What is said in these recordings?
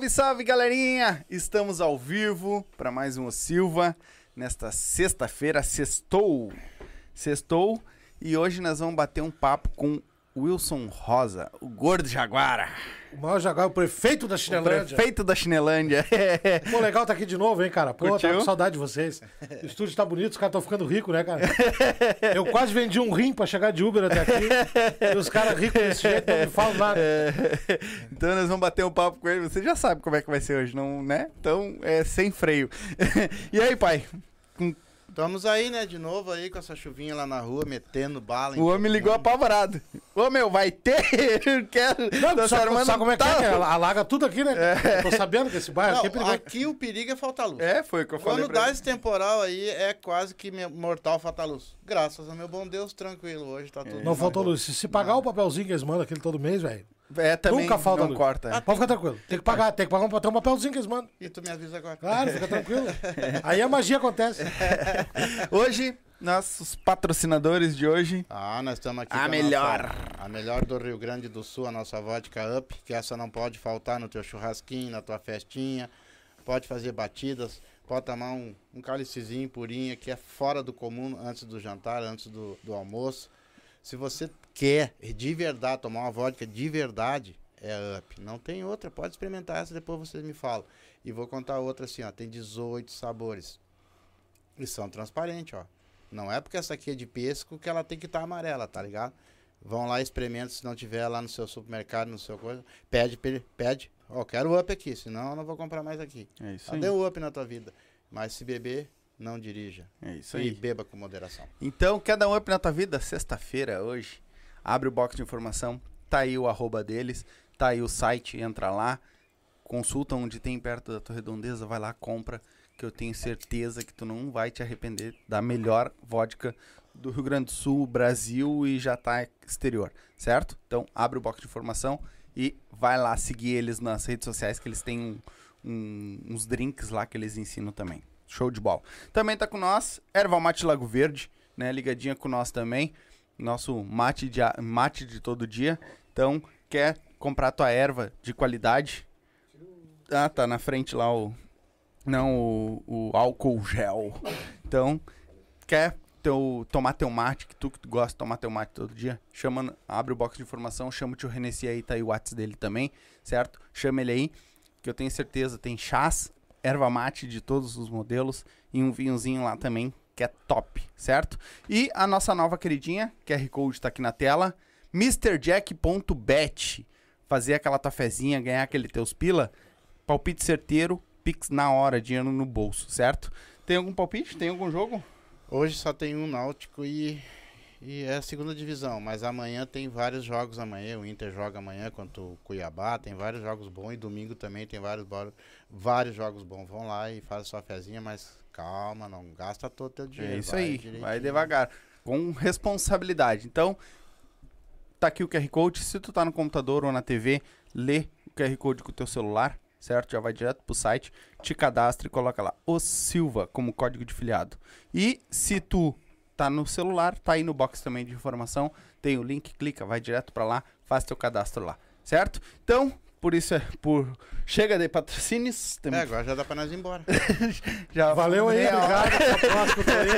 Salve, salve, galerinha! Estamos ao vivo para mais um O Silva nesta sexta-feira, sextou. Sextou e hoje nós vamos bater um papo com Wilson Rosa, o gordo jaguara. O maior jaguar, o prefeito da O Chinelândia. prefeito da Chinelândia. Pô, legal tá aqui de novo, hein, cara? Pô, Curtiu? tá com saudade de vocês. O estúdio tá bonito, os caras estão ficando ricos, né, cara? Eu quase vendi um rim pra chegar de Uber até aqui. E os caras ricos desse jeito não me falam nada. então nós vamos bater um papo com ele. Você já sabe como é que vai ser hoje, não, né? Então é sem freio. e aí, pai? Estamos aí, né, de novo aí com essa chuvinha lá na rua, metendo bala. em O homem ligou mundo. apavorado. Ô meu, vai ter? Eu quero. Não, Nossa, sabe, irmã sabe não como é que tá- é? Alaga tudo aqui, né? Eu tô sabendo que esse bairro aqui é Não, perigoso. aqui o perigo é faltar luz. É, foi o que eu falei. Quando dá ele. esse temporal aí, é quase que mortal faltar luz. Graças ao meu bom Deus, tranquilo. Hoje tá tudo. Não na faltou luz. Se, se pagar o papelzinho que eles mandam aquele todo mês, velho. É, também Nunca falta não luz. corta. Pode ficar tranquilo. Tem que pagar, tem que pagar um, tem um papelzinho que eles mandam. E tu me avisa agora. Claro, fica tranquilo. Aí a magia acontece. Hoje, nossos patrocinadores de hoje. Ah, nós estamos aqui A com melhor. nossa- a melhor do Rio Grande do Sul, a nossa vodka Up, que essa não pode faltar no teu churrasquinho, na tua festinha. Pode fazer batidas, pode tomar um, um cálicezinho purinha, que é fora do comum antes do jantar, antes do, do almoço. Se você quer de verdade tomar uma vodka de verdade, é Up. Não tem outra, pode experimentar essa, depois vocês me falam. E vou contar outra assim, ó, tem 18 sabores. E são transparentes, ó. Não é porque essa aqui é de pesco que ela tem que estar amarela, tá ligado? Vão lá, experimenta, se não tiver lá no seu supermercado, no seu coisa, pede, pe- pede. Ó, quero up aqui, senão eu não vou comprar mais aqui. É isso aí. deu up na tua vida. Mas se beber, não dirija. É isso E aí. beba com moderação. Então, quer dar um up na tua vida? Sexta-feira, hoje. Abre o box de informação. Tá aí o arroba deles. Tá aí o site. Entra lá. Consulta onde tem perto da tua redondeza. Vai lá, compra. Que eu tenho certeza que tu não vai te arrepender da melhor vodka do Rio Grande do Sul, Brasil e já tá exterior. Certo? Então, abre o box de informação e vai lá seguir eles nas redes sociais que eles têm um- um- uns drinks lá que eles ensinam também. Show de bola. Também tá com nós, Erva Mate Lago Verde, né? Ligadinha com nós também. Nosso mate de, mate de todo dia. Então, quer comprar tua erva de qualidade? Ah, tá na frente lá o. Não, o, o álcool gel. Então, quer teu, tomar teu mate, que tu que tu gosta de tomar teu mate todo dia? Chama, abre o box de informação, chama o tio Renessi aí, tá aí o WhatsApp dele também, certo? Chama ele aí, que eu tenho certeza, tem chás, erva mate de todos os modelos e um vinhozinho lá também, que é top, certo? E a nossa nova queridinha, QR Code tá aqui na tela, MrJack.bet. Fazer aquela tua fezinha, ganhar aquele teus pila, palpite certeiro, pix na hora, dinheiro no bolso, certo? Tem algum palpite? Tem algum jogo? Hoje só tem um Náutico e, e é a segunda divisão. Mas amanhã tem vários jogos amanhã. O Inter joga amanhã contra o Cuiabá. Tem vários jogos bons. E domingo também tem vários, vários jogos bons. Vão lá e faz sua fezinha, mas calma, não gasta todo o teu dinheiro. É isso vai aí, direitinho. vai devagar, com responsabilidade. Então, tá aqui o QR Code. Se tu tá no computador ou na TV, lê o QR Code com o teu celular, certo? Já vai direto pro site, te cadastra e coloca lá o Silva como código de filiado. E se tu tá no celular, tá aí no box também de informação, tem o link, clica, vai direto pra lá, faz teu cadastro lá, certo? Então, por isso é por chega de patrocínios, É, temos- agora já dá pra nós ir embora. já Valeu aí, obrigado. Até a próxima aí.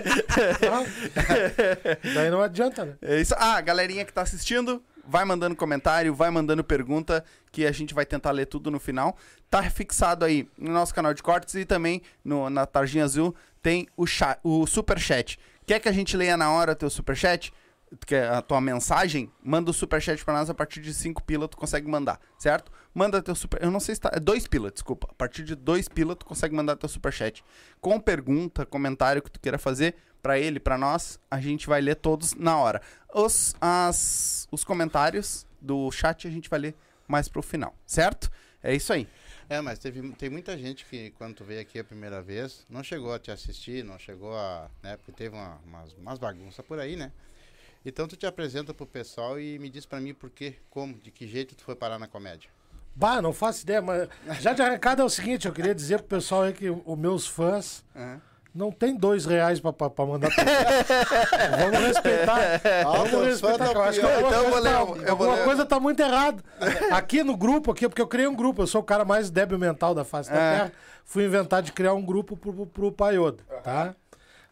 Daí não adianta, né? É isso. Ah, galerinha que tá assistindo, vai mandando comentário, vai mandando pergunta, que a gente vai tentar ler tudo no final. Tá fixado aí no nosso canal de cortes e também no, na tarjinha azul tem o, chat, o superchat. Quer que a gente leia na hora teu superchat? Quer a tua mensagem? Manda o superchat pra nós a partir de 5 pila, tu consegue mandar, certo? Manda teu super. Eu não sei se tá. É 2 pila, desculpa. A partir de 2 pila, tu consegue mandar teu superchat. Com pergunta, comentário que tu queira fazer pra ele, pra nós, a gente vai ler todos na hora. Os, as, os comentários do chat a gente vai ler mais pro final, certo? É isso aí. É, mas teve, tem muita gente que, quando tu veio aqui a primeira vez, não chegou a te assistir, não chegou a. né? Porque teve uma- umas, umas bagunças por aí, né? Então tu te apresenta pro pessoal e me diz pra mim por quê, como, de que jeito tu foi parar na comédia. Bah, não faço ideia, mas já de arrancada é o seguinte, eu queria dizer pro pessoal aí que os meus fãs Não tem dois reais pra, pra, pra mandar. pra- Vamos respeitar. Vamos respeitar. da eu acho que pior. alguma, Então eu vou coisa, tá, eu vou alguma ler. coisa tá muito errada. Aqui no grupo, aqui, porque eu criei um grupo, eu sou o cara mais débil mental da face da É. Terra. Fui inventar de criar um grupo pro, pro, pro Paiodo, tá?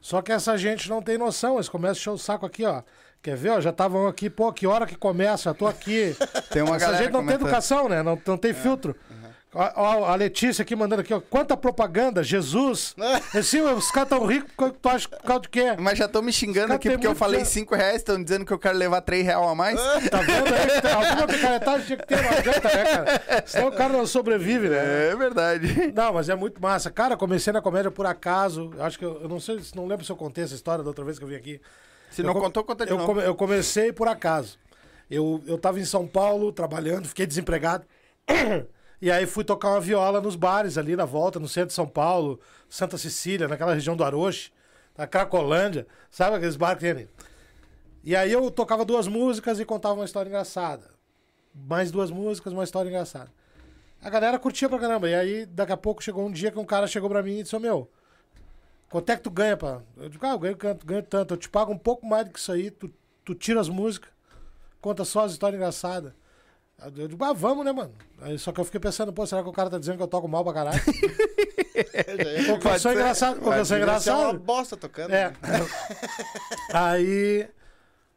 Só que essa gente não tem noção, eles começam a encher o saco aqui, ó. Quer ver, ó? Já estavam aqui, pô, que hora que começa? Já tô aqui. Tem uma Essa galera gente não tem comentando. educação, né? Não, não tem filtro. Ó, ó, a Letícia aqui mandando aqui, ó. Quanta propaganda, Jesus. Esse, os caras tão ricos, tu acha por causa de quê? Mas já estão me xingando aqui porque eu falei muito- 5 reais, estão dizendo que eu quero levar 3 reais a mais. Tá vendo aí? que tem Alguma picaretagem tinha que ter, não adianta, né, cara? Senão o cara não sobrevive, né? É verdade. Não, mas é muito massa. Cara, comecei na comédia por acaso. Acho que eu, eu não sei, se não lembro se eu contei essa história da outra vez que eu vim aqui. Se Eu não contou, conta de eu, novo. come- eu comecei por acaso. Eu, eu tava em São Paulo trabalhando, fiquei desempregado. E aí fui tocar uma viola nos bares ali na volta, no centro de São Paulo, Santa Cecília, naquela região do Aroche, na Cracolândia, sabe aqueles bares que tem ali? E aí eu tocava duas músicas e contava uma história engraçada. Mais duas músicas, uma história engraçada. A galera curtia pra caramba. E aí, daqui a pouco, chegou um dia que um cara chegou pra mim e disse, ô meu, quanto é que tu ganha, pá? Eu digo, ah, eu ganho, ganho tanto. Eu te pago um pouco mais do que isso aí, tu, tu tira as músicas, conta só as histórias engraçadas. Eu digo, ah, vamos, né, mano? Aí, só que eu fiquei pensando, pô, será que o cara tá dizendo que eu toco mal pra caralho? Porque eu Pode sou engraçado, porque eu sou Devia ser uma engraçado. bosta tocando. É. né? aí.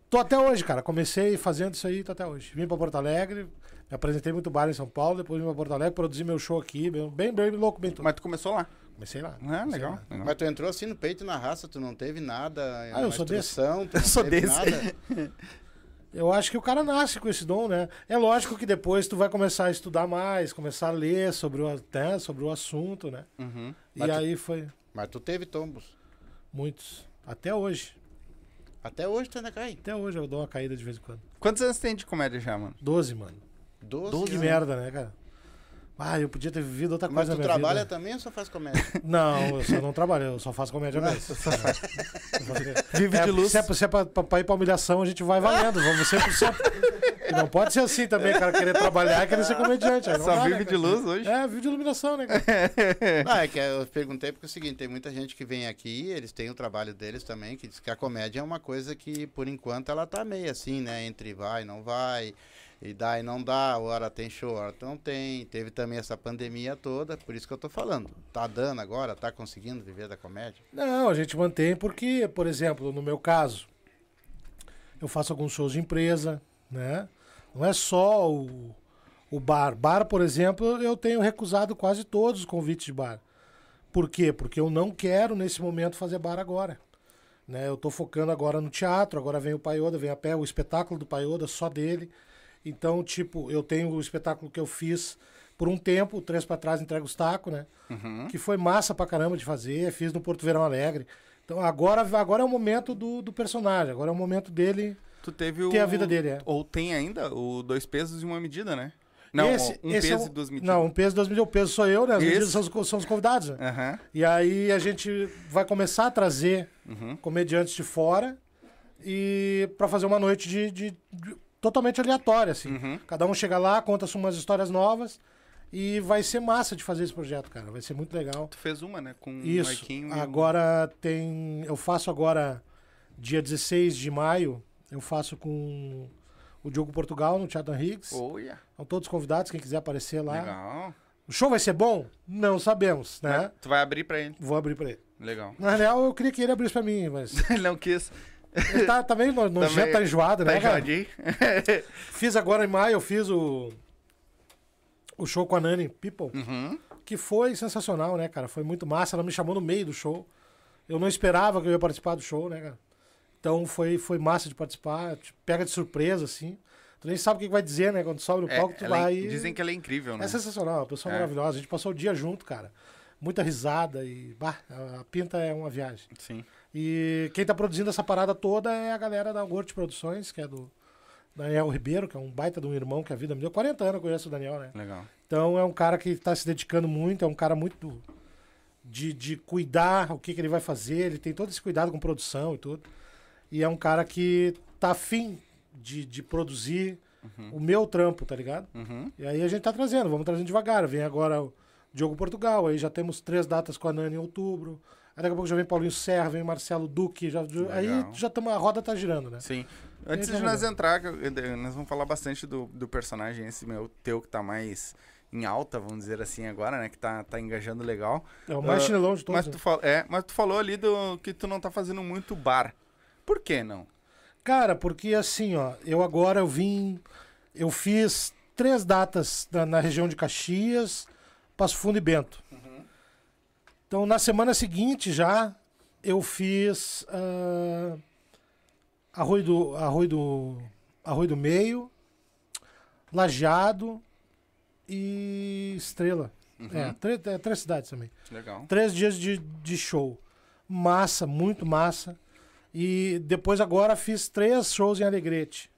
Tô até hoje, cara. Comecei fazendo isso aí, tô até hoje. Vim pra Porto Alegre, me apresentei muito bar em São Paulo, depois vim pra Porto Alegre, produzi meu show aqui, bem, bem, bem louco, bem tudo. Mas tu começou lá. Comecei lá. É, comecei legal. lá. legal. Mas tu entrou assim no peito e na raça, tu não teve nada. Ah, eu sou desse. Eu sou teve desse. Eu acho que o cara nasce com esse dom, né? É lógico que depois tu vai começar a estudar mais, começar a ler sobre o, né, sobre o assunto, né? Uhum. E Mas tu- aí foi Mas tu teve tombos. muitos. Até hoje. Até hoje tu ainda cai. Até hoje eu dou uma caída de vez em quando. Quantos anos tem de comédia já, mano? Doze, mano. Doze. Doze anos. merda, né, cara? Ah, eu podia ter vivido outra Mas coisa tu na minha trabalha vida. também ou só faz comédia? Não, eu só não trabalho, eu só faço comédia mesmo. Só faço- Vive É, de luz. Se é, se é pra, pra, pra ir pra humilhação, a gente vai valendo. Vamos 100%. E não pode ser assim também, cara, querer trabalhar e querer ser comediante. não Só dá, vive né, de luz hoje. É, vive de iluminação, né, cara? Não, é que eu perguntei porque é o seguinte, tem muita gente que vem aqui, eles têm o trabalho deles também, que diz que a comédia é uma coisa que, por enquanto, ela tá meio assim, né? Entre vai e não vai, e e não dá, hora tem show, hora não tem. Teve também essa pandemia toda, por isso que eu tô falando. Tá dando agora, tá conseguindo viver da comédia? Não, a gente mantém porque, por exemplo, no meu caso, eu faço alguns shows de empresa, né? Não é só o, o bar. Bar, por exemplo, eu tenho recusado quase todos os convites de bar. Por quê? Porque eu não quero, nesse momento, fazer bar agora. Né? Eu tô focando agora no teatro, agora vem o Paioda, vem a pé, o espetáculo do Paioda, só dele. Então, tipo, eu tenho o espetáculo que eu fiz por um tempo, três pra trás entrega os tacos, né? Uhum. que foi massa pra caramba de fazer, fiz no Porto Verão Alegre. Então agora, agora é o momento do, do personagem, agora é o momento dele Tu teve o. ter a vida dele. É. Ou tem ainda o dois pesos e uma medida, né? Não, Esse- um esse é peso o- e duas medidas. Não, um peso e duas medidas. O peso sou eu, né? As Esse. medidas são os, são os convidados. né? Aham. E aí a gente vai começar a trazer Uhum. comediantes de fora e para fazer uma noite de, de- de- totalmente aleatória, assim. Uhum. Cada um chega lá, conta umas histórias novas e vai ser massa de fazer esse projeto, cara. Vai ser muito legal. Tu fez uma, né? Com o Isso. Marquinho e o- Agora tem. Eu faço agora, dia 16 de maio, eu faço com o Diogo Portugal no Teatro Higgs. Olha, São todos convidados, quem quiser aparecer lá. legal. O show vai ser bom? Não sabemos, né? Mas Tu vai abrir pra ele. Vou abrir pra ele. Legal. Na real, eu queria que ele abrisse pra mim, mas. Ele não quis. Tá, tá meio no- nojento, tá enjoado, Tá né, cara? Fiz agora em maio, eu fiz o. O show com a Nani People. Uhum. que foi sensacional, né, cara? Foi muito massa. Ela me chamou no meio do show. Eu não esperava que eu ia participar do show, né, cara? Então foi, foi massa de participar. Te pega de surpresa, assim. Tu nem sabe o que vai dizer, né? Quando sobe no É, palco, tu ela é- vai. Dizem que ela é incrível, né? É sensacional, uma pessoa É. maravilhosa. A gente passou o dia junto, cara. Muita risada e. Bah, a pinta é uma viagem. Sim. E quem tá produzindo essa parada toda é a galera da Word Produções, que é do Daniel Ribeiro, que é um baita de um irmão que a vida me deu. 40 anos eu conheço o Daniel, né? Legal. Então é um cara que está se dedicando muito, é um cara muito de, de cuidar o que, que ele vai fazer, ele tem todo esse cuidado com produção e tudo. E é um cara que tá afim de, de produzir o meu trampo, tá ligado? Uhum. E aí a gente tá trazendo, vamos trazendo devagar. Vem agora o Diogo Portugal, aí já temos três datas com a Nani em outubro. Aí daqui a pouco já vem Paulinho Serra, vem Marcelo Duque. Já, aí já tamo, a roda tá girando, né? Sim. Antes de nós entrar, nós vamos falar bastante do, do personagem esse meu teu que tá mais em alta, vamos dizer assim agora, né? Que tá, tá engajando legal. É o mais Ah, chinelão de todos. Mas né? tu, fal- é, mas tu falou ali do que tu não tá fazendo muito bar. Por que não? Cara, porque assim, ó, eu agora eu vim. Eu fiz três datas na, na região de Caxias, Passo Fundo e Bento. Então, na semana seguinte já, eu fiz ah, Arroio, do, Arroio, do, Arroio do Meio, Lajeado e Estrela. É, três, é, três cidades também. Legal. Três dias de, de show. Massa, muito massa. E depois agora fiz três shows em Alegrete.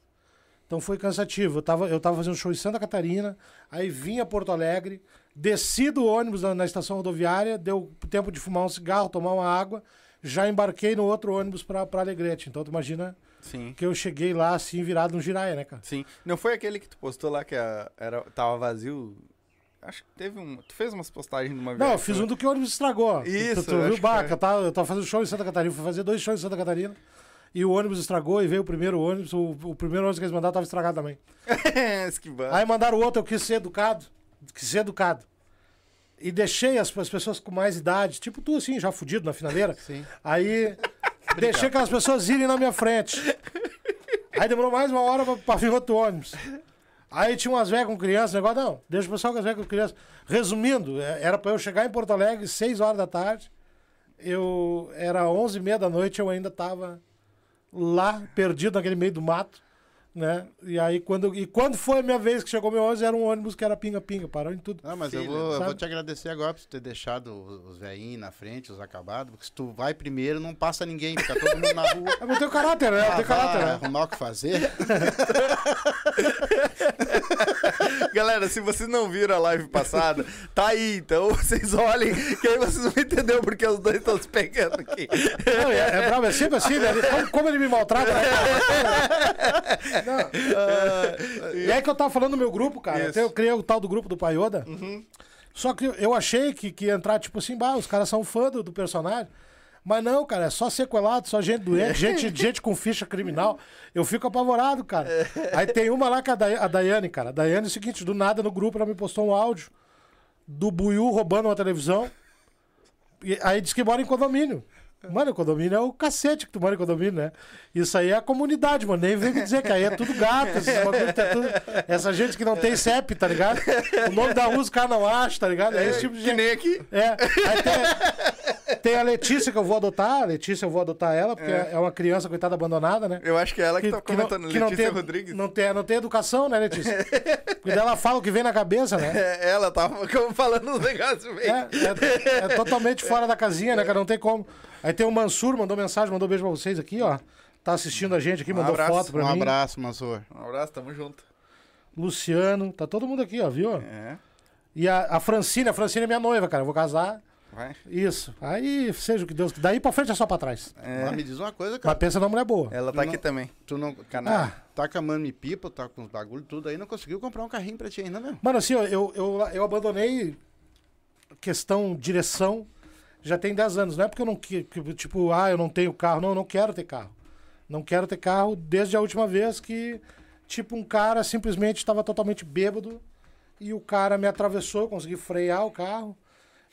Então foi cansativo. Eu tava, eu tava fazendo show em Santa Catarina, aí vim a Porto Alegre, desci do ônibus na, na estação rodoviária, deu tempo de fumar um cigarro, tomar uma água, já embarquei no outro ônibus pra, pra Alegrete. Então tu imagina Sim. que eu cheguei lá assim, virado no giraia, né, cara? Sim. Não foi aquele que tu postou lá que a- era, tava vazio? Acho que teve um. Tu fez umas postagens de uma Não, viagem, eu fiz um do que o ônibus estragou. Isso, Tu, tu viu, que foi. que eu tava, eu tava fazendo show em Santa Catarina, fui fazer dois shows em Santa Catarina. E o ônibus estragou e veio o primeiro ônibus. O, o primeiro ônibus que eles mandaram tava estragado também. Esquivando. Aí mandaram o outro, eu quis ser educado. Quis ser educado. E deixei as, as pessoas com mais idade, tipo tu assim, já fudido na finaleira. Sim. Aí deixei aquelas pessoas irem na minha frente. Aí demorou mais uma hora pra, pra vir outro ônibus. Aí tinha umas velhas com criança, negócio, não, deixa o pessoal com as velhas com criança. Resumindo, é- era pra eu chegar em Porto Alegre 6 horas da tarde. Eu era 11 e meia da noite, eu ainda tava lá, perdido naquele meio do mato, né? E aí, quando, e quando foi a minha vez que chegou meu ônibus, era um ônibus que era pinga-pinga, parou em tudo. Não, mas eu vou, eu vou te agradecer agora por ter deixado os, os velhinhos na frente, os acabados, porque se tu vai primeiro, não passa ninguém, fica todo mundo na rua. É, mas tem caráter, né? Ah, Tem caráter, né? arrumar o que fazer. Galera, se vocês não viram a live passada, tá aí. Então vocês olhem, que aí vocês vão entender porque os dois estão se pegando aqui. Não, é, é bravo, é sempre assim, né? Como, como ele me maltrata, né? Não. E aí que eu tava falando do meu grupo, cara. Até eu criei o tal do grupo do Paioda. Só que eu achei que, que ia entrar, tipo assim, bah, os caras são fã do, do personagem. Mas não, cara, é só sequelado, só gente doente, gente, gente com ficha criminal. Eu fico apavorado, cara. Aí tem uma lá que é a, Day- a Daiane, cara. A Daiane é o seguinte, do nada no grupo ela me postou um áudio do Buiu roubando uma televisão. E aí diz que mora em condomínio. Mano, condomínio é o cacete que tu mora em condomínio, né? Isso aí é a comunidade, mano. Nem vem me dizer que aí é tudo gato. esses bagulho que é tudo- Essa gente que não tem CEP, tá ligado? O nome da rua os caras não acham, tá ligado? É esse tipo de que gente. nem aqui. É. Aí tem, tem a Letícia que eu vou adotar. A Letícia eu vou adotar ela, porque é, uma criança, coitada, abandonada, né? Eu acho que é ela que, tá não, comentando, que não Letícia tem, Rodrigues. Não tem, não tem educação, né, Letícia? Porque ela fala o que vem na cabeça, né? É, ela tava falando uns negócios meio. É, é, é totalmente fora da casinha, né, cara? Não tem como. Aí tem o Mansur, mandou mensagem, mandou beijo pra vocês aqui, ó. Tá assistindo a gente aqui, Um mandou abraço, foto pra Um mim. abraço, Mansur. Um abraço, tamo junto. Luciano, tá todo mundo aqui, ó, viu? É, E a, a Francine, a Francine é minha noiva, cara. Eu vou casar. vai. Isso. Aí seja o que Deus. Daí pra frente é só pra trás. É, Mas me diz uma coisa, Mas cara. pensa numa mulher boa. ela tá Tu aqui não- também. Tu não. Canal. Tá com a mami pipa, tá com os bagulho tudo aí, não conseguiu comprar um carrinho pra ti ainda, meu. Mano, assim, ó, eu, eu, eu abandonei questão direção já tem 10 anos. Não é porque eu não que, que, tipo, ah, eu não tenho carro. Não, eu não quero ter carro. Não quero ter carro desde a última vez que, tipo, um cara simplesmente estava totalmente bêbado e o cara me atravessou, consegui frear o carro.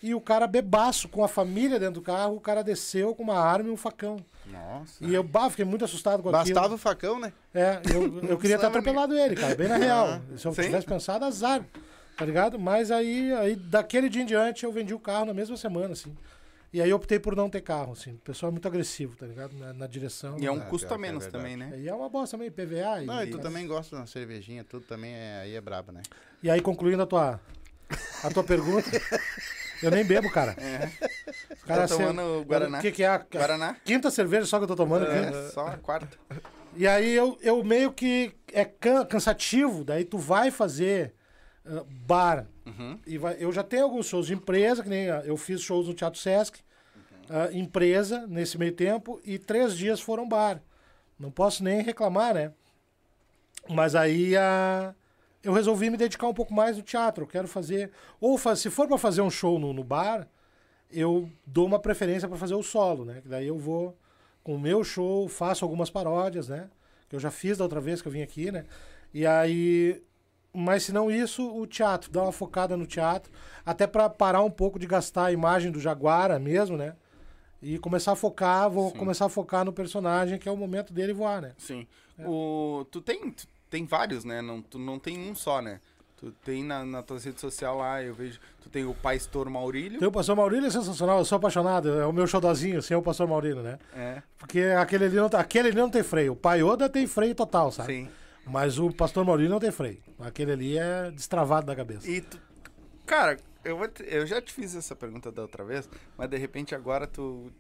E o cara bebaço com a família dentro do carro, o cara desceu com uma arma e um facão. Nossa. E eu bah, fiquei muito assustado com aquilo. Bastava o facão, né? É, eu, eu queria ter atropelado ele, cara, bem na real. Se eu Sim. tivesse pensado, azar, tá ligado? Mas aí, aí, daquele dia em diante, eu vendi o carro na mesma semana, assim. E aí eu optei por não ter carro, assim. O pessoal é muito agressivo, tá ligado? Na, na direção. E é um É, custo a é menos verdade. também, né? E é uma bosta também, PVA. E, Não, e tu também gosta da cervejinha, tudo também é, aí é brabo, né? e aí, concluindo a tua, a tua pergunta, eu nem bebo, cara. Tá tomando cê- Guaraná? O que, que é a, a Guaraná? quinta cerveja só que eu tô tomando? É, só a quarta. E aí eu, eu meio que é can- cansativo, daí tu vai fazer ah, bar. Uhum. E vai, eu já tenho alguns shows de empresa, que nem ah, eu fiz shows no Teatro Sesc, ah, empresa nesse meio tempo, e três dias foram bar. Não posso nem reclamar, né? Mas aí ah, eu resolvi me dedicar um pouco mais no teatro. Eu quero fazer. Ou fa- se for para fazer um show no, no bar, eu dou uma preferência para fazer o solo, né? Que daí eu vou com o meu show, faço algumas paródias, né? Que eu já fiz da outra vez que eu vim aqui, né? E aí mas se não isso, o teatro, dar uma focada no teatro, até para parar um pouco de gastar a imagem do Jaguara mesmo, né? E começar a focar, vou Sim. começar a focar no personagem, que é o momento dele voar, né? Sim. O, tu tem, tu tem vários, né? Não, tu não tem um só, né? Tu tem na, na tua rede social lá, eu vejo. Tu tem o Pastor Maurílio. Tem o Pastor Maurílio é sensacional, eu sou apaixonado, é o meu xodózinho, assim, é o Pastor Maurílio, né? É, Porque aquele ali não, tá- aquele ali não tem freio. O Paioda tem freio total, sabe? sim. Mas o Pastor Maurílio não tem freio. Aquele ali é destravado da cabeça. E tu. Cara, eu, vou te- eu já te fiz essa pergunta da outra vez, mas de repente agora tu.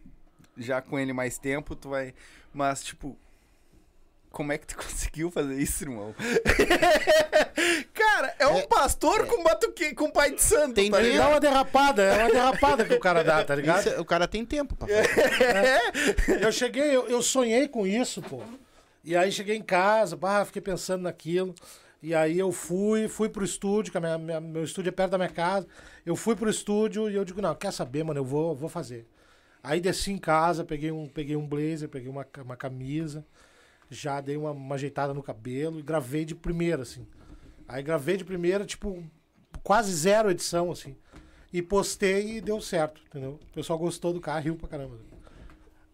Já com ele mais tempo, tu vai. Mas, tipo. Como é que tu conseguiu fazer isso, irmão? cara, é um É- pastor com batuque, com pai de santo, Tem tá Ele ligado? dá uma derrapada, é uma derrapada que o cara dá, tá ligado? Isso é- o cara tem tempo pra fazer. Eu cheguei, eu, eu sonhei com isso, pô. E aí cheguei em casa, bah, fiquei pensando naquilo. E aí eu fui, fui pro estúdio, que minha- minha- meu estúdio é perto da minha casa. Eu fui pro estúdio e eu digo, não, quer saber, mano, eu vou, vou fazer. Aí desci em casa, peguei um, peguei um blazer, peguei uma, uma camisa, já dei uma, uma ajeitada no cabelo e gravei de primeira, assim. Aí gravei de primeira, tipo, quase zero edição, assim. E postei e deu certo, entendeu? O pessoal gostou do carro, riu pra caramba.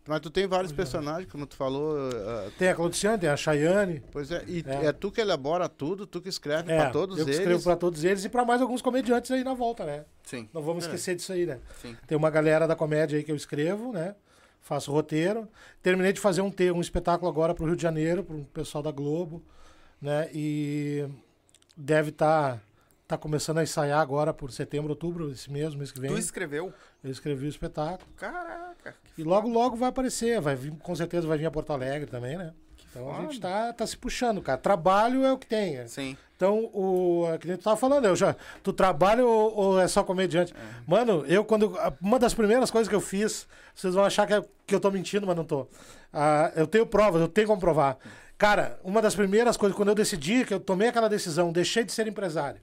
Mas tu tem vários personagens, como tu falou. ah, Tem a Claudiciane, tem a Chayane. pois é, e É. é. tu que elabora tudo, tu que escreve É, pra todos eu que eles. escrevo pra todos eles e pra mais alguns comediantes aí na volta, né? Sim, Não vamos É. esquecer disso aí, né? sim. Tem uma galera da comédia aí que eu escrevo, né? Faço roteiro. Terminei de fazer um, um espetáculo agora pro Rio de Janeiro, pro pessoal da Globo, né? E deve estar tá, começando a ensaiar agora por setembro, outubro, esse mesmo, mês que vem. Tu escreveu? Eu escrevi o espetáculo. Caraca. que E logo, logo vai aparecer. Vai vir, com certeza vai vir a Porto Alegre também, né? Então a foda. gente tá, tá se puxando, cara. Trabalho é o que tem. é. Sim. Então, o é que tu tava falando, eu já, tu trabalha ou, ou é só comediante? Mano, eu quando. Uma das primeiras coisas que eu fiz, vocês vão achar que, é- que eu tô mentindo, mas não tô. Ah, eu tenho provas, eu tenho como provar. Cara, uma das primeiras coisas, quando eu decidi, que eu tomei aquela decisão, deixei de ser empresário,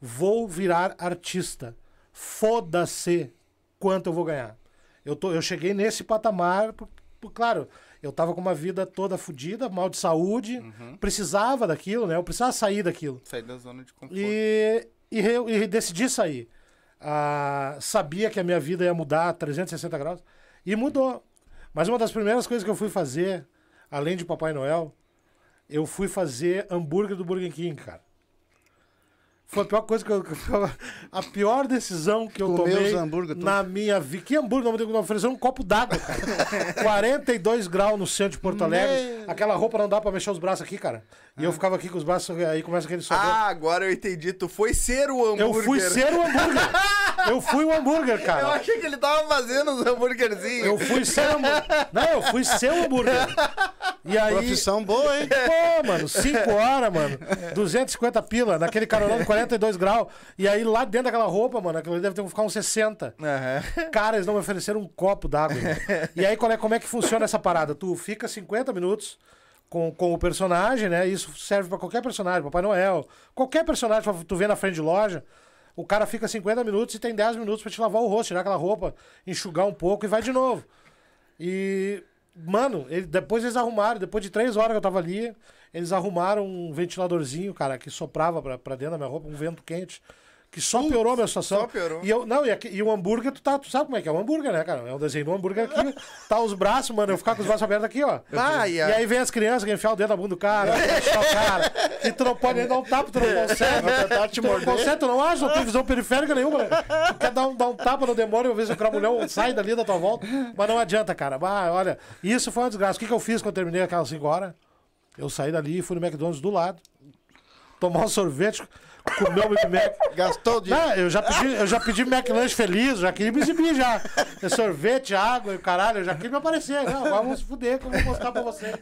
vou virar artista. Foda-se quanto eu vou ganhar. Eu, tô, eu cheguei nesse patamar, por- por- claro, eu tava com uma vida toda fodida, mal de saúde, Uhum. precisava daquilo, né? Eu precisava sair daquilo. Sair da zona de conforto. E, e, eu- e decidi sair. Ah, sabia que a minha vida ia mudar 360 graus. E mudou. Mas uma das primeiras coisas que eu fui fazer, além de Papai Noel, eu fui fazer hambúrguer do Burger King, cara. Foi a pior coisa que eu. A pior decisão que eu Comeu tomei hambúrguer na minha vida. Que hambúrguer? Não me ofereceu um copo d'água, cara. 42 graus no centro de Porto Alegre. Aquela roupa não dá pra mexer os braços aqui, cara. E eu ficava aqui com os braços, aí começa aquele sodor. Ah, agora eu entendi. Tu foi ser o hambúrguer. Eu fui ser o hambúrguer. Eu fui o hambúrguer, Eu cara. achei que ele tava fazendo os hambúrguerzinhos. Eu fui ser o hambúrguer. Não, eu fui ser o hambúrguer. E aí. Profissão boa, hein? Pô, mano, 5 horas, mano. 250 pila, naquele carolão de 42 graus. E aí lá dentro daquela roupa, mano, aquilo ali deve ter que ficar uns 60. Aham. Cara, eles não me ofereceram um copo d'água. E aí, qual é, como é que funciona essa parada? Tu fica 50 minutos com, com o personagem, né? Isso serve pra qualquer personagem, Papai Noel. Qualquer personagem pra tu ver na frente de loja. O cara fica 50 minutos e tem 10 minutos pra te lavar o rosto, tirar aquela roupa, enxugar um pouco e vai de novo. E, mano, ele- depois eles arrumaram, depois de três horas que eu tava ali, eles arrumaram um ventiladorzinho, cara, que soprava pra, pra dentro da minha roupa, um vento quente, que só piorou a minha situação. só piorou. E eu, não, e, aqui- e o hambúrguer, tu, tá, tu sabe como é que é o hambúrguer, né, cara? É um desenho do hambúrguer aqui, tá os braços, mano, eu ficar com os braços abertos aqui, ó. Ah, e a- aí vem as crianças que enfiam o dedo na bunda do cara, o cara, e tu não pode nem dar um tapa, tu não consegue. tentar te tu não consegue, tu não acha, não tem visão periférica nenhuma, né? Tu quer dar um, dar um tapa no demônio, ver se o cramulhão sai dali da tua volta, mas não adianta, cara. Bah, olha, isso foi uma desgraça. O que, que eu fiz quando eu terminei aquelas 5 horas? Eu saí dali e fui no McDonald's do lado, tomar um sorvete, comer o Big Mac. Gastou o dinheiro. Não, eu já pedi, eu já pedi McLanche feliz, já queria me exibir já. Sorvete, água e o caralho, eu já queria me aparecer. Não, agora vamos se fuder que eu vou mostrar pra você.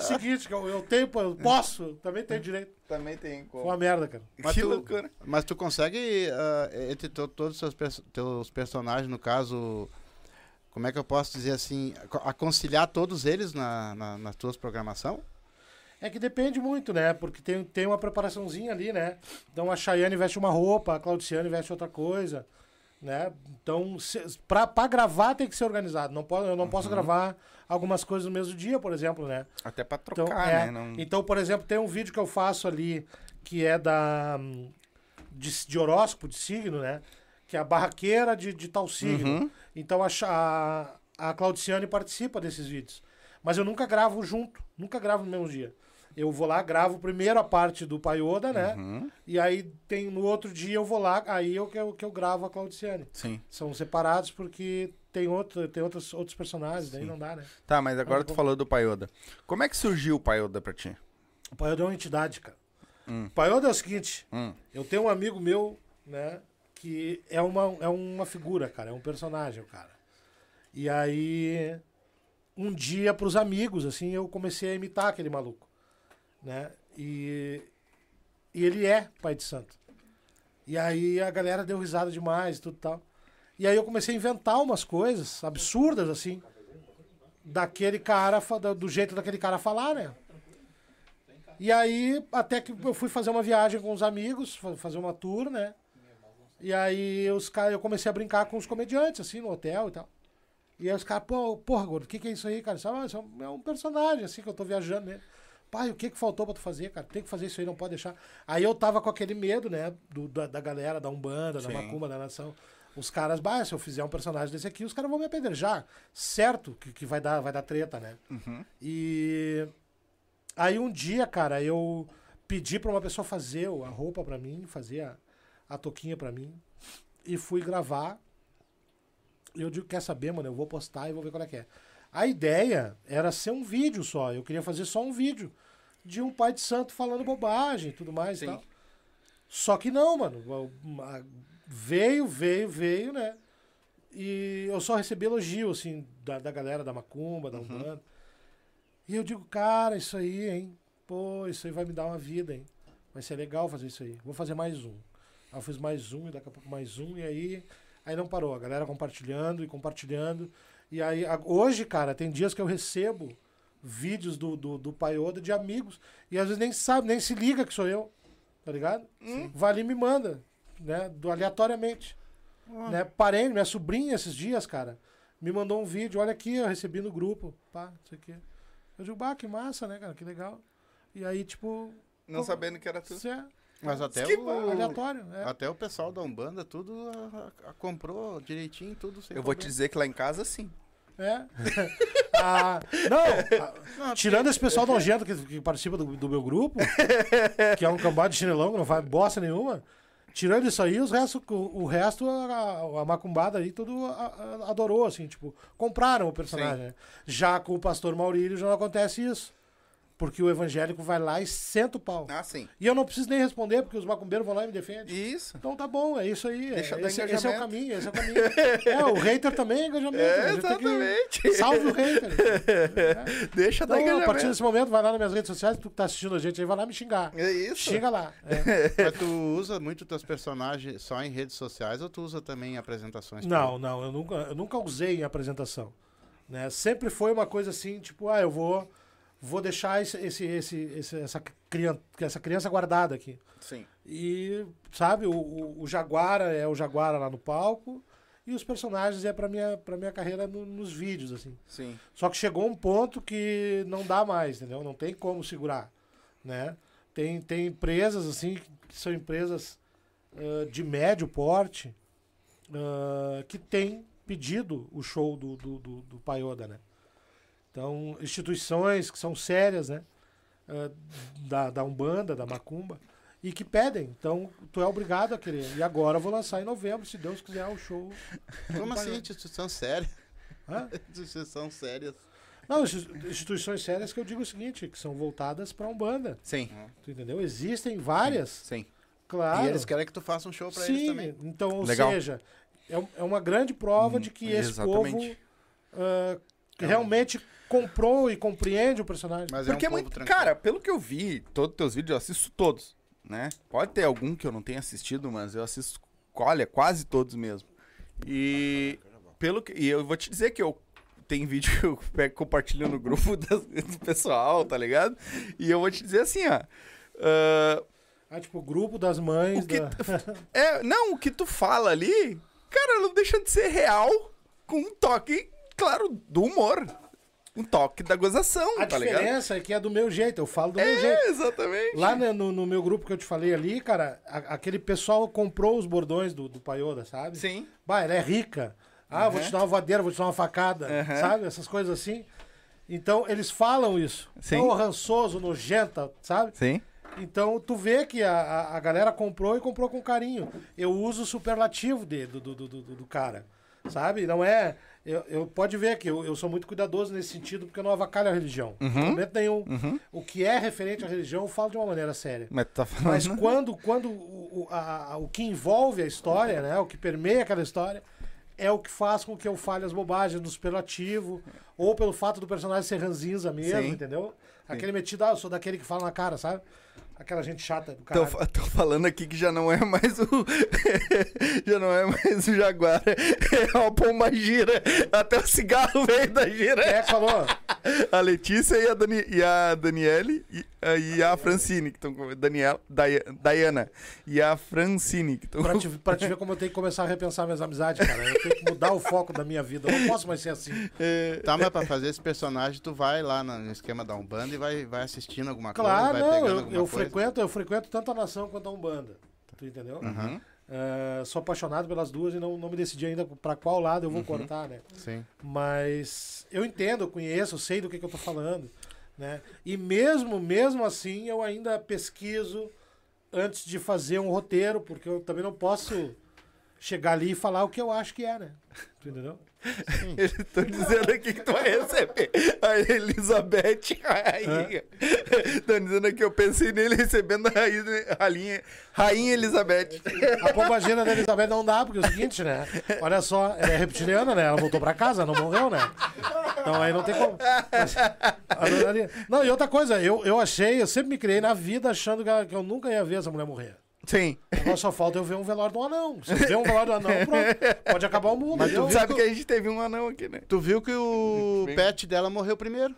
Seguinte, que eu, eu tenho, eu posso, também tenho direito. Também tem como. Foi uma merda, cara. Mas que tu- loucura. Mas tu consegue, ah, entre to- todos os teus personagens, no caso, como é que eu posso dizer assim, aco- aconselhar todos eles na, na, nas tuas programação? É que depende muito, né? Porque tem, tem uma preparaçãozinha ali, né? Então a Chayane veste uma roupa, a Claudiciane veste outra coisa, Né? Então, se, pra, pra gravar tem que ser organizado. Não posso, eu não posso gravar algumas coisas no mesmo dia, por exemplo, né? Até pra Então, trocar, é. né? Não... então, por exemplo, tem um vídeo que eu faço ali que é da de, de horóscopo, de signo, né? Que é a barraqueira de, de tal signo. Uhum. Então a, a, a Claudiciane participa desses vídeos. Mas eu nunca gravo junto, nunca gravo no mesmo dia. Eu vou lá, gravo primeiro a parte do Paioda, né? Uhum. E aí tem no outro dia eu vou lá, aí eu que eu, que eu gravo a Claudiciane. Sim. São separados porque tem, outro, tem outros, outros personagens, daí Sim. não dá, né? Tá, mas agora tu falou do Paioda. Como é que surgiu o Paioda pra ti? O Paioda é uma entidade, cara. Hum. O Paioda é o seguinte, Hum. eu tenho um amigo meu, né, que é uma, é uma figura, cara, é um personagem, cara. E aí, um dia pros amigos, assim, eu comecei a imitar aquele maluco, né? E, e ele é pai de santo. E aí a galera deu risada demais e tudo tal. E aí eu comecei a inventar umas coisas absurdas, assim, daquele cara, do jeito daquele cara falar, né? E aí, até que eu fui fazer uma viagem com os amigos, fa- fazer uma tour, né? E aí os caras, eu comecei a brincar com os comediantes, assim, no hotel e tal. E aí os caras, pô, porra, gordo, o que, que é isso aí, cara? Isso, ah, isso é um- é um personagem, assim, que eu tô viajando nele. Pai, o que que faltou pra tu fazer, cara? Tem que fazer isso aí, não pode deixar. Aí eu tava com aquele medo, né, do, da, da galera, da Umbanda, da Sim. Macumba, da Nação. Os caras, bah, se eu fizer um personagem desse aqui, os caras vão me apedrejar. Certo que, que vai, dar, vai dar treta, né? Uhum. E aí um dia, cara, eu pedi pra uma pessoa fazer a roupa pra mim, fazer a, a touquinha pra mim. E fui gravar. E eu digo, quer saber, mano? Eu vou postar e vou ver qual é que é. A ideia era ser um vídeo só. Eu queria fazer só um vídeo de um pai de santo falando bobagem e tudo mais e Sim. tal. Só que não, mano. Veio, veio, veio, né? E eu só recebi elogio, assim, da, da galera da Macumba, da Umbanda. E eu digo, cara, isso aí, hein? Pô, isso aí vai me dar uma vida, hein? Vai ser legal fazer isso aí. Vou fazer mais um. Aí eu fiz mais um e daqui a pouco mais um. E aí, aí não parou. A galera compartilhando e compartilhando. E aí, hoje, cara, tem dias que eu recebo vídeos do, do, do Paioda de amigos. E às vezes nem sabe, nem se liga que sou eu. Tá ligado? Vai ali e me manda, né? Do, aleatoriamente. Né? Parei, minha sobrinha esses dias, cara, me mandou um vídeo, olha aqui, eu recebi no grupo, pá, isso aqui. Eu digo, bah, que massa, né, cara, que legal. E aí, tipo, Não sabendo que era tu. isso é Mas até Que o, aleatório, né? até o pessoal da Umbanda, tudo a- a- comprou direitinho, tudo sem Eu vou te dizer que lá em casa, sim. É. Ah, não, a- tirando esse pessoal nojento que, que participa do, do meu grupo, que é um cambado de chinelão, que não faz bosta nenhuma. Tirando isso aí, os resto, o, o resto, a, a macumbada aí, tudo a- a- adorou, assim, tipo, compraram o personagem. né? Já com o pastor Maurílio já não acontece isso. Porque o evangélico vai lá e senta o pau. Ah, sim. E eu não preciso nem responder, porque os macumbeiros vão lá e me defendem. Isso. Então tá bom, é isso aí. Deixa é, esse, esse é o engajamento. caminho, esse é o caminho. é, o hater também é engajamento. É, que- exatamente. Salve o hater. Deixa dar Então, a partir engajamento. desse momento, vai lá nas minhas redes sociais, tu que tá assistindo a gente aí, vai lá me xingar. É isso. Xinga lá. É. Mas tu usa muito teus personagens só em redes sociais ou tu usa também em apresentações? Não, não, eu nunca, eu nunca usei em apresentação. Né? Sempre foi uma coisa assim, tipo, ah, eu vou, vou deixar esse, esse, esse, essa, criança, essa criança guardada aqui. Sim. E, sabe, o, o, o Jaguara é o Jaguara lá no palco e os personagens é pra minha, pra minha carreira no- nos vídeos, assim. Sim. Só que chegou um ponto que não dá mais, entendeu? Não tem como segurar, né? Tem, tem empresas, assim, que são empresas ah, de médio porte ah, que têm pedido o show do, do, do, do Paioda, né? Então, instituições que são sérias, né? Ah, da, da Umbanda, da Macumba, e que pedem. Então, tu é obrigado a querer. E agora eu vou lançar em novembro, se Deus quiser, o show. Como assim, instituição séria? Hã? Instituição sérias. Não, insti- instituições sérias que eu digo o seguinte, que são voltadas para Umbanda. Sim. Tu entendeu? Existem várias, Sim. claro. E eles querem que tu faça um show pra eles também. então, ou Legal. seja, é, é uma grande prova Hum, de que esse exatamente. povo ah, realmente comprou e compreende o personagem. Mas Porque é é um muito. tranquilo. Cara, pelo que eu vi, todos os teus vídeos, eu assisto todos, né? Pode ter algum que eu não tenha assistido, mas eu assisto, olha, quase todos mesmo. E pelo que. E eu vou te dizer que eu. Tem vídeo que eu pego, compartilho no grupo das- do pessoal, tá ligado? E eu vou te dizer assim, ó. ah, Ah, tipo, o grupo das mães. O que da- É, não, o que tu fala ali cara, não deixa de ser real com um toque, claro, do humor. Um toque da gozação, A tá ligado? diferença é que é do meu jeito, eu falo do meu jeito. É, exatamente. Lá no, no- meu grupo que eu te falei ali, cara, a- aquele pessoal comprou os bordões do, do Paioda, sabe? Sim. Bah, ela é rica. Ah, vou te dar uma voadeira, vou te dar uma facada, Uhum. sabe? Essas coisas assim. Então, eles falam isso. Sim. Ô, rançoso, nojenta, sabe? Sim. Então, tu vê que a, a, a galera comprou e comprou com carinho. Eu uso o superlativo de, do, do, do, do, do cara, sabe? Não é... Eu, eu pode ver que eu, eu sou muito cuidadoso nesse sentido, porque eu não avacalho a religião. Uhum. Em momento nenhum. O que é referente à religião, eu falo de uma maneira séria. Mas tá falando. Mas quando, quando o, o- a- a- o que envolve a história, né? O que permeia aquela história, é o que faz com que eu fale as bobagens no superlativo, ou pelo fato do personagem ser ranzinza mesmo, Sim. entendeu? Aquele metido, ah, eu sou daquele que fala na cara, sabe? Aquela gente chata do Tô, cara. fa- tô falando aqui que já não é mais o. já não é mais o Jaguar. É uma pomba gira. Até o cigarro veio da gira. É falou? A Letícia e a, Dani, e a Daniele e, e a Francine, que estão com. Daniela, Dia- Diana. E a Francine, que estão Pra te, pra te ver como eu tenho que começar a repensar minhas amizades, cara. Eu tenho que mudar o foco da minha vida. Eu não posso mais ser assim. É, Tá, mas pra fazer esse personagem, tu vai lá no esquema da Umbanda e vai, vai assistindo alguma Claro, coisa, vai não, eu, eu frequento, eu frequento tanto a nação quanto a Umbanda. Tu entendeu? Uhum, É, sou apaixonado pelas duas e não, não me decidi ainda pra qual lado eu vou Uhum. cortar, né? sim. Mas eu entendo, eu conheço, eu sei do que, que eu tô falando, né? E mesmo, mesmo assim, eu ainda pesquiso antes de fazer um roteiro, porque eu também não posso chegar ali e falar o que eu acho que é, né? Entendeu? Eles estão dizendo aqui que tu vai receber a Elizabeth Rainha. Estão dizendo aqui, eu pensei nele recebendo a rainha, rainha, rainha Elizabeth. A pombagira da Elizabeth não dá, porque é o seguinte, né? Olha só, ela é reptiliana, né? Ela voltou pra casa, não morreu, né? Então aí não tem como. Mas, ali- Não, e outra coisa, eu, eu achei, eu sempre me criei na vida achando que eu nunca ia ver essa mulher morrer. Sim. Agora só falta eu ver um velório do anão. Se eu ver um velório do anão, pronto. Pode acabar o mundo. Mas tu sabe que a gente teve um anão aqui, né? Tu viu que o Bem- pet dela morreu primeiro?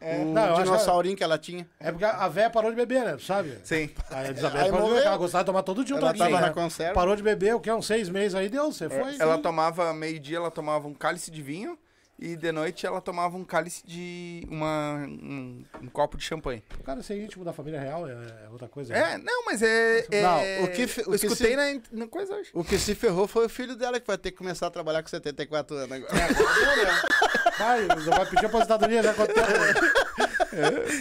É. O Não, eu acho que- dinossaurinho que ela tinha. É porque a véia parou de beber, né? Sabe? Sim. A Elizabeth Aí parou de beber, ela gostava de tomar todo dia um Ela tava né? na conserva. Parou de beber, o que? Uns seis meses aí deu, você foi. É, Ela sim. tomava, meio-dia, ela tomava um cálice de vinho e de noite ela tomava um cálice de. Uma, um, um copo de champanhe. Cara ser íntimo da família real é, é outra coisa. É, né? não, mas é. é- Não, o que fe- o eu que escutei se- na, na coisa hoje. O que se ferrou foi o filho dela, que vai ter que começar a trabalhar com 74 anos agora. Vai, vai pedir aposentadoria já quanto tempo.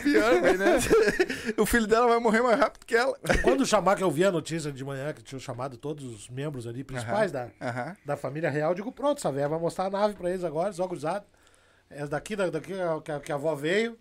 Pior, velho, né? o filho dela vai morrer mais rápido que ela. Quando chamar, que eu vi a notícia de manhã, que tinham chamado todos os membros ali, principais da, Aham. da família real, eu digo, pronto, essa velha vai mostrar a nave pra eles agora, só cruzado. É daqui, da- daqui que a, que a avó veio,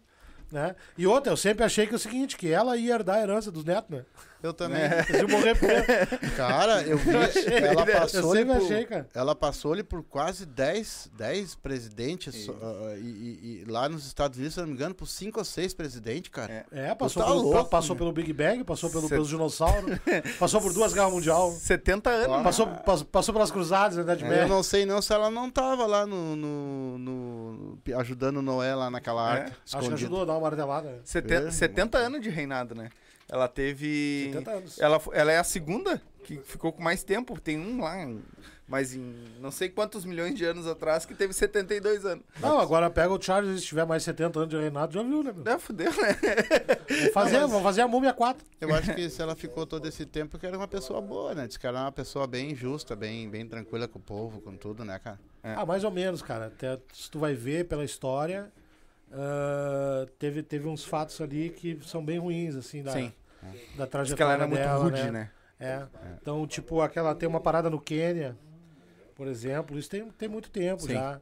né? E outra, eu sempre achei que é o seguinte, que ela ia herdar a herança dos netos, né? Eu também. Eles iam morrer primeiro. Cara, eu vi. ela eu passou sempre por, achei, cara. Ela passou ali por quase 10, 10 presidentes. só, ah, e, e- e lá nos Estados Unidos, se não me engano, por 5 ou 6 presidentes, cara. É. É, passou, tá pelo, louco, passou né? pelo Big Bang, passou pelo, Cê- pelos dinossauros, passou por duas guerras mundial, 70 anos. passou, passou, passou pelas cruzadas, né, da Idade Eu Média. não sei não se ela não tava lá no, no- no- ajudando o Noé lá naquela É, arca. Acho que escondida. ajudou a dar uma martelada. né? 70, É. 70 anos de reinado, né? Ela teve. 70 anos. Ela, ela é a segunda que ficou com mais tempo. Tem um lá, em- mas em não sei quantos milhões de anos atrás que teve 72 anos. Não, agora pega o Charles, se tiver mais 70 anos de reinado, já viu, né, meu? É, fudeu, né? Vamos fazer, vamos fazer a múmia 4. Eu acho que se ela ficou todo esse tempo, que era uma pessoa boa, né? Diz que era uma pessoa bem justa, bem, bem tranquila com o povo, com tudo, né, cara? É. Ah, mais ou menos, cara. Até, se tu vai ver pela história, ah, teve, teve uns fatos ali que são bem ruins, assim, da, Sim. da Diz trajetória que ela era muito dela, rude, né? né? É. Então, tipo, aquela tem uma parada no Quênia, por exemplo, isso tem, tem muito tempo Sim. já.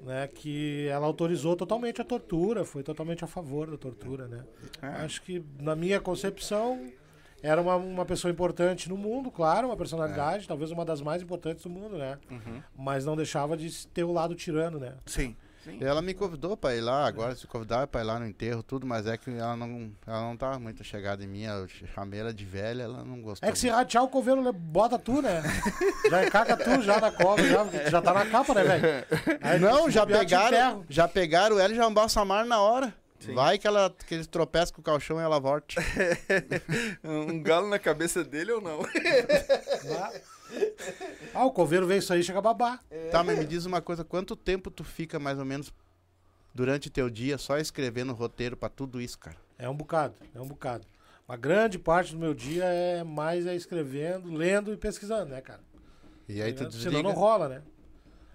Né, que ela autorizou totalmente a tortura, foi totalmente a favor da tortura, né? É. Acho que, na minha concepção, era uma, uma pessoa importante no mundo, claro, uma personalidade, talvez uma das mais importantes do mundo, né? Uhum. Mas não deixava de ter o lado tirano, né? Sim. Sim. Ela me convidou pra ir lá, agora se convidar pra ir lá no enterro, tudo, mas é que ela não, ela não tava muito chegada em mim, eu chamei ela de velha, ela não gostou. É que se ratear o coveiro, le- bota tu, né? Já encaca tu já na cova, já, já tá na capa, né, velho? Não, já pegaram, já pegaram ela e já embalsamaram na hora. Sim. Vai que, ela, que eles tropeçam com o caixão e ela volta. um galo na cabeça dele ou não? Ah, o coveiro vê isso aí, chega a babar. Tá, mas me diz uma coisa, quanto tempo tu fica mais ou menos durante teu dia só escrevendo roteiro pra tudo isso, cara? É um bocado, é um bocado. Uma grande parte do meu dia é mais é escrevendo, lendo e pesquisando, né, cara? E aí tu Senão desliga. não rola, né?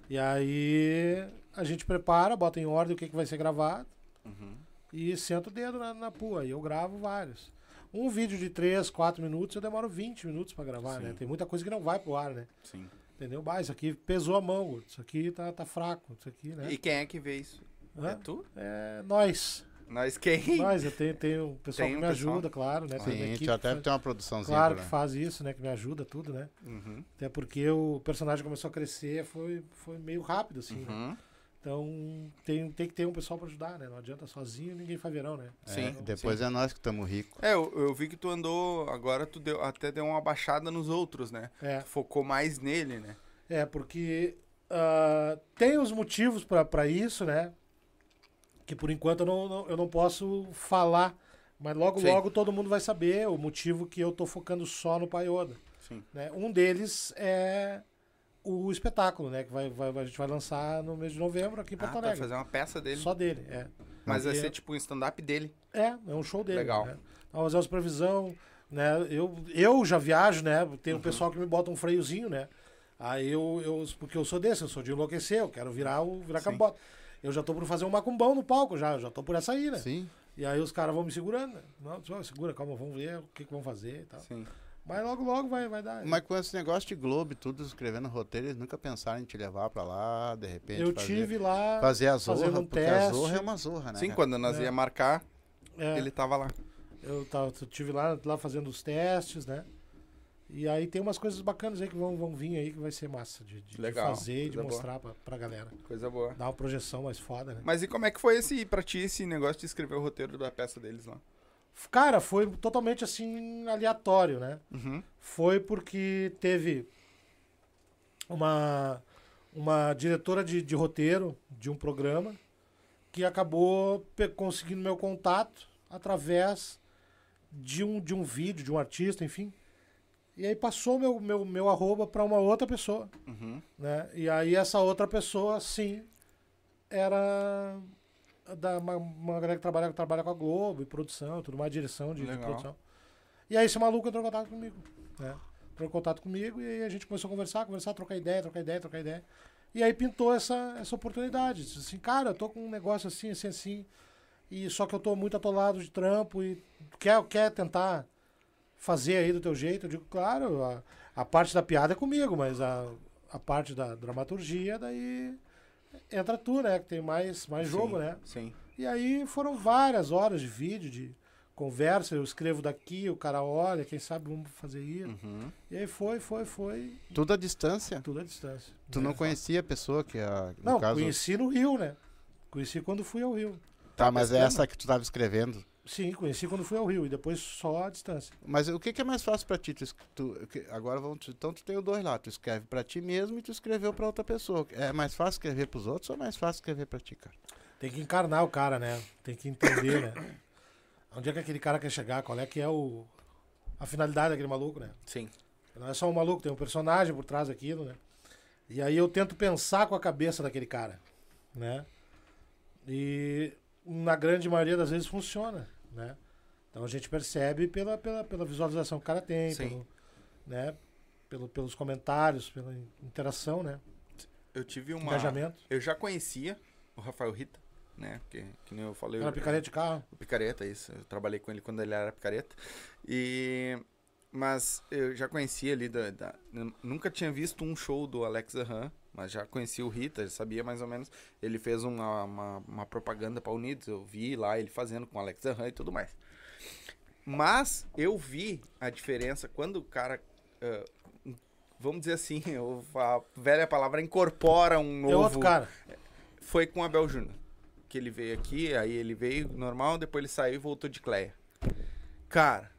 E aí a gente prepara, bota em ordem o que, que vai ser gravado Uhum. e senta o dedo na, na pua. E eu gravo vários. Um vídeo de 3, 4 minutos, eu demoro 20 minutos pra gravar, né? Sim. Tem muita coisa que não vai pro ar, né? Sim. Entendeu? Bah, isso aqui pesou a mão, isso aqui tá, tá fraco, isso aqui, né? E quem é que vê isso? Hã? É tu? É nós. Nós quem? Nós, eu tenho, tenho o pessoal Tem que um me pessoal. ajuda, claro, né? Tem Sim, equipe até que tem uma produçãozinha. Claro que faz isso, né? Que me ajuda tudo, né? Uhum. Até porque o personagem começou a crescer, foi, foi meio rápido, assim, né? Então tem, tem que ter um pessoal pra ajudar, né? Não adianta sozinho, ninguém faz verão, né? É, Sim, depois é nós que estamos ricos. É, eu, eu vi que tu andou, agora tu deu, até deu uma baixada nos outros, né? É, Tu focou mais nele, né? é porque ah, tem os motivos pra- pra isso, né? Que por enquanto eu não, não- eu não posso falar, mas logo, Sim. logo todo mundo vai saber o motivo que eu tô focando só no Paioda. Sim. Né? Um deles é o espetáculo, né? Que vai, vai- a gente vai lançar no mês de novembro aqui em Ah, Porto tu vai Alegre. fazer uma peça dele. Só dele, é. Mas vai Porque- ser tipo um stand-up dele. É, é um show dele. Legal. Né? Então, fazer as previsão, né? Eu, eu já viajo, né? Tem Uhum. um pessoal que me bota um freiozinho, né? Aí eu, eu. Porque eu sou desse, eu sou de enlouquecer, eu quero virar o virar Sim. cambota. Eu já tô por fazer um macumbão no palco, já, eu já tô por essa aí, né? Sim. E aí os caras vão me segurando, né? Não, segura, calma, vamos ver o que, que vão fazer e tal. Sim. Mas logo, logo vai, vai dar. Mas com esse negócio de Globo e tudo, escrevendo roteiro, eles nunca pensaram em te levar pra lá, de repente. eu fazer, tive lá. Fazer a zorra, um porque a teste. zorra é uma zorra, né? Sim, cara? quando nós É. ia marcar, é, ele tava lá. Eu, tava, eu tive lá, lá fazendo os testes, né? E aí tem umas coisas bacanas aí que vão, vão vir aí que vai ser massa de, de- de Legal, fazer e de boa. mostrar pra, pra galera. Coisa boa. Dar uma projeção mais foda, né? Mas e como é que foi esse, pra ti, esse negócio de escrever o roteiro da peça deles lá? Cara, foi totalmente assim, aleatório, né? Uhum. Foi porque teve uma, uma diretora de, de roteiro de um programa que acabou conseguindo meu contato através de um, de um vídeo, de um artista, enfim. E aí passou meu, meu, meu arroba para uma outra pessoa, Uhum. né? E aí essa outra pessoa, sim, era da, uma, uma galera que trabalha, trabalha com a Globo e produção, tudo mais, direção de, de produção. E aí esse maluco entrou em contato comigo, né? Entrou em contato comigo e aí a gente começou a conversar, conversar, trocar ideia, trocar ideia, trocar ideia. E aí pintou essa, essa oportunidade. Disse assim, cara, eu tô com um negócio assim, assim, assim. E só que eu tô muito atolado de trampo e quer, quer tentar fazer aí do teu jeito? Eu digo, claro, a, a parte da piada é comigo, mas a, a parte da dramaturgia, daí entra tu, né? Que tem mais, mais jogo, Sim, né? Sim. E aí foram várias horas de vídeo, de conversa, eu escrevo daqui, o cara olha, quem sabe vamos fazer isso. Uhum. E aí foi, foi, foi, Tudo à distância. tudo à distância. Tu não conhecia a pessoa que, a, no Não, caso... conheci no Rio, né? Conheci quando fui ao Rio. Tá, mas é essa que tu tava escrevendo. Sim, conheci quando fui ao Rio e depois só à distância. Mas o que, que é mais fácil pra ti? Tu, tu- agora vamos. Então tu tem os dois lá. Tu escreve pra ti mesmo e tu escreveu pra outra pessoa. É mais fácil escrever pros outros ou é mais fácil escrever pra ti, cara? Tem que encarnar o cara, né? Tem que entender, né? Onde é que aquele cara quer chegar? Qual é que é o a finalidade daquele maluco, né? Sim. Não é só um maluco, tem um personagem por trás daquilo, né? E aí eu tento pensar com a cabeça daquele cara, né? E na grande maioria das vezes funciona, né? Então a gente percebe pela, pela, pela visualização que o cara tem, Sim. pelo, né? Pelo, pelos comentários, pela interação, né? Eu tive uma. Engajamento. Eu já conhecia o Rafael Rita, né? Que, que nem eu falei. Pela eu- picareta de carro. O picareta, isso. Eu trabalhei com ele quando ele era picareta. E. Mas eu já conhecia ali da, da- Nunca tinha visto um show do Alex Zahran, mas já conhecia o Rita, sabia mais ou menos. Ele fez uma, uma, uma propaganda para Unidos, eu vi lá ele fazendo com o Alex Zahran e tudo mais. Mas eu vi a diferença quando o cara. ah, vamos dizer assim, a velha palavra incorpora um novo É outro cara. foi com o Abel Júnior. Que ele veio aqui, aí ele veio normal, depois ele saiu e voltou de Cleia. Cara,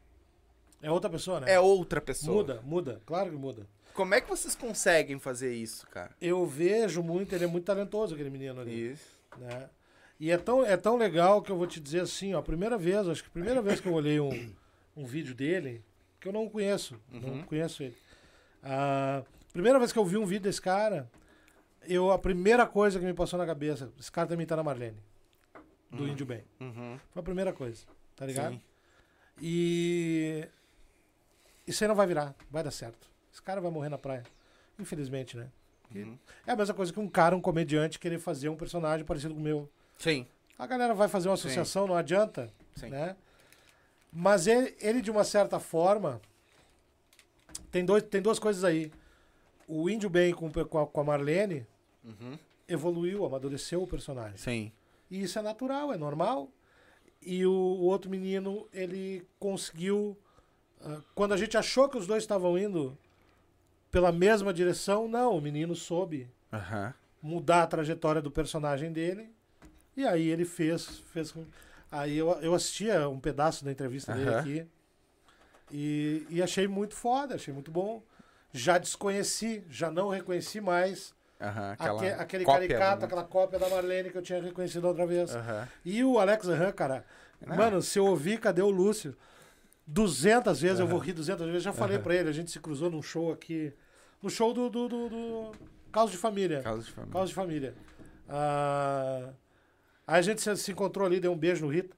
É outra pessoa, né? é outra pessoa. Muda, muda. Claro que muda. Como é que vocês conseguem fazer isso, cara? Eu vejo muito, ele é muito talentoso, aquele menino ali. Isso. né? E é tão, é tão legal que eu vou te dizer assim, ó, a primeira vez, acho que a primeira vez que eu olhei um, um vídeo dele, que eu não conheço, não Uhum. conheço ele. A Primeira vez que eu vi um vídeo desse cara, eu, a primeira coisa que me passou na cabeça, esse cara tá imitando a Marlene, do Índio Bem. Uhum. Foi a primeira coisa, tá ligado? Sim. E isso aí não vai virar, vai dar certo. Esse cara vai morrer na praia. Infelizmente, né? Uhum. É a mesma coisa que um cara, um comediante, querer fazer um personagem parecido com o meu. Sim. A galera vai fazer uma Sim. associação, não adianta, Sim. né? Mas ele, ele, de uma certa forma, tem, dois, tem duas coisas aí. O Índio Bem com, com, a, com a Marlene Uhum. evoluiu, amadureceu o personagem. Sim. E isso é natural, é normal. E o, o outro menino, ele conseguiu. ah, quando a gente achou que os dois estavam indo pela mesma direção, não, o menino soube Aham. mudar a trajetória do personagem dele. E aí ele fez. fez aí eu, eu assistia um pedaço da entrevista dele Aham. aqui. E, e achei muito foda, achei muito bom. Já desconheci, já não reconheci mais Aham. aque- Aquela aquele cópia, caricato, né? aquela cópia da Marlene que eu tinha reconhecido outra vez. Aham. E o Alex Zahran, cara, Não. mano, se eu ouvir Cadê o Lúcio? 200 vezes, eu vou rir 200 vezes. Já falei pra ele, a gente se cruzou num show aqui. No show do, do, do, do Caos de Família. Causa de família. Caos de Família. Ah, aí a gente se, se encontrou ali, deu um beijo no Rita.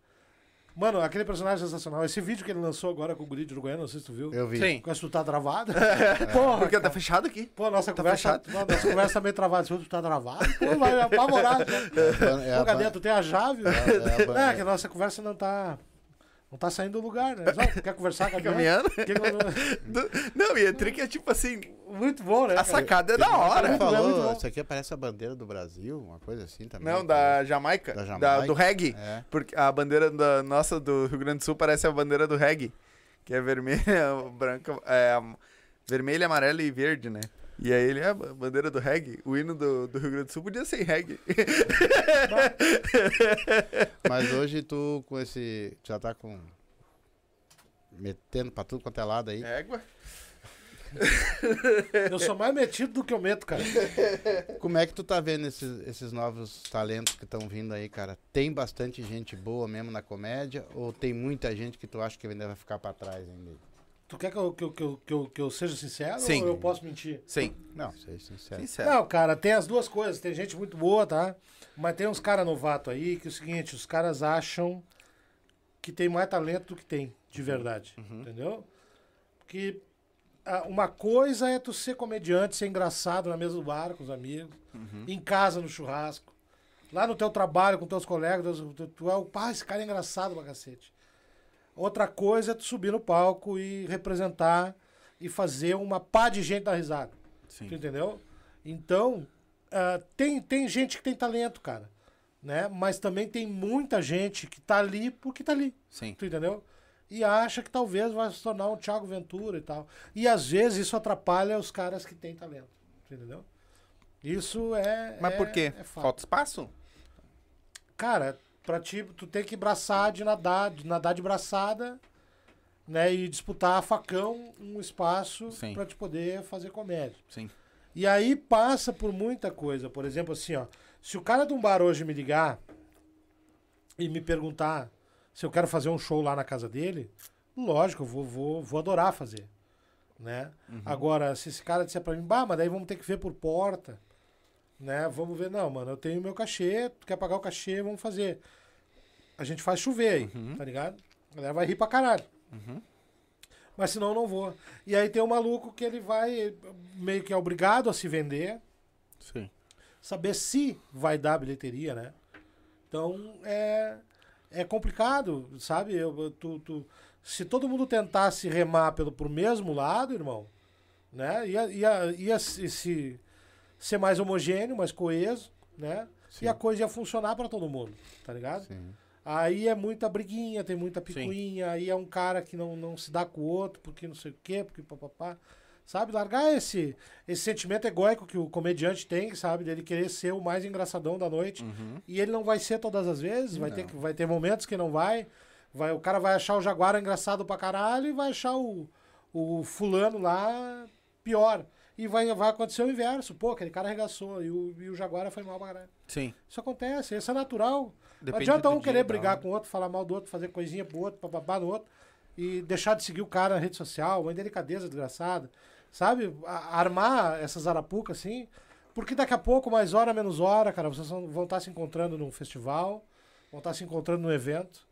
Mano, aquele personagem é sensacional. Esse vídeo que ele lançou agora com o guri de Uruguaiana, não sei se tu viu. Eu vi. Sim. Com essa tu tá travado. Porra, Porque tá cara. fechado aqui. Pô, nossa Tá conversa, fechado. nossa conversa tá meio travada. Se tu tá travado, pô, vai apavorar. Né? É Pô, a cadê? Tu tem a chave? é a ban- É, que a nossa conversa não tá. Não tá saindo do lugar, né? Só quer conversar com a Caminhando. Que que eu- Do- Não, e a trick é tipo assim, Muito bom, né? a sacada é da Ele hora. muito bom, muito falou, bom. isso aqui parece a bandeira do Brasil, uma coisa assim também. Não, da Jamaica. Da da- Jamaica. do reggae. É. Porque a bandeira da nossa do Rio Grande do Sul parece a bandeira do reggae. Que é vermelha, branca. É, vermelha, amarela e verde, né? E aí ele é a bandeira do reggae. O hino do, do Rio Grande do Sul podia ser reggae. Mas hoje tu com esse. tu Já tá com. Metendo pra tudo quanto é lado aí. Égua. Eu sou mais metido do que eu meto, cara. Como é que tu tá vendo esses, esses novos talentos que estão vindo aí, cara? Tem bastante gente boa mesmo na comédia? Ou tem muita gente que tu acha que ainda vai ficar pra trás ainda? Tu quer que eu, que eu, que eu, que eu, que eu seja sincero Sim. ou eu posso mentir? Sim. Não, sei sincero. Sincero. Não, cara, tem as duas coisas. Tem gente muito boa, tá? Mas tem uns caras novatos aí que é o seguinte, os caras acham que tem mais talento do que tem, de verdade. Entendeu? Porque ah, uma coisa é tu ser comediante, ser engraçado na mesa do bar com os amigos, em casa no churrasco, lá no teu trabalho com teus colegas, tu, tu é o pá, esse cara é engraçado pra cacete. Outra coisa é tu subir no palco e representar e fazer uma pá de gente dar risada. Tu Sim. entendeu? Então, ah, tem, tem gente que tem talento, cara. Né? Mas também tem muita gente que tá ali porque tá ali. Sim. Tu entendeu? E acha que talvez vai se tornar um Thiago Ventura e tal. E às vezes isso atrapalha os caras que têm talento. Tu entendeu? Isso é. Mas é- por quê? é fato. Falta espaço? Cara, pra ti, tu tem que braçar de nadar, de nadar de braçada, né? E disputar a facão um espaço Sim. pra te poder fazer comédia. Sim. E aí passa por muita coisa. Por exemplo, assim, ó. Se o cara de um bar hoje me ligar e me perguntar se eu quero fazer um show lá na casa dele, lógico, eu vou, vou, vou adorar fazer. Né? Agora, se esse cara disser pra mim, bah, mas daí vamos ter que ver por porta. Né? Vamos ver, não, mano, eu tenho meu cachê, tu quer pagar o cachê, vamos fazer. A gente faz chover aí, tá ligado? A galera vai rir pra caralho. Mas senão eu não vou. E aí tem o maluco que ele vai meio que é obrigado a se vender, Sim. saber se vai dar bilheteria, né? Então é, é complicado, sabe? Eu- tu, tu- se todo mundo tentasse remar pelo, pro mesmo lado, irmão, né? Ia, ia, ia se, se- ser mais homogêneo, mais coeso, né? Sim. E a coisa ia funcionar para todo mundo, tá ligado? Sim. Aí é muita briguinha, tem muita picuinha, aí é um cara que não, não se dá com o outro, porque não sei o quê, porque papapá. Sabe, largar esse, esse sentimento egóico que o comediante tem, sabe, dele querer ser o mais engraçadão da noite. E ele não vai ser todas as vezes, vai ter, vai ter momentos que não vai. vai. O cara vai achar o Jaguar engraçado pra caralho e vai achar o, o fulano lá pior. E vai, vai acontecer o inverso. Pô, aquele cara arregaçou e o, e o Jaguar foi mal pra caralho. Sim. Isso acontece, isso é natural. Depende não adianta um querer brigar né? com o outro, falar mal do outro, fazer coisinha pro outro, papapá no outro, e deixar de seguir o cara na rede social, uma delicadeza desgraçada. sabe? A- armar essas arapucas assim. Porque daqui a pouco, mais hora, menos hora, cara, vocês vão vão estar se encontrando num festival, vão estar se encontrando num evento,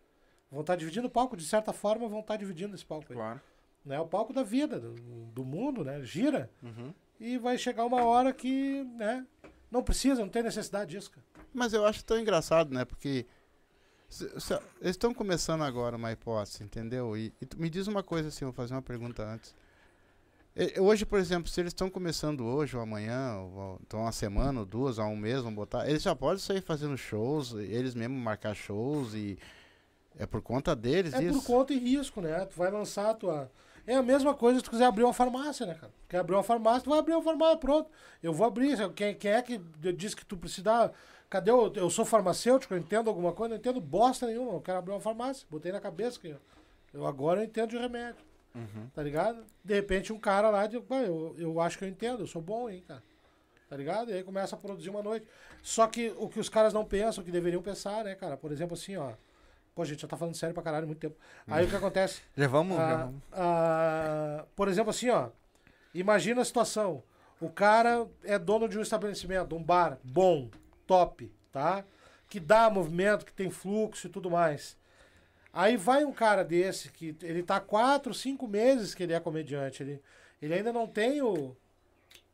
vão estar dividindo o palco, de certa forma, vão estar dividindo esse palco aí. Claro. Né? O palco da vida, do, do mundo, né? Gira. Uhum. E vai chegar uma hora que, né? Não precisa, não tem necessidade disso, cara. Mas eu acho tão engraçado, né? Porque se- se- eles estão começando agora uma hipótese, entendeu? E, e me diz uma coisa assim, vou fazer uma pergunta antes. E- Hoje, por exemplo, se eles estão começando hoje ou amanhã, ou então uma semana, ou duas, ou um mês, vão botar, eles já podem sair fazendo shows, eles mesmos marcar shows e é por conta deles É isso? por conta e risco, né? Tu vai lançar a tua. É a mesma coisa se tu quiser abrir uma farmácia, né, cara? Quer abrir uma farmácia, tu vai abrir uma farmácia, pronto. Eu vou abrir. Quem, quem é que disse que tu precisa. Cadê o. Eu sou farmacêutico, eu entendo alguma coisa, não entendo bosta nenhuma. Eu quero abrir uma farmácia. Botei na cabeça que eu agora eu entendo de remédio. Uhum. Tá ligado? De repente um cara lá diz, "Pá, eu, eu acho que eu entendo, eu sou bom, hein, cara. Tá ligado? E aí começa a produzir uma noite. Só que o que os caras não pensam, que deveriam pensar, né, cara? Por exemplo, assim, ó. Pô, gente já tá falando sério pra caralho há muito tempo. Aí o que acontece? Já vamos, já Ah, vamos. ah, por exemplo, assim, ó. Imagina a situação. O cara é dono de um estabelecimento, um bar bom, top, tá? Que dá movimento, que tem fluxo e tudo mais. Aí vai um cara desse que ele tá quatro, cinco meses que ele é comediante. Ele, ele ainda não tem o,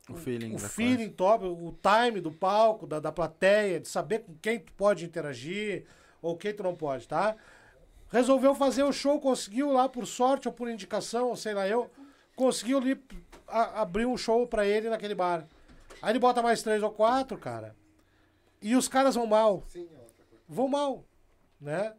O feeling o feeling top, o time do palco, da, da plateia, de saber com quem tu pode interagir ou quem tu não pode, tá? Resolveu fazer o show, conseguiu lá por sorte ou por indicação, ou sei lá eu, conseguiu ali a- abrir um show pra ele naquele bar. Aí ele bota mais três ou quatro, cara. E os caras vão mal. Vão mal, né?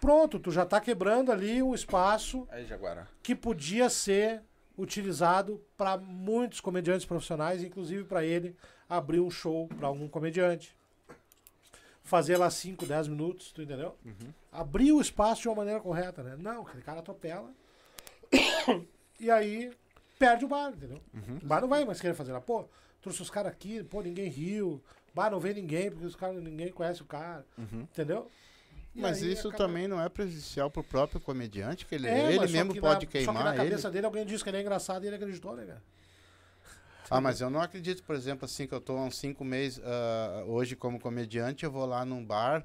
Pronto, tu já tá quebrando ali um espaço Aí, Jaguara. que podia ser utilizado para muitos comediantes profissionais, inclusive para ele abrir um show para algum comediante. Fazer lá 5, 10 minutos, tu entendeu? Abrir o espaço de uma maneira correta, né? Não, aquele cara atropela. e aí perde o bar, entendeu? O bar não vai mais querer fazer lá. Pô, trouxe os caras aqui, pô, ninguém riu. Bar não vê ninguém, porque os caras, ninguém conhece o cara. Entendeu? E Mas isso acaba- também não é prejudicial pro próprio comediante, que ele, É, ele mesmo que pode na, queimar Só que na ele. cabeça dele alguém disse que ele é engraçado e ele acreditou, né, cara? Ah, mas eu não acredito, por exemplo, assim, que eu tô há uns cinco meses ah, hoje como comediante, eu vou lá num bar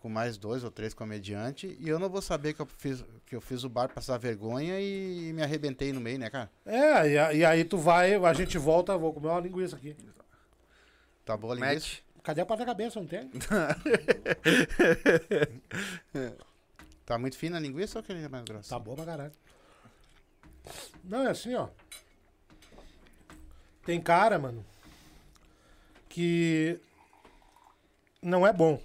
com mais dois ou três comediantes e eu não vou saber que eu fiz, que eu fiz o bar passar vergonha e me arrebentei no meio, né, cara? É, e, a- e aí tu vai, a gente volta, vou comer uma linguiça aqui. Tá boa a linguiça? Cadê a pata cabeça? Não tem? Tá muito fina a linguiça ou aquele é mais grosso? Tá boa pra caralho. Não, é assim, ó. Tem cara, mano, que não é bom.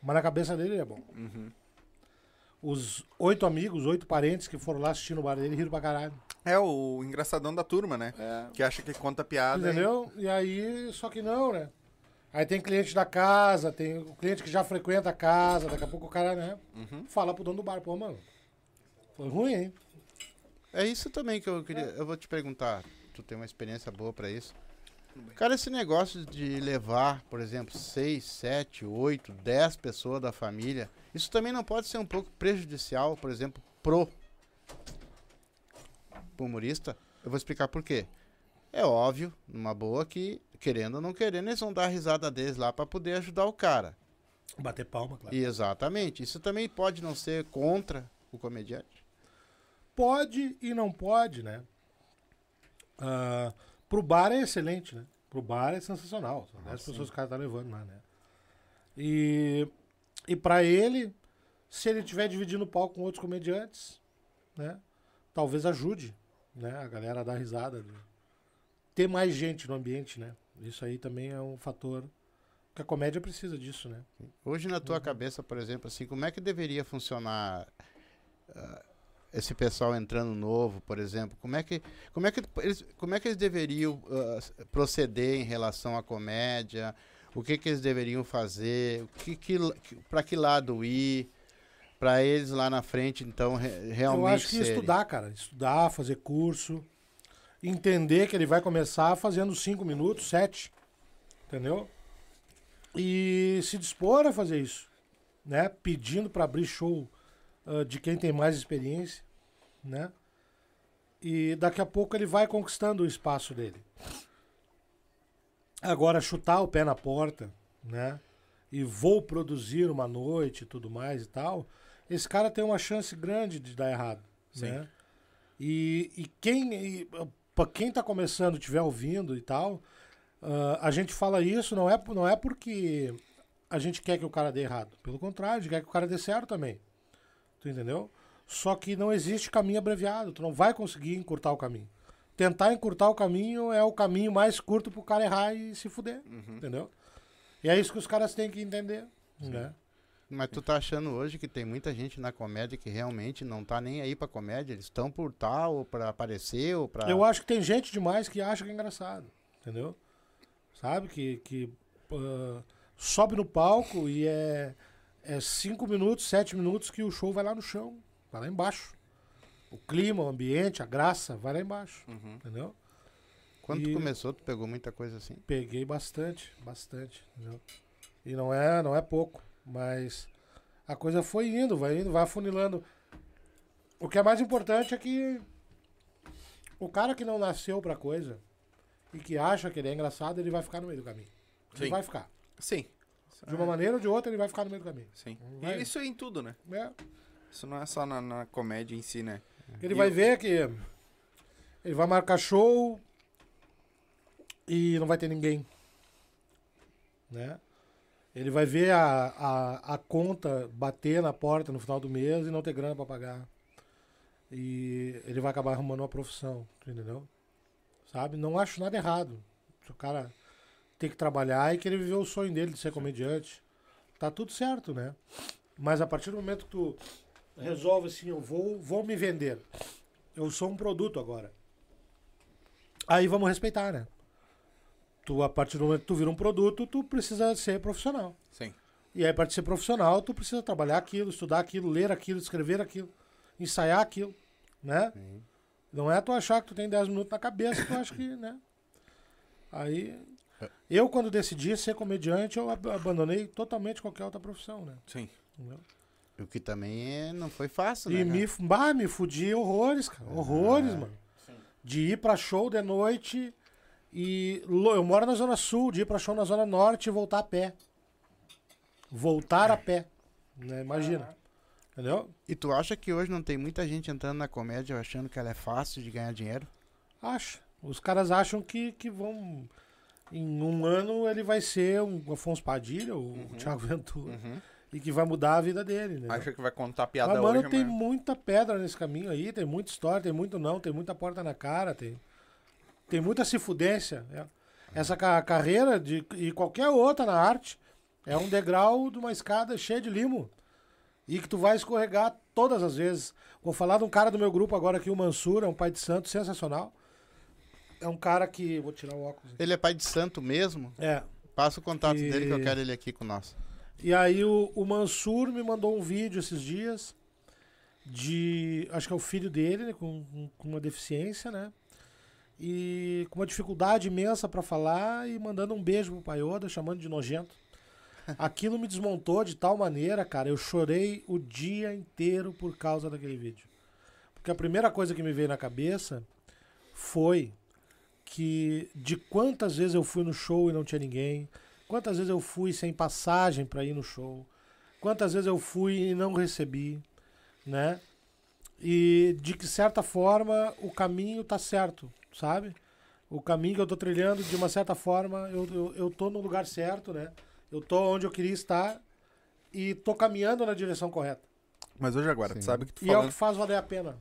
Mas na cabeça dele ele é bom. Uhum. Os oito amigos, oito parentes que foram lá assistir no bar dele riram pra caralho. É o engraçadão da turma, né? É. Que acha que conta piada. Entendeu? E aí, só que não, né? Aí tem cliente da casa, tem o cliente que já frequenta a casa, daqui a pouco o cara, né? Uhum. Fala pro dono do bar, pô, mano. Foi ruim, hein? É isso também que eu queria. Eu vou te perguntar. Tu tem uma experiência boa pra isso. Cara, esse negócio de levar, por exemplo, seis, sete, oito, dez pessoas da família, isso também não pode ser um pouco prejudicial, por exemplo, pro, pro humorista? Eu vou explicar por quê. É óbvio, numa boa, que querendo ou não querendo, eles vão dar a risada deles lá pra poder ajudar o cara. Bater palma, claro. E exatamente. Isso também pode não ser contra o comediante. Pode e não pode, né? Ah, pro bar é excelente, né? Pro bar é sensacional. São 10 pessoas que o cara tá levando lá, né? E, e pra ele, se ele estiver dividindo o palco com outros comediantes, né? Talvez ajude, né? A galera dar risada. né? Ter mais gente no ambiente, né? Isso aí também é um fator que a comédia precisa disso, né? Hoje, na tua cabeça, por exemplo, assim, como é que deveria funcionar ah, esse pessoal entrando novo, por exemplo? Como é que, como é que, eles, como é que eles deveriam ah, proceder em relação à comédia? O que, que eles deveriam fazer? O que, que, para que lado ir? Para eles lá na frente, então, re- realmente Eu acho que serem. estudar, cara. Estudar, fazer curso. Entender que ele vai começar fazendo cinco minutos, sete. Entendeu? E se dispor a fazer isso. Né? Pedindo para abrir show ah, de quem tem mais experiência. Né? E daqui a pouco ele vai conquistando o espaço dele. Agora, chutar o pé na porta, né? E vou produzir uma noite e tudo mais e tal. Esse cara tem uma chance grande de dar errado, Sim. né? E, e quem, e, pra quem tá começando, estiver ouvindo e tal, ah, a gente fala isso não é, não é porque a gente quer que o cara dê errado. Pelo contrário, a gente quer que o cara dê certo também. Tu entendeu? Só que não existe caminho abreviado. Tu não vai conseguir encurtar o caminho. Tentar encurtar o caminho é o caminho mais curto pro cara errar e se fuder. Entendeu? E é isso que os caras têm que entender. Né? Mas tu tá achando hoje que tem muita gente na comédia que realmente não tá nem aí pra comédia? Eles estão por tal, ou pra aparecer, ou pra. Eu acho que tem gente demais que acha que é engraçado. Entendeu? Sabe? Que, que ah, sobe no palco e é, é cinco minutos, sete minutos que o show vai lá no chão. Vai lá embaixo. O clima, o ambiente, a graça, vai lá embaixo. Uhum. Entendeu? Quando E- tu começou, tu pegou muita coisa assim. Peguei bastante, bastante. Entendeu? E não é, não é pouco, mas a coisa foi indo, vai indo, vai afunilando. O que é mais importante é que o cara que não nasceu pra coisa e que acha que ele é engraçado, ele vai ficar no meio do caminho. Ele Sim. vai ficar. Sim. De uma maneira ou de outra, ele vai ficar no meio do caminho. Sim. Vai. E isso é em tudo, né? É. Isso não é só na, na comédia em si, né? Ele E vai o- ver que ele vai marcar show e não vai ter ninguém. Né? Ele vai ver a, a, a conta bater na porta no final do mês e não ter grana pra pagar. E ele vai acabar arrumando uma profissão, entendeu? Sabe? Não acho nada errado. Se o cara tem que trabalhar e querer viver o sonho dele de ser comediante, tá tudo certo, né? Mas a partir do momento que tu resolve assim, eu vou, vou me vender. Eu sou um produto agora. Aí vamos respeitar, né? Tu, a partir do momento que tu vira um produto, tu precisa ser profissional. Sim. E aí, para ser profissional, tu precisa trabalhar aquilo, estudar aquilo, ler aquilo, escrever aquilo, ensaiar aquilo, né? Não é tu achar que tu tem 10 minutos na cabeça, tu acha que, né? Aí, eu quando decidi ser comediante, eu ab- abandonei totalmente qualquer outra profissão, né? Sim. Entendeu? O que também é- não foi fácil, E né? me, cara? bah, me fudi horrores, cara. Horrores, Ah, mano. De ir pra show de noite e. Eu moro na Zona Sul, de ir pra show na Zona Norte e voltar a pé. Voltar a pé. Né? Imagina. Entendeu? E tu acha que hoje não tem muita gente entrando na comédia achando que ela é fácil de ganhar dinheiro? Acho. Os caras acham que, que vão. Em um ano ele vai ser um Afonso Padilha, ou o Thiago Ventura. Uhum. E que vai mudar a vida dele. Né? Acha que vai contar piada Mas, mano, hoje, tem muita pedra nesse caminho aí, tem muita história, tem muito não, tem muita porta na cara, tem, tem muita cifudência. né? Essa ca- carreira de, e qualquer outra na arte é um degrau de uma escada cheia de limo. E que tu vai escorregar todas as vezes. Vou falar de um cara do meu grupo agora aqui, o Mansur, é um pai de santo sensacional. É um cara que. Vou tirar o óculos. Ele é pai de santo mesmo? É. Passa o contato E- dele que eu quero ele aqui com nós. E aí o, o Mansur me mandou um vídeo esses dias de. Acho que é o filho dele, né, com- com uma deficiência, né? E com uma dificuldade imensa pra falar e mandando um beijo pro Paioda, chamando de nojento. Aquilo me desmontou de tal maneira, cara. Eu chorei o dia inteiro por causa daquele vídeo. Porque a primeira coisa que me veio na cabeça foi que de quantas vezes eu fui no show e não tinha ninguém, quantas vezes eu fui sem passagem para ir no show, quantas vezes eu fui e não recebi, né? E de que certa forma o caminho tá certo, sabe? O caminho que eu tô trilhando, de uma certa forma, eu, eu, eu tô no lugar certo, né? Eu tô onde eu queria estar e tô caminhando na direção correta. Mas hoje agora, Sim. tu sabe que tu E é o que faz valer a pena.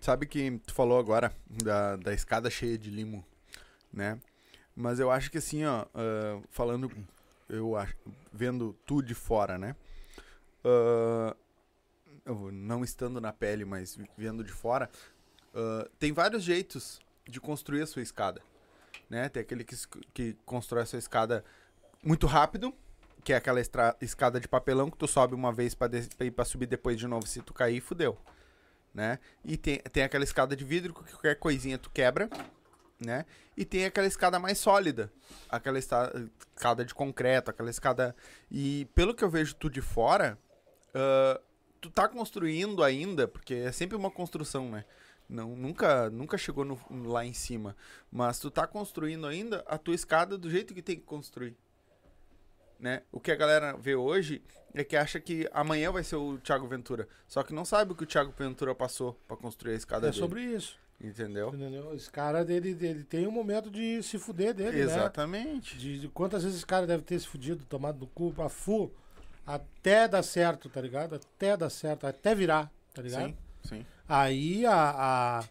Sabe que tu falou agora da, da escada cheia de limo, né? Mas eu acho que assim, ó, ah, falando, eu acho, vendo tu de fora, né? Eu não estando na pele, mas vendo de fora, ah, tem vários jeitos de construir a sua escada, né? Tem aquele que, que constrói a sua escada muito rápido, que é aquela estra- escada de papelão que tu sobe uma vez pra ir pra subir depois de novo, se tu cair, fudeu né? E tem, tem aquela escada de vidro que qualquer coisinha tu quebra, né? E tem aquela escada mais sólida, aquela escada de concreto, aquela escada. E pelo que eu vejo tu de fora, ah, tu tá construindo ainda, porque é sempre uma construção, né? Não, nunca, nunca chegou no- lá em cima. Mas tu tá construindo ainda a tua escada do jeito que tem que construir. Né? O que a galera vê hoje é que acha que amanhã vai ser o Thiago Ventura. Só que não sabe o que o Thiago Ventura passou pra construir a escada É dele. sobre isso. Entendeu? Entendeu? Esse cara dele, dele tem um momento de se fuder dele, né? Exatamente. De, de quantas vezes esse cara deve ter se fudido, tomado no cu pra fu, até dar certo, tá ligado? Até dar certo, até virar, tá ligado? Sim, sim, Aí a, a-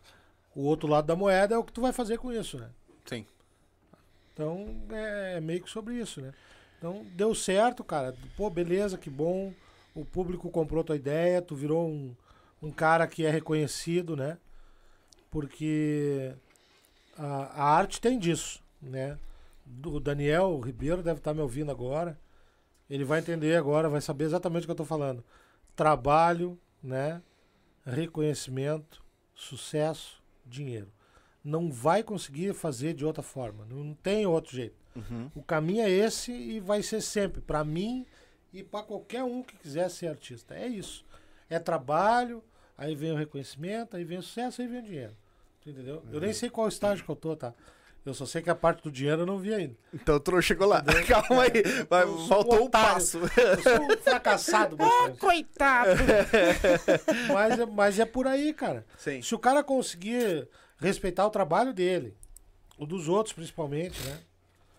o outro lado da moeda é o que tu vai fazer com isso, né? sim. Então é meio que sobre isso, né? Então deu certo, cara. Pô, beleza, que bom. O público comprou tua ideia, tu virou um, um cara que é reconhecido, né? Porque a, a arte tem disso, né? O Daniel Ribeiro deve estar me ouvindo agora. Ele vai entender agora, vai saber exatamente o que eu tô falando. Trabalho, né? Reconhecimento, sucesso, dinheiro. Não vai conseguir fazer de outra forma. Não tem outro jeito. Uhum. O caminho é esse e vai ser sempre. Pra mim e pra qualquer um que quiser ser artista. É isso. É trabalho, aí vem o reconhecimento, aí vem o sucesso, aí vem o dinheiro. Entendeu? Eu nem sei qual estágio que eu tô, tá? Eu só sei que a parte do dinheiro eu não vi ainda. Então tu não chegou lá. Calma aí. Vai, Eu sou um faltou o otário. passo. Eu sou um fracassado, basicamente. Coitado. mas, é, mas é por aí, cara. Sim. Se o cara conseguir respeitar o trabalho dele, o dos outros principalmente, né?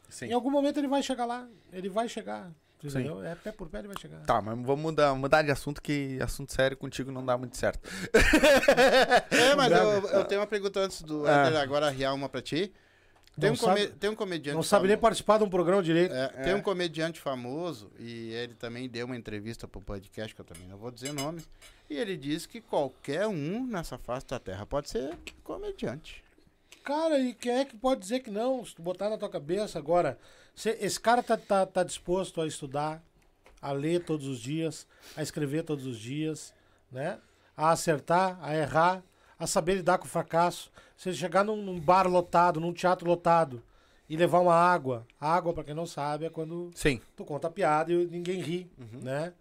Sim. Em algum momento ele vai chegar lá. Ele vai chegar. Sim. Entendeu? É pé por pé ele vai chegar. Tá, mas vamos mudar, mudar de assunto, que assunto sério contigo não dá muito certo. É, mas eu, eu tenho uma pergunta antes do. Éder agora arriar uma pra ti. Tem um, sabe- tem um comediante. Não sabe nem famo- participar de um programa direito. É, Tem um comediante famoso e ele também deu uma entrevista pro podcast, que eu também não vou dizer nome. E ele disse que qualquer um nessa face da terra pode ser comediante. Cara, e quem é que pode dizer que não? Se tu botar na tua cabeça agora, se esse cara tá, tá, tá disposto a estudar, a ler todos os dias, a escrever todos os dias, né? A acertar, a errar, a saber lidar com o fracasso. Se ele chegar num, num bar lotado, num teatro lotado e levar uma água, água, pra quem não sabe, é quando Sim. tu conta a piada e ninguém ri, né?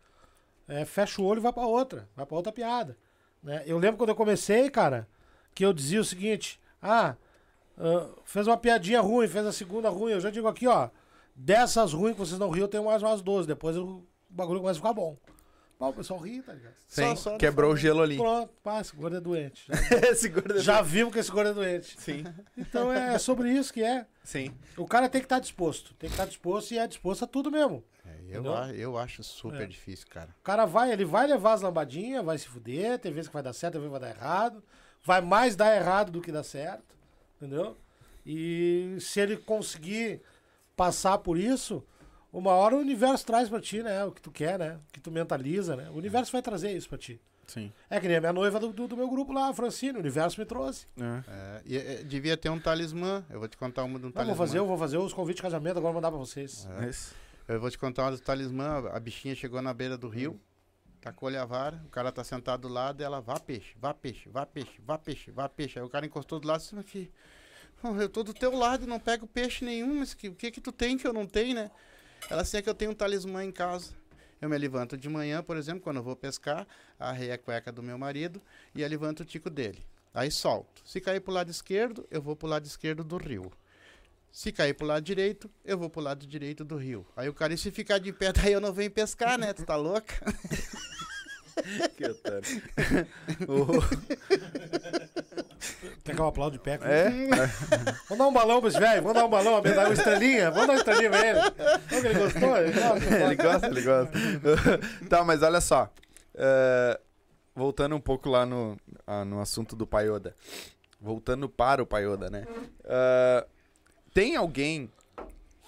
É, fecha o olho e vai pra outra, vai pra outra piada. Né? Eu lembro quando eu comecei, cara, que eu dizia o seguinte: ah, ah, fez uma piadinha ruim, fez a segunda ruim. Eu já digo aqui, ó, dessas ruins que vocês não riam, eu tenho mais umas 12. Depois o bagulho começa a ficar bom. Pá, o pessoal ri, tá ligado? Sim. Só- só Quebrou o gelo ali. Pronto, passa, o gordo é doente. Esse gordo- Já vimos que esse gordo é doente. Sim. Então é sobre isso que é. Sim. O cara tem que estar disposto. Tem que estar disposto e é disposto a tudo mesmo. É, eu, eu acho super É. difícil, cara. O cara vai, ele vai levar as lambadinhas, vai se fuder, tem vezes que vai dar certo, tem vezes que vai dar errado. Vai mais dar errado do que dar certo, entendeu? E se ele conseguir passar por isso, uma hora o universo traz pra ti, né? O que tu quer, né? O que tu mentaliza, né? O universo vai trazer isso pra ti. Sim. É que nem a minha noiva do, do, do meu grupo lá, a Francine, o universo me trouxe. É. É, e, é, devia ter um talismã. Eu vou te contar uma de um Não, talismã. vou fazer, eu vou fazer os convites de casamento, agora vou mandar pra vocês. É. Esse. Eu vou te contar uma do talismã. A bichinha chegou na beira do rio, tacou-lhe a vara, o cara tá sentado do lado e ela, vá peixe, vá peixe, vá peixe, vá peixe, vá peixe. Aí o cara encostou do lado assim, aqui. Eu tô do teu lado e não pego peixe nenhum, mas que- o que que tu tem que eu não tenho, né? Ela assim é que eu tenho um talismã em casa. Eu me levanto de manhã, por exemplo, quando eu vou pescar, arrei a cueca do meu marido e eu levanto o tico dele. Aí solto. Se cair pro lado esquerdo, eu vou pro lado esquerdo do rio. Se cair pro lado direito, eu vou pro lado direito do rio. Aí o cara, e se ficar de pé, daí eu não venho pescar, né? Tu tá louca? Que otário. O- Quer que eu aplaude de pé? É? Vamos dar um balão pra esse velho, vamos dar um balão, uma estrelinha, vamos dar uma estrelinha pra ele. Não, ele gostou? Ele gosta. ele gosta, ele gosta. tá, mas olha só. É, voltando um pouco lá no, ah, no assunto do Paioda. Voltando para o Paioda, né? É, tem alguém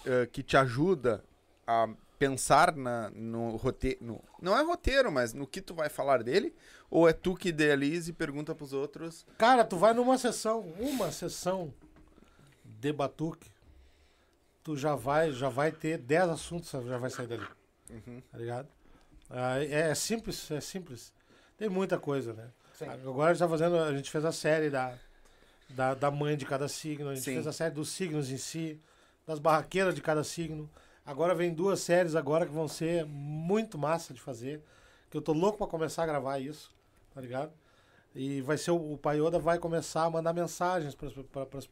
é, que te ajuda a pensar na, no roteiro. Não é roteiro, mas no que tu vai falar dele? Ou é tu que idealiza e pergunta pros outros? Cara, tu vai numa sessão, uma sessão de batuque, tu já vai, já vai ter 10 assuntos, já vai sair dali. Tá ligado? Ah, é, é simples, é simples. Tem muita coisa, né? Agora a gente tá fazendo, a gente fez a série da, da, da mãe de cada signo, a gente Sim. fez a série dos signos em si, das barraqueiras de cada signo. Agora vem duas séries agora que vão ser muito massa de fazer, que eu tô louco pra começar a gravar isso, tá ligado? E vai ser o, o Paioda vai começar a mandar mensagens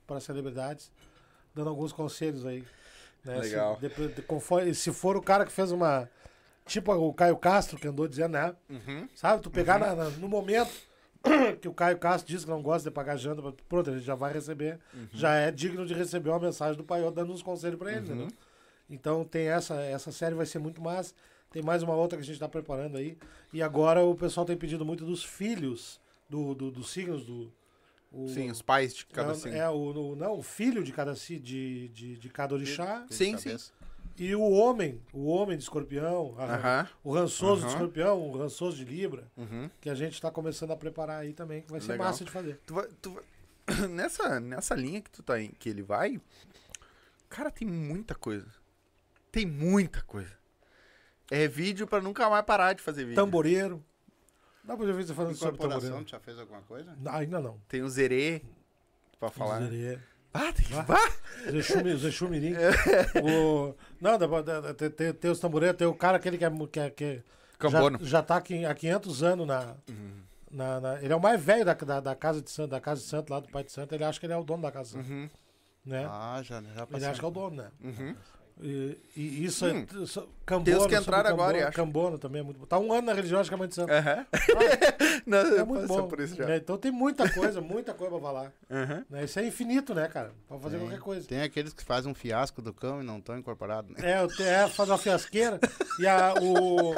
para celebridades, dando alguns conselhos aí. Né? Legal. Se, de- conforme- se for o cara que fez uma. Tipo o Caio Castro, que andou dizendo, né? Uhum. Sabe? Tu pegar na- na- no momento que o Caio Castro diz que não gosta de pagar janta, pronto, ele já vai receber. Já é digno de receber uma mensagem do Paiô dando uns conselhos pra ele, entendeu? Então tem essa, essa série vai ser muito massa. Tem mais uma outra que a gente tá preparando aí. E agora o pessoal tem pedido muito dos filhos do, do- dos signos do. o- Sim, os pais de cada não, signo. é o, não, o filho de cada si- de, de, de cada orixá Sim, sim. Cabeça. e o homem, o homem de escorpião, a- o rançoso de escorpião, o rançoso de Libra, Uhum. que a gente tá começando a preparar aí também, que vai ser Legal. massa de fazer. Tu vai, tu vai- nessa, nessa linha que tu tá em, que ele vai, cara, tem muita coisa. Tem muita coisa. É vídeo pra nunca mais parar de fazer vídeo. Tamboreiro. Dá pra ver você falando sobre Incorporação, tamboreiro. tu já fez alguma coisa? Não, ainda não. Tem o Zerê pra falar. Zerê. Ah, tem Ah. Zé Chumi- Zé Chumirim. É. o... Não, tem, tem, tem os tamboreiros, tem o cara aquele que é. Que, é- que é- Cambono. Já, já tá aqui há 500 anos na, na, na- Ele é o mais velho da, da, da casa de santo, da casa de santo, lá do pai de santo. Ele acha que ele é o dono da casa de santo, Uhum. né? Ah, já, já ele acha que é o dono, né? Uhum. E, e isso Hum. é. Isso, Cambono, Tem os que entraram agora, Cambono, acho. Cambono também é muito bom. Tá um ano na religião, acho que é mãe de santo. Aham. Não, É muito bom. por isso já. né? Então tem muita coisa, muita coisa pra falar. Aham. Né? Isso é infinito, né, cara? Pra fazer Tem. qualquer coisa. Tem aqueles que fazem um fiasco do cão e não estão incorporados, né? É, eu te- é fazer uma fiasqueira. e a, o,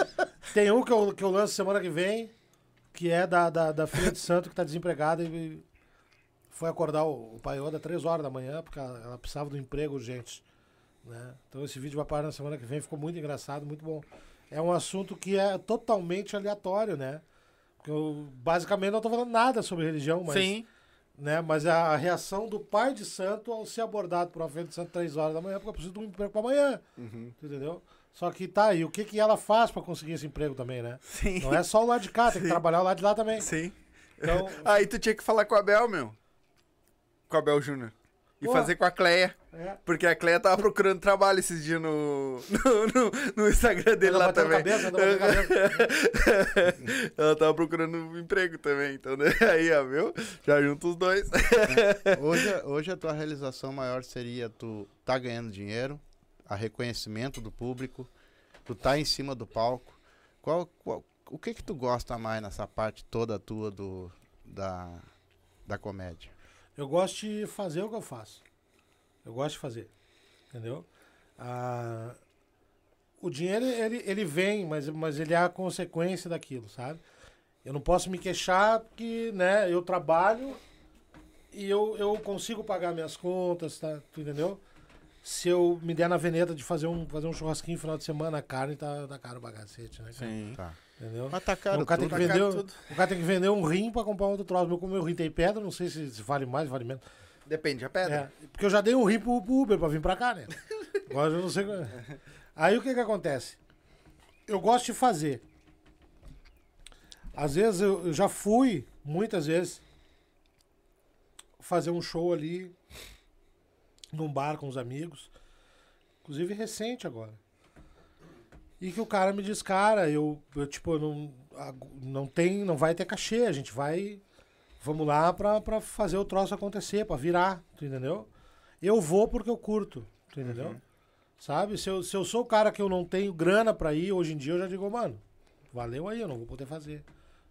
tem um que eu, que eu lanço semana que vem, que é da, da, da filha de santo que tá desempregada e foi acordar o, o pai Oda três horas da manhã, porque ela, ela precisava do emprego urgente. Né? Então esse vídeo vai parar na semana que vem, ficou muito engraçado, muito bom. É um assunto que é totalmente aleatório, né? Porque eu basicamente não tô falando nada sobre religião, mas Sim. né? Mas a reação do pai de santo ao ser abordado por uma filha de santo três horas da manhã, porque eu preciso de um emprego para amanhã, Uhum. entendeu? Só que tá, e o que, que ela faz para conseguir esse emprego também, né? Sim. Não é só o lado de cá, tem que trabalhar o lado de lá também. Sim. Então, Aí tu tinha que falar com a Bel, meu. Com a Bel Júnior. E Pô. fazer com a Cleia. é. Porque a Cleia tava procurando trabalho esses dias no, no, no, no Instagram dele Anda lá também. cabeça. Ela tava procurando um emprego também. Então, né? aí, ó, viu? Já junta os dois. Hoje, hoje a tua realização maior seria tu tá ganhando dinheiro, a reconhecimento do público, tu tá em cima do palco. Qual, qual- o que que tu gosta mais nessa parte toda tua do, da, da comédia? Eu gosto de fazer o que eu faço. Eu gosto de fazer. Entendeu? Ah, o dinheiro, ele, ele vem, mas, mas ele é a consequência daquilo, sabe? Eu não posso me queixar porque, né, eu trabalho e eu, eu consigo pagar minhas contas, tá? Tu entendeu? Se eu me der na veneta de fazer um, fazer um churrasquinho no final de semana, a carne tá, tá caro pra cacete, né? cara? Sim. Tá. Entendeu? Mas tá o, cara tem tudo. que Tá vender, um- tudo. o cara tem que vender um rim pra comprar outro troço. Meu, como meu rim tem pedra, não sei se, vale mais, vale menos. Depende, a pedra. É, porque eu já dei um rim pro, pro Uber pra vir pra cá, né? Agora eu não sei. é. Aí o que que acontece? Eu gosto de fazer. Às vezes eu, eu já fui, muitas vezes, fazer um show ali num bar com os amigos. Inclusive recente agora. E que o cara me diz, cara, eu, eu tipo, eu não, não tem, não vai ter cachê, a gente vai Vamos lá pra, pra fazer o troço acontecer, pra virar, tu entendeu? Eu vou porque eu curto, tu entendeu? Sabe? Se eu, se eu sou o cara que eu não tenho grana pra ir, hoje em dia eu já digo, mano, valeu aí, eu não vou poder fazer,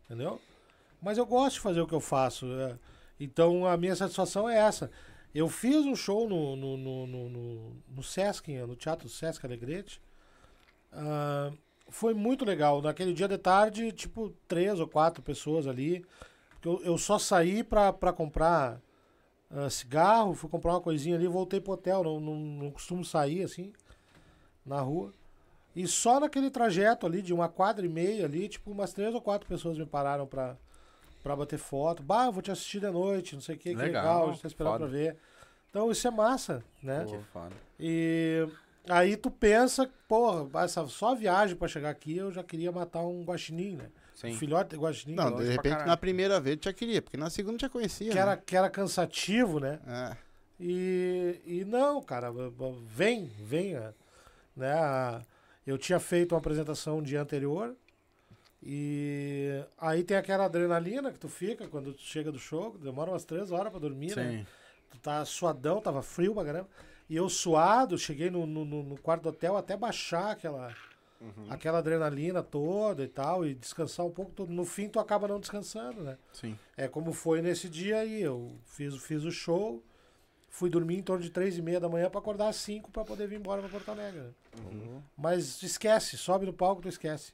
entendeu? Mas eu gosto de fazer o que eu faço. é. Então a minha satisfação é essa. Eu fiz um show no, no, no, no, no, no Sesc, no Teatro Sesc Alegrete. Ah, foi muito legal. Naquele dia de tarde, tipo, três ou quatro pessoas ali. Eu, eu só saí pra, pra comprar ah, cigarro, fui comprar uma coisinha ali e voltei pro hotel. Não, não, não costumo sair assim, na rua. E só naquele trajeto ali, de uma quadra e meia ali, tipo, umas três ou quatro pessoas me pararam pra, pra bater foto. Bah, vou te assistir de noite, não sei o que, que Legal, legal, a gente tá esperando foda. pra ver. Então isso é massa, né? Que foda. E aí tu pensa, porra, essa, só a viagem pra chegar aqui eu já queria matar um guaxinim, né? Sim. Um filhote de guaxinim. Não, de repente na primeira vez tu já queria, porque na segunda já conhecia. que, era, né? que era cansativo, né? É. E, e não, cara, vem, venha. Né? Eu tinha feito uma apresentação um dia anterior, E aí tem aquela adrenalina que tu fica quando tu chega do show, demora umas três horas pra dormir, né? Tu tá suadão, tava frio pra caramba. E eu suado, cheguei no, no, no quarto do hotel até baixar aquela, Uhum. aquela adrenalina toda e tal, e descansar um pouco. No fim, tu acaba não descansando, né? Sim. É como foi nesse dia aí. Eu fiz, fiz o show, fui dormir em torno de três e meia da manhã pra acordar às cinco pra poder vir embora pra Porto Alegre. né? Uhum. Mas esquece, sobe no palco, tu esquece.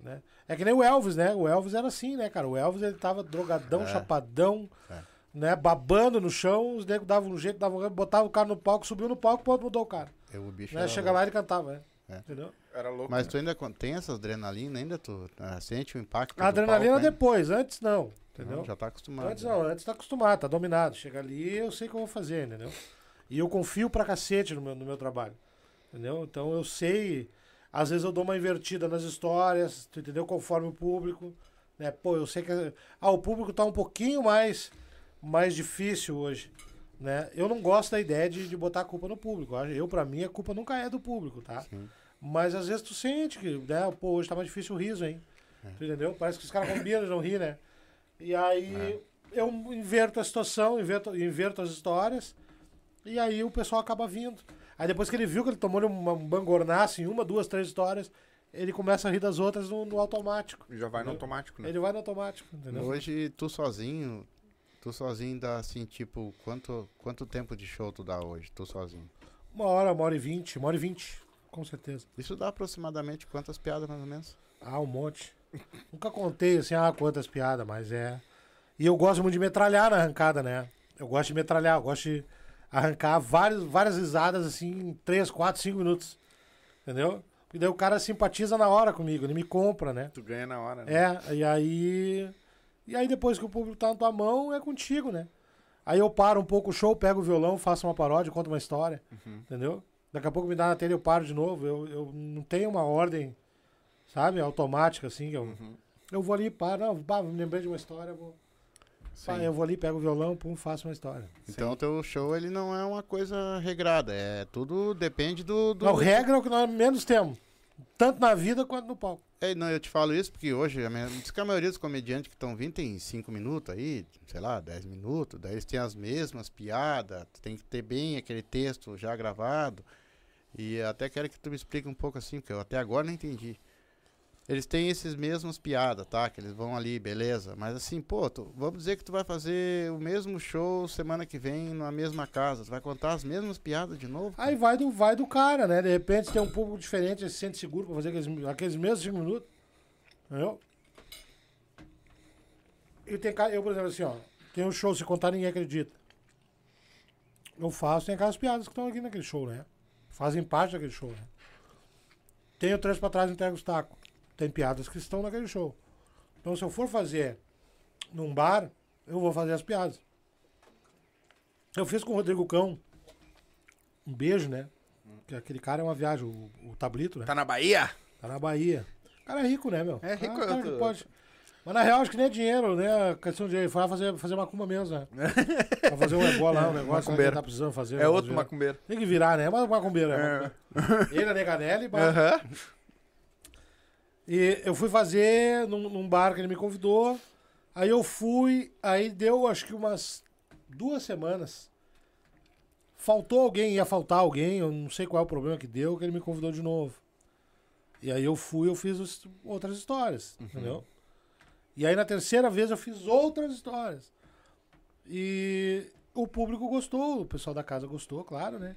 Né? É que nem o Elvis, né? O Elvis era assim, né, cara? O Elvis ele tava drogadão, É. chapadão, É. né? Babando no chão, os negros davam um jeito, davam um botavam o cara no palco, subiu no palco, pronto, mudou o cara. Eu, o bicho Né? Chega louco. lá e ele cantava, né? É. Entendeu? Era louco. Mas né? tu ainda tem essas adrenalina ainda? Tu ah, sente o impacto? A adrenalina palco, depois, antes não. Entendeu? Não, já tá acostumado. Antes não, antes tá acostumado, tá dominado. Chega ali, eu sei o que eu vou fazer, entendeu? E eu confio pra cacete no meu, no meu trabalho. Entendeu? Então eu sei. Às vezes eu dou uma invertida nas histórias, tu entendeu? Conforme o público. Né? Pô, eu sei que. Ah, o público tá um pouquinho mais, mais difícil hoje. Né? Eu não gosto da ideia de, de botar a culpa no público. Eu, pra mim, a culpa nunca é do público, tá? Sim. Mas às vezes tu sente que, né? Pô, hoje tá mais difícil o riso, hein? Tu entendeu? Parece que os caras combinam de não rir, né? E aí eu inverto a situação, inverto, inverto as histórias, e aí o pessoal acaba vindo. Aí depois que ele viu que ele tomou uma- um bangornaço em uma, duas, três histórias, ele começa a rir das outras no, no automático. Já vai no Entendeu? automático, né? Ele vai no automático, entendeu? Hoje, tu sozinho, tu sozinho dá assim, tipo, quanto, quanto tempo de show tu dá hoje, tu sozinho? Uma hora, uma hora e vinte, uma hora e vinte, com certeza. Isso dá aproximadamente quantas piadas, mais ou menos? Ah, um monte. Nunca contei assim, ah, quantas piadas, mas é. E eu gosto muito de metralhar na arrancada, né? Eu gosto de metralhar, eu gosto de arrancar várias, várias risadas assim em 3, 4, 5 minutos. Entendeu? E daí o cara simpatiza na hora comigo, ele me compra, né? Tu ganha na hora, né? É, e aí. E aí depois que o público tá na tua mão, é contigo, né? Aí eu paro um pouco o show, pego o violão, faço uma paródia, conto uma história. Uhum. Entendeu? Daqui a pouco me dá na telha, eu paro de novo. Eu, eu não tenho uma ordem, sabe, automática, assim. Eu, Uhum. eu vou ali, paro, não, pá, me lembrei de uma história, vou, pá, eu vou ali, pego o violão, pum, faço uma história. Então, teu show, ele não é uma coisa regrada, é tudo depende do... do Não, regra é o que nós menos temos. Tanto na vida quanto no palco. É, não, eu te falo isso porque hoje, a, minha, diz que a maioria dos comediantes que estão vindo tem 5 minutos aí, sei lá, 10 minutos, daí eles têm as mesmas piadas, tem que ter bem aquele texto já gravado. E até quero que tu me explique um pouco assim, porque eu até agora não entendi. Eles têm esses mesmos piadas, tá? Que eles vão ali, beleza. Mas assim, pô, tu- vamos dizer que tu vai fazer o mesmo show semana que vem na mesma casa. Tu vai contar as mesmas piadas de novo? Aí vai do, vai do cara, né? De repente, tem um público diferente, ele se sente seguro pra fazer aqueles, aqueles mesmos 5 minutos. Entendeu? E tem cara, eu, por exemplo, assim, ó, tem um show, se contar, ninguém acredita. Eu faço, tem aquelas piadas que estão aqui naquele show, né? Fazem parte daquele show, né? Tenho três pra trás entrego os tacos. Tem piadas que estão naquele show. Então, se eu for fazer num bar, eu vou fazer as piadas. Eu fiz com o Rodrigo Cão. Um beijo, né? Que aquele cara é uma viagem, o, o Tablito, né? Tá na Bahia? Tá na Bahia. O cara é rico, né, meu? É rico, Ah, cara que tô- pode. Mas na real, acho que nem é dinheiro, né? A questão de. Lá fazer, fazer macumba mesmo, né? pra fazer um ebola lá, um negócio né, que Macumbeiro. tá precisando fazer. É né, outro fazer- macumbeiro. Tem que virar, né? Mas macumbeiro, é. É. macumbeiro. Ele, a Neganelli, mas... Aham. E eu fui fazer num, num bar que ele me convidou. Aí eu fui, aí deu acho que umas duas semanas. Faltou alguém, ia faltar alguém, eu não sei qual é o problema que deu, que ele me convidou de novo. E aí eu fui, eu fiz os- outras histórias, entendeu? E aí na terceira vez eu fiz outras histórias. E o público gostou, o pessoal da casa gostou, claro, né?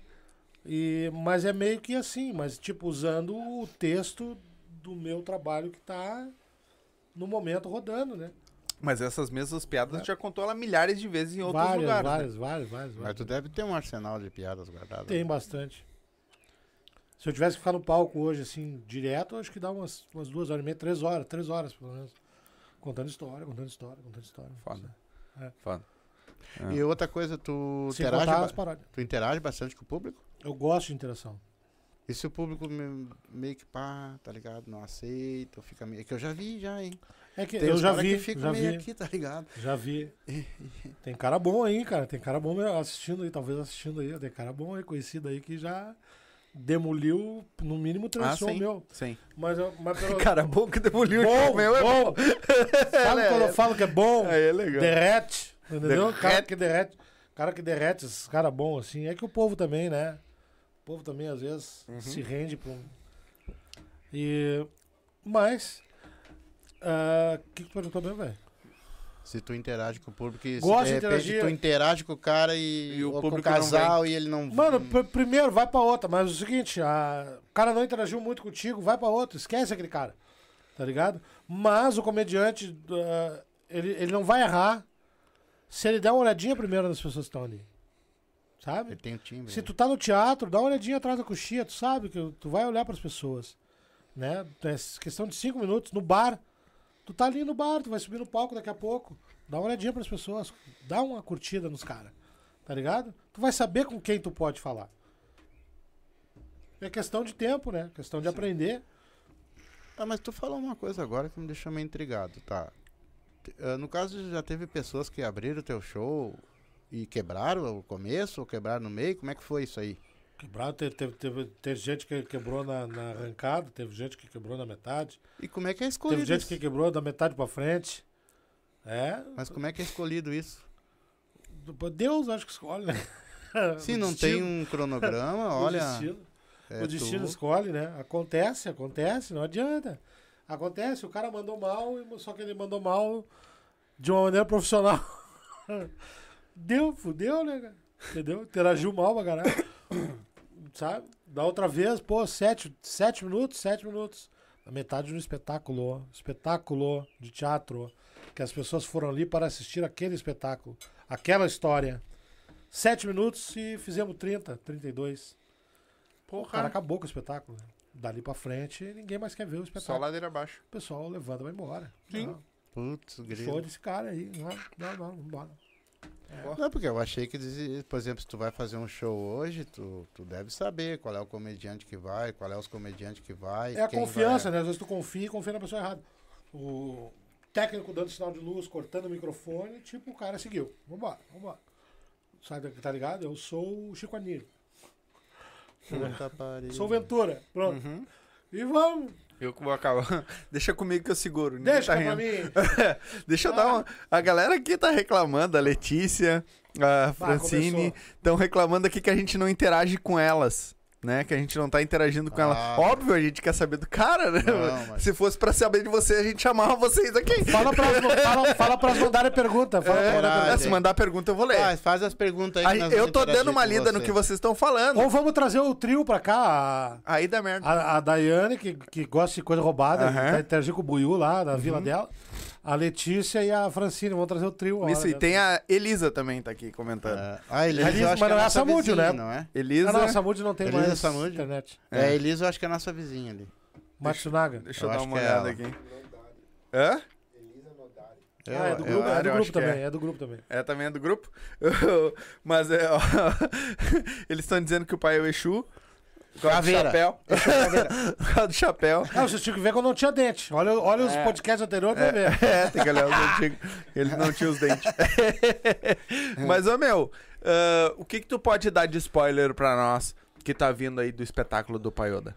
E, mas é meio que assim, mas tipo, usando o texto do meu trabalho que tá no momento rodando, né? Mas essas mesmas piadas tu já contou ela milhares de vezes em outros várias, lugares. né? várias, várias, várias, Mas várias. tu deve ter um arsenal de piadas guardadas. Tem né? bastante. Se eu tivesse que ficar no palco hoje, assim, direto, acho que dá umas, umas duas horas e meia, três horas, três horas, pelo menos. Contando história, contando história, contando história. Foda. É. Foda. E outra coisa, tu Sem interage, tu interage bastante com o público? Eu gosto de interação. E se o público me- meio que pá, tá ligado? Não aceita, fica meio. É que eu já vi já, hein? É que Tem eu já cara vi, que fica já meio vi, aqui, tá ligado? já vi. Tem cara bom aí, cara. Tem cara bom assistindo aí, talvez assistindo aí. Tem cara bom aí, conhecido aí, que já, demoliu no mínimo três Ah, sim. meu. Sim. Mas, mas pelo... Cara bom que demoliu o bom, show meu. é bom. Sabe É, quando eu falo que é bom? É legal. Derrete, entendeu? Cara Derrete. que derrete. Cara que derrete, esses caras bons assim. É que o povo também, né? O povo também, às vezes, Uhum. se rende pra um. E. Mas. ah, O que, que tu perguntou mesmo, velho? Se tu interage com o público e Gosto se de de repente interagir. tu interage com o cara e, E o ou com o público casal e ele não. Mano, pr- primeiro vai pra outra, mas é o seguinte, a... o cara não interagiu muito contigo, vai pra outra, esquece aquele cara. Tá ligado? Mas o comediante, ah, ele, ele não vai errar se ele der uma olhadinha primeiro nas pessoas que estão ali. Sabe? Ele tem timbre. Se né? tu tá no teatro, dá uma olhadinha atrás da coxinha, tu sabe que tu vai olhar pras pessoas. Né? É questão de cinco minutos. No bar, tu tá ali no bar, tu vai subir no palco daqui a pouco. Dá uma olhadinha pras pessoas. Dá uma curtida nos caras. Tá ligado? Tu vai saber com quem tu pode falar. É questão de tempo, né? Questão de aprender. Ah, mas tu falou uma coisa agora que me deixou meio intrigado, tá? Ah, no caso, já teve pessoas que abriram o teu show e quebraram o começo ou quebraram no meio? Como é que foi isso aí? Quebrado, teve, teve, teve, teve gente que quebrou na, na arrancada, teve gente que quebrou na metade, E como é que é escolhido teve gente isso? que quebrou da metade pra frente. É, Mas como é que é escolhido isso? Deus acho que escolhe, né? Se O não destino- tem um cronograma, o olha. destino, é o destino tu- escolhe, né? Acontece, acontece, não adianta. Acontece, o cara mandou mal, só que ele mandou mal de uma maneira profissional. Deu, fudeu, né, cara? Entendeu? Interagiu mal pra caralho. Sabe? Da outra vez, pô, sete, sete minutos, sete minutos. Na metade do espetáculo. Espetáculo de teatro. Que as pessoas foram ali para assistir aquele espetáculo. Aquela história. Sete minutos e fizemos 30, 32. Pô, o cara acabou com o espetáculo. Né? Dali pra frente, ninguém mais quer ver o Só espetáculo. ladeira abaixo. O pessoal levanta e vai embora. Sim. Não, Putz, show grilo. desse cara aí. Não, não, não, vambora. Não, porque eu achei que, por exemplo, se tu vai fazer um show hoje, tu, tu deve saber qual é o comediante que vai, qual é os comediantes que vai. É a confiança, vai- né? Às vezes tu confia e confia na pessoa errada. O técnico dando sinal de luz, cortando o microfone, tipo, o cara seguiu. Vambora, vambora. Sabe, tá ligado? Eu sou o Chico pariu. Sou Ventura. Pronto. Uhum. E vamos. Eu vou acabar. Deixa comigo que eu seguro. ninguém Deixa tá pra mim. Deixa eu dar uma. A galera aqui tá reclamando, a Letícia, a Francine, estão reclamando aqui que a gente não interage com elas. Né? Que a gente não tá interagindo com ela. Ah. Óbvio, a gente quer saber do cara, né? Não, mas- Se fosse pra saber de você, a gente chamava vocês aqui. Fala pra, fala, fala pras mandarem pergunta. Fala pra É, mandarem pergunta. se mandar pergunta, eu vou ler. Faz, faz as perguntas aí. Aí, eu tô dando uma lida no que vocês estão falando. Ou vamos trazer o trio pra cá. A, Aí dá merda. a, a Daiane, que, que gosta de coisa roubada, Aham. tá interagindo com o Buiu lá, da vila dela. A Letícia e a Francine vão trazer o trio. Isso, hora e dela. tem a Elisa também tá aqui comentando. É. Ah, Elisa, Elisa, eu mas é não é a vizinha, né? não é? Elisa. Ah, não, a Samudio não tem Elisa mais Samudio? internet. É. a Elisa eu acho que é a nossa vizinha ali. Matsunaga. Deixa eu, Eu dar uma é olhada ela. aqui. Hã? Eu, ah, é do eu- grupo, é do eu grupo também, é. é do grupo também. É, também é do grupo. Mas é, ó, eles estão dizendo que o pai é o Exu. Caveira. chapéu. Por causa do chapéu. Ah, vocês tinham que ver quando não tinha dente. Olha, olha os É. podcasts anteriores pra ver. É, tem que olhar os antigos. Ele não tinha os dentes. Mas, ô meu, ah, o que que tu pode dar de spoiler pra nós que tá vindo aí do espetáculo do Paioda?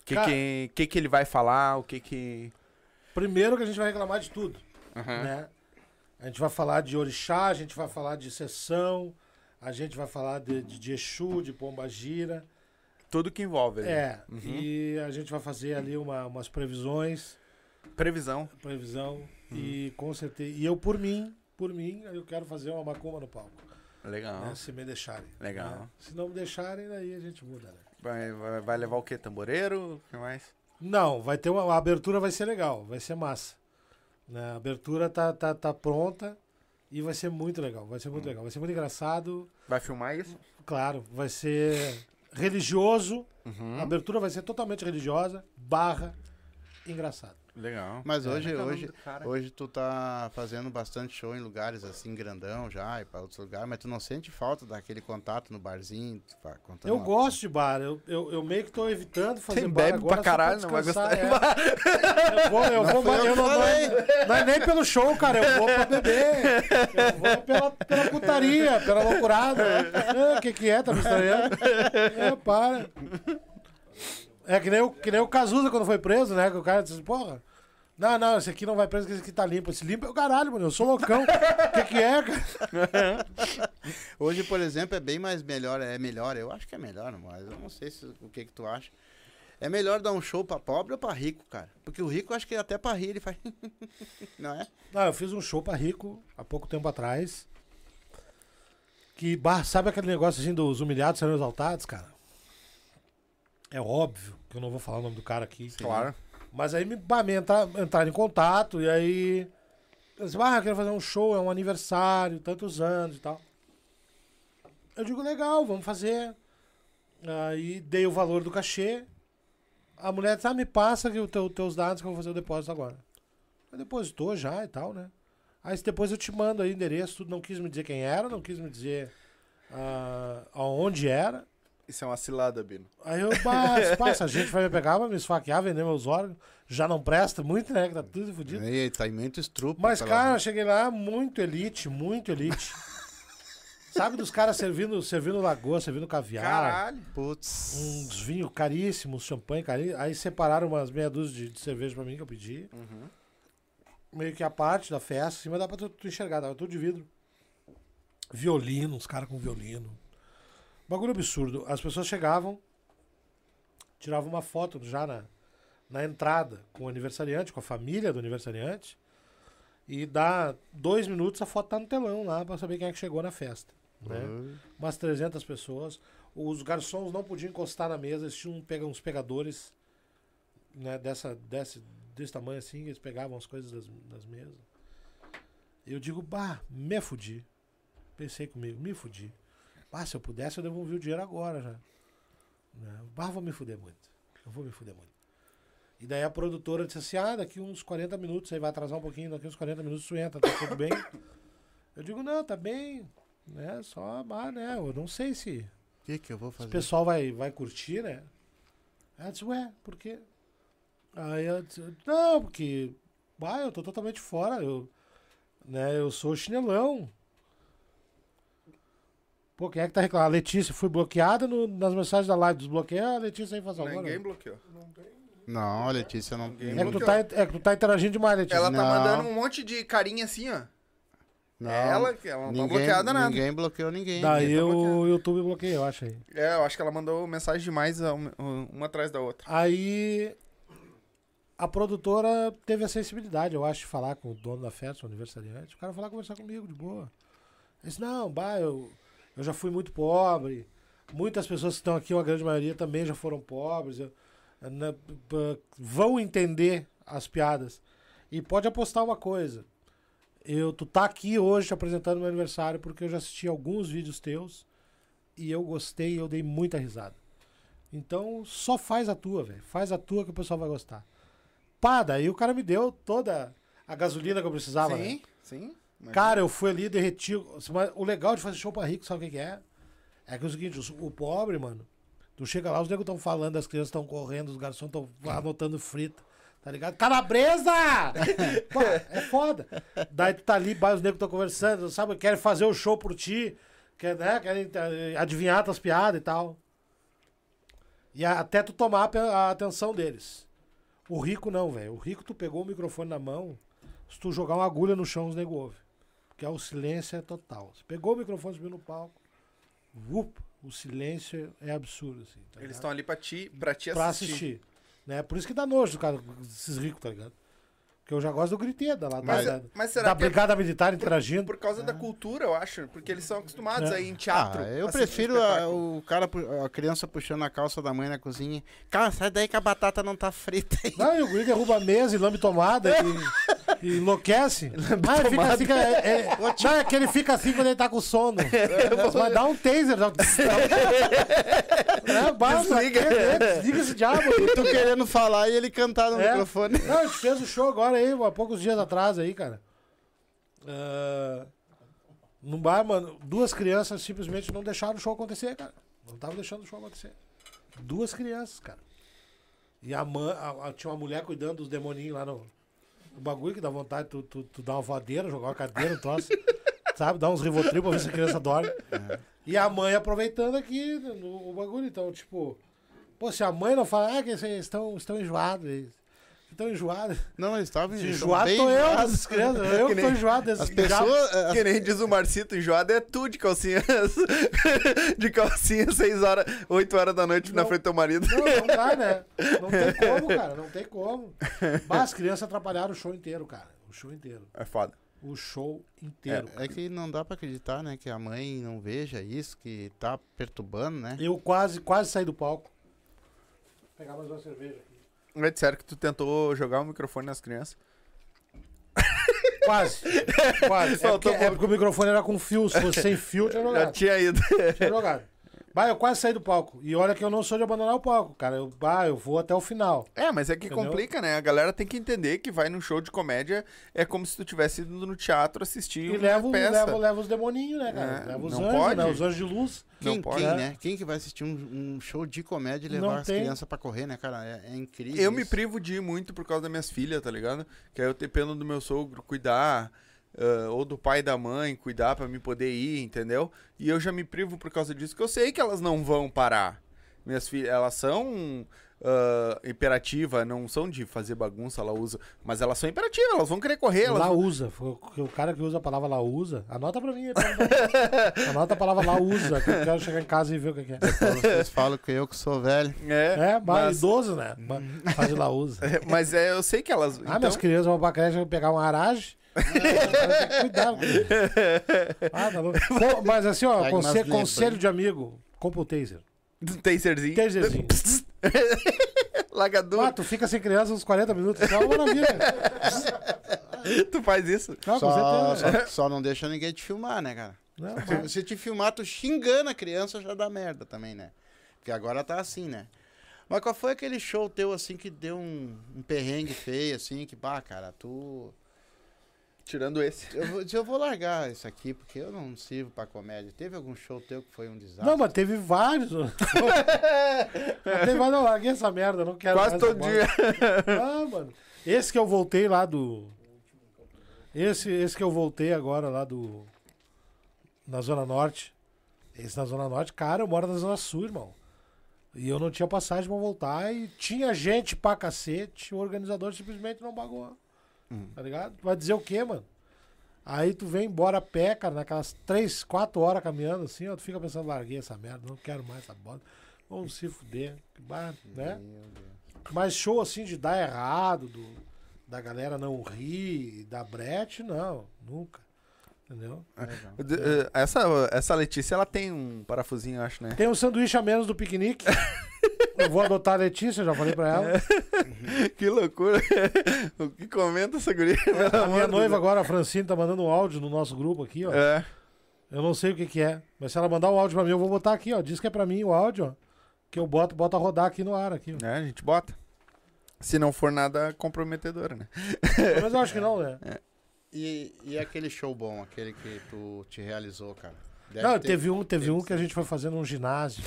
O que, Cara- que, que que ele vai falar? O que que... Primeiro que a gente vai reclamar de tudo, Aham. né? A gente vai falar de orixá, a gente vai falar de sessão, a gente vai falar de, de, de Exu, de Pombagira. Tudo que envolve. ali. É, e a gente vai fazer ali uma- umas previsões, Previsão. previsão, e com certeza... E eu, por mim, por mim, eu quero fazer uma macumba no palco, Legal. né? Se me deixarem. Legal. né? Se não me deixarem, daí a gente muda, né? Vai, vai, vai levar o quê? Tamboreiro? O que mais? Não, vai ter uma a abertura vai ser legal, vai ser massa. Né? A abertura tá, tá, tá pronta e vai ser muito legal, vai ser muito legal, vai ser muito engraçado, Vai filmar isso? claro, vai ser religioso, Uhum. a abertura vai ser totalmente religiosa, barra engraçado. Legal. Mas É. hoje, é que é hoje, hoje tu tá fazendo bastante show em lugares assim, grandão já, e pra outros lugares, mas tu não sente falta daquele contato no barzinho, Eu uma- gosto de bar, eu, eu, eu meio que tô evitando fazer Quem bar bebe agora pra caralho não vai gostar de é. Eu vou, eu vou, foi eu não, não, é, não é nem pelo show, cara. Eu vou pra beber. Eu vou pela, pela putaria, pela loucurada. O que, que é? Tá me estranhando? É, para. É que nem, o, que nem o Cazuza quando foi preso, né? Que o cara disse, porra. Não, não, esse aqui não vai preso, esse aqui tá limpo. Esse limpo é o caralho, mano. Eu sou loucão. O que, que é, cara? Hoje, por exemplo, é bem mais melhor. É melhor, eu acho que é melhor, mas eu não sei se, o que que tu acha. É melhor dar um show pra pobre ou pra rico, cara? Porque o rico, acho que até pra rir ele faz. não é? Não, eu fiz um show pra rico há pouco tempo atrás. Que, bah, sabe aquele negócio assim dos humilhados sendo exaltados, cara? É óbvio que eu não vou falar o nome do cara aqui. Claro. Mas aí me, bah, me entra- entraram em contato e aí. Eu disse, ah, eu quero fazer um show, é um aniversário, tantos anos e tal. Eu digo, legal, vamos fazer. Aí dei o valor do cachê. A mulher disse, ah, me passa aqui os teu, teus dados que eu vou fazer o depósito agora. Aí depositou já e tal, né? Aí depois eu te mando aí o endereço, tudo. Não quis me dizer quem era, não quis me dizer ah, aonde era. Isso é uma cilada, Bino. Aí eu, mas, passa, a gente vai me pegar, vai me esfaquear, vender meus órgãos. Já não presta muito, né? Que tá tudo fodido. Ei, tá muito estrupo. Mas, cara, eu cheguei lá muito elite, muito elite. Sabe dos caras servindo, servindo lagoa, servindo caviar, Caralho. Putz. uns vinhos caríssimos, champanhe caríssimo. Aí separaram umas meia dúzia de, de cerveja pra mim que eu pedi. Uhum. Meio que a parte da festa, assim, mas dá pra tu, tu enxergar, tava tudo de vidro. Violino, uns caras com violino. Bagulho absurdo. As pessoas chegavam, tiravam uma foto já na, na entrada com o aniversariante, com a família do aniversariante. E dá dois minutos, a foto tá no telão lá pra saber quem é que chegou na festa. Né? Uhum. Umas 300 pessoas. Os garçons não podiam encostar na mesa, eles tinham pega- uns pegadores né, dessa, desse, desse tamanho assim, eles pegavam as coisas das, das mesas. Eu digo, bah, me fudi. Pensei comigo, me fudi. Bah, se eu pudesse, eu devolvi o dinheiro agora já. Né? Bah, vou me fuder muito. Eu vou me fuder muito. E daí a produtora disse assim: ah, daqui uns 40 minutos, aí vai atrasar um pouquinho, daqui uns 40 minutos tu entra, tá tudo bem? Eu digo, não, tá bem. Né? Só, bah, né? Eu não sei se O que que eu vou fazer? o pessoal vai, vai curtir, né? Ela disse, ué, por quê? Aí eu disse, não, porque bah, eu tô totalmente fora. Eu, né, eu sou chinelão. Pô, quem é que tá reclamando? A Letícia, fui bloqueada no- nas mensagens da live. Desbloqueia a Letícia aí faz agora. Ninguém bloqueou. Não, a Letícia não. Ninguém É que, tu bloqueou. tá, é que tu tá interagindo demais, Letícia. Ela tá Não. mandando um monte de carinha assim, ó. não. Ela, que ela não tá bloqueada nada. Ninguém bloqueou ninguém. Daí ninguém tá o bloqueado. YouTube bloqueia, eu acho aí. É, eu acho que ela mandou mensagem demais uma, uma atrás da outra. Aí a produtora teve a sensibilidade, eu acho, de falar com o dono da festa, o aniversariante. O cara foi lá conversar comigo de boa. Ele disse, não, bah, eu, eu já fui muito pobre. Muitas pessoas que estão aqui, uma grande maioria, também já foram pobres. Eu- na- p- vão entender as piadas. E pode apostar uma coisa. Eu, tu tá aqui hoje te apresentando meu aniversário porque eu já assisti alguns vídeos teus e eu gostei e eu dei muita risada. Então, só faz a tua, velho. Faz a tua que o pessoal vai gostar. Pá, daí o cara me deu toda a gasolina que eu precisava. né? sim, sim. Mas- Cara, eu fui ali, derreti. o- legal de fazer show pra rico, sabe o que, é? É que é o seguinte, o pobre, mano, tu chega lá, os negros estão falando, as crianças estão correndo, os garçons estão anotando frita. Tá ligado? Calabresa! Pô, é foda. Daí tu tá ali, os negros estão conversando, sabe? Querem fazer o show por ti, quer, né? querem eh, adivinhar tuas piadas e tal. E até tu tomar a atenção deles. O rico não, velho. O rico, tu pegou o microfone na mão, se tu jogar uma agulha no chão, os nego ouvem. Porque é o silêncio é total. Você pegou o microfone, subiu no palco, o silêncio é absurdo, assim. tá Eles estão ali pra ti, pra te pra assistir. assistir. Né? Por isso que dá nojo, cara, esses ricos, tá ligado? Porque eu já gosto do griteiro, lá Mas, da, mas da será que é brigada militar interagindo. por causa da cultura, eu acho? Porque eles são acostumados É. a ir em teatro. Ah, eu prefiro a, o cara, a criança puxando a calça da mãe na cozinha. Cara, sai daí que a batata não tá frita aí. Não, e o guri derruba a mesa e lambe tomada e, e enlouquece. Ah, ele fica assim, é, é, não, é que ele fica assim quando ele tá com sono. Mas dá um taser. Dá um... É, basta, Desliga. é, desliga esse diabo. Tu querendo falar e ele cantar no É. microfone. Não, a gente fez o show agora aí, há poucos dias atrás aí, cara. Ah, num bar, mano, duas crianças simplesmente não deixaram o show acontecer, cara. Não tava deixando o show acontecer. Duas crianças, cara. E a mãe, a- a- tinha uma mulher cuidando dos demoninhos lá no, no bagulho que dá vontade de tu, tu, tu dar uma voadeira, jogar uma cadeira, um troço. sabe? Dar uns rivotril pra ver se a criança dorme. E a mãe aproveitando aqui no, o bagulho. Então, tipo, Pô, se a mãe não fala, ah, que vocês estão, estão enjoados. Estão enjoados. Não, eles estavam tão enjoado bem tô eu dessas crianças. Eu Que tô enjoado desses As pessoas. as- Que nem diz o Marcito, enjoado é tu de calcinha. de calcinha, 6 horas, 8 horas da noite na Não. frente do teu marido. Não, não dá, né? Não tem como, cara. Não tem como. Mas as crianças atrapalharam o show inteiro, cara. O show inteiro. É foda. O show inteiro. É que não dá pra acreditar, né? Que a mãe não veja isso, que tá perturbando, né? Eu quase, quase saí do palco. Vou pegar mais uma cerveja aqui. Me disseram que tu tentou jogar o microfone nas crianças. Quase. Quase. É porque, é porque o microfone era com fio. Se fosse sem fio, tinha Já jogado. tinha ido. Tinha jogado. Bah, eu quase saí do palco. E olha que eu não sou de abandonar o palco, cara. Eu, bah, eu vou até o final. É, mas é que Entendeu? complica, né? A galera tem que entender que vai num show de comédia é como se tu tivesse ido no teatro assistir E uma leva, peça. leva, leva os demoninhos, né, cara? É, leva os não anjos, pode. né? Os anjos de luz. Não Quem, pode. quem, É. né? Quem que vai assistir um, um show de comédia e Não levar as tem. crianças pra correr, né, cara? É, é incrível. Eu me isso. privo de ir muito por causa das minhas filhas, tá ligado? Que aí eu dependo do meu sogro cuidar, ah, ou do pai e da mãe cuidar pra me poder ir, entendeu? E eu já me privo por causa disso, que eu sei que elas não vão parar. Minhas filhas, elas são ah, imperativas, não são de fazer bagunça, ela usa, mas elas são imperativas, elas vão querer correr, elas. Lausa. O- cara que usa a palavra lausa, anota pra mim. pra anota a palavra lausa, que eu quero chegar em casa e ver o que é. Então Vocês falam que eu que sou velho. É, É, mas mas, idoso, né? Faz de lausa. mas é, eu sei que elas... Ah, então, minhas crianças vão pra creche vão pegar uma aragem. Tem que cuidar. com isso. Ah, tá louco. Mas assim, ó, Pega conse- umas limpas, conselho hein? de amigo, compra o taser. taserzinho. Taserzinho. Lagador, Ah, tu fica sem criança uns 40 minutos, isso é uma maravilha. tu faz isso. Não, com Só, certeza. só, só não deixa ninguém te filmar, né, cara? Não, Se, se te filmar, tu xingando a criança, já dá merda também, né? Porque agora tá assim, né? Mas qual foi aquele show teu, assim, que deu um, um perrengue feio, assim, que, bah, cara, tu... Tirando esse. Eu vou, eu vou largar isso aqui, porque eu não sirvo pra comédia. Teve algum show teu que foi um desastre? Não, mas teve vários. Mas teve vários, não, larguei essa merda, não quero Quase mais todo dia. Ah, mano. Esse que eu voltei lá do. Esse, esse que eu voltei agora lá do. Na Zona Norte. Esse na Zona Norte, cara, eu moro na Zona Sul, irmão. E eu não tinha passagem pra voltar e tinha gente pra cacete, o organizador simplesmente não pagou. Hum. Tá ligado? Vai dizer o quê, mano? Aí tu vem embora a pé, cara, naquelas 3, 4 horas caminhando assim, ó, tu fica pensando, larguei essa merda, não quero mais essa bola. Vamos se fuder, que bar, né? Mas show assim de dar errado, do, da galera não rir, da brete, não, nunca. Entendeu? D- eh, Essa, essa Letícia, ela tem um parafusinho, acho, né? Tem um sanduíche a menos do piquenique. Eu vou adotar a Letícia, já falei pra ela. que loucura. o que comenta essa guria? pelo A minha noiva Deus. agora, a Francine, tá mandando um áudio no nosso grupo aqui, ó. É. Eu não sei o que que é, mas se ela mandar o áudio pra mim, eu vou botar aqui, ó. Diz que é pra mim o áudio, ó. Que eu boto, boto a rodar aqui no ar, aqui, ó. É, a gente bota. Se não for nada comprometedor, né? Mas eu acho que não, né? E, e aquele show bom, aquele que tu te realizou, cara? Deve não, ter- teve um, teve deve um que a gente foi fazer num ginásio.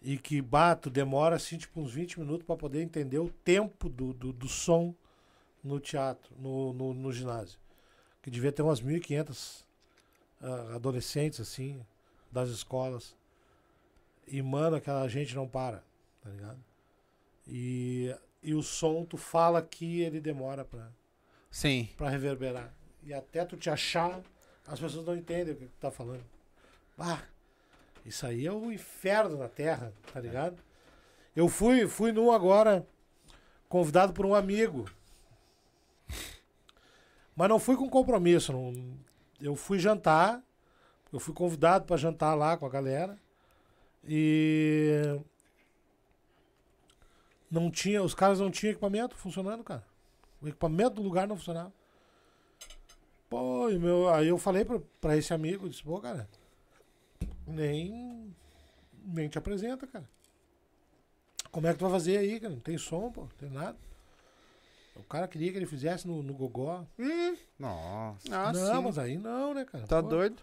E que, bato, demora assim, tipo, uns 20 minutos pra poder entender o tempo do, do, do som no teatro, no, no, no ginásio. Que devia ter umas 1.500 ah, adolescentes, assim, das escolas. E, mano, aquela gente não para, tá ligado? E, e o som, tu fala que ele demora pra, Sim. pra reverberar. E até tu te achar, as pessoas não entendem o que tu tá falando. Ah, isso aí é o inferno na Terra, tá ligado? Eu fui, fui num agora, convidado por um amigo. Mas não fui com compromisso. Não, eu fui jantar. Eu fui convidado para jantar lá com a galera. E. Não tinha, os caras não tinham equipamento funcionando, cara. O equipamento do lugar não funcionava. Pô, meu, aí eu falei pra, pra esse amigo, disse, pô, cara, nem, nem te apresenta, cara. Como é que tu vai fazer aí, cara? Não tem som, pô, não tem nada. O cara queria que ele fizesse no, no gogó. Nossa. Ah, não, sim. mas aí não, né, cara? Tá Pô, doido?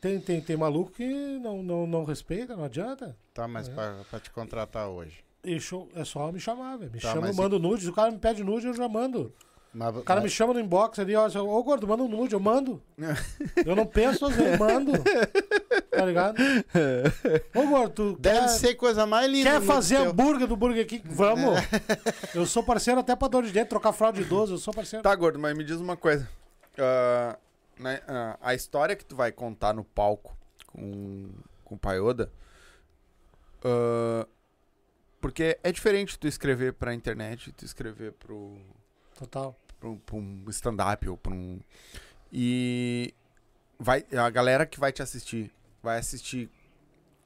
Tem, tem, tem maluco que não, não, não respeita, não adianta. Tá, mas É. pra, pra te contratar hoje. E show, é só me chamar, velho. Me Tá, chama, eu mas mando nude. Se o cara me pede nude, eu já mando. Mas, O cara me chama no inbox ali, ó, ô gordo, manda um nude, eu mando. eu não penso, às vezes, mando. Tá ligado? Ô, gordo, tu Deve quer, ser coisa mais linda. quer fazer teu- hambúrguer do Burger King? Vamos! Eu sou parceiro até pra dor de dentro, trocar fralda de idoso, eu sou parceiro. Tá, gordo, mas me diz uma coisa. Né, ah, a história que tu vai contar no palco com, com o Paioda. ah, porque é diferente tu escrever pra internet, tu escrever pro, Total. pra um, pra um stand-up ou pra um. E vai, a galera que vai te assistir vai assistir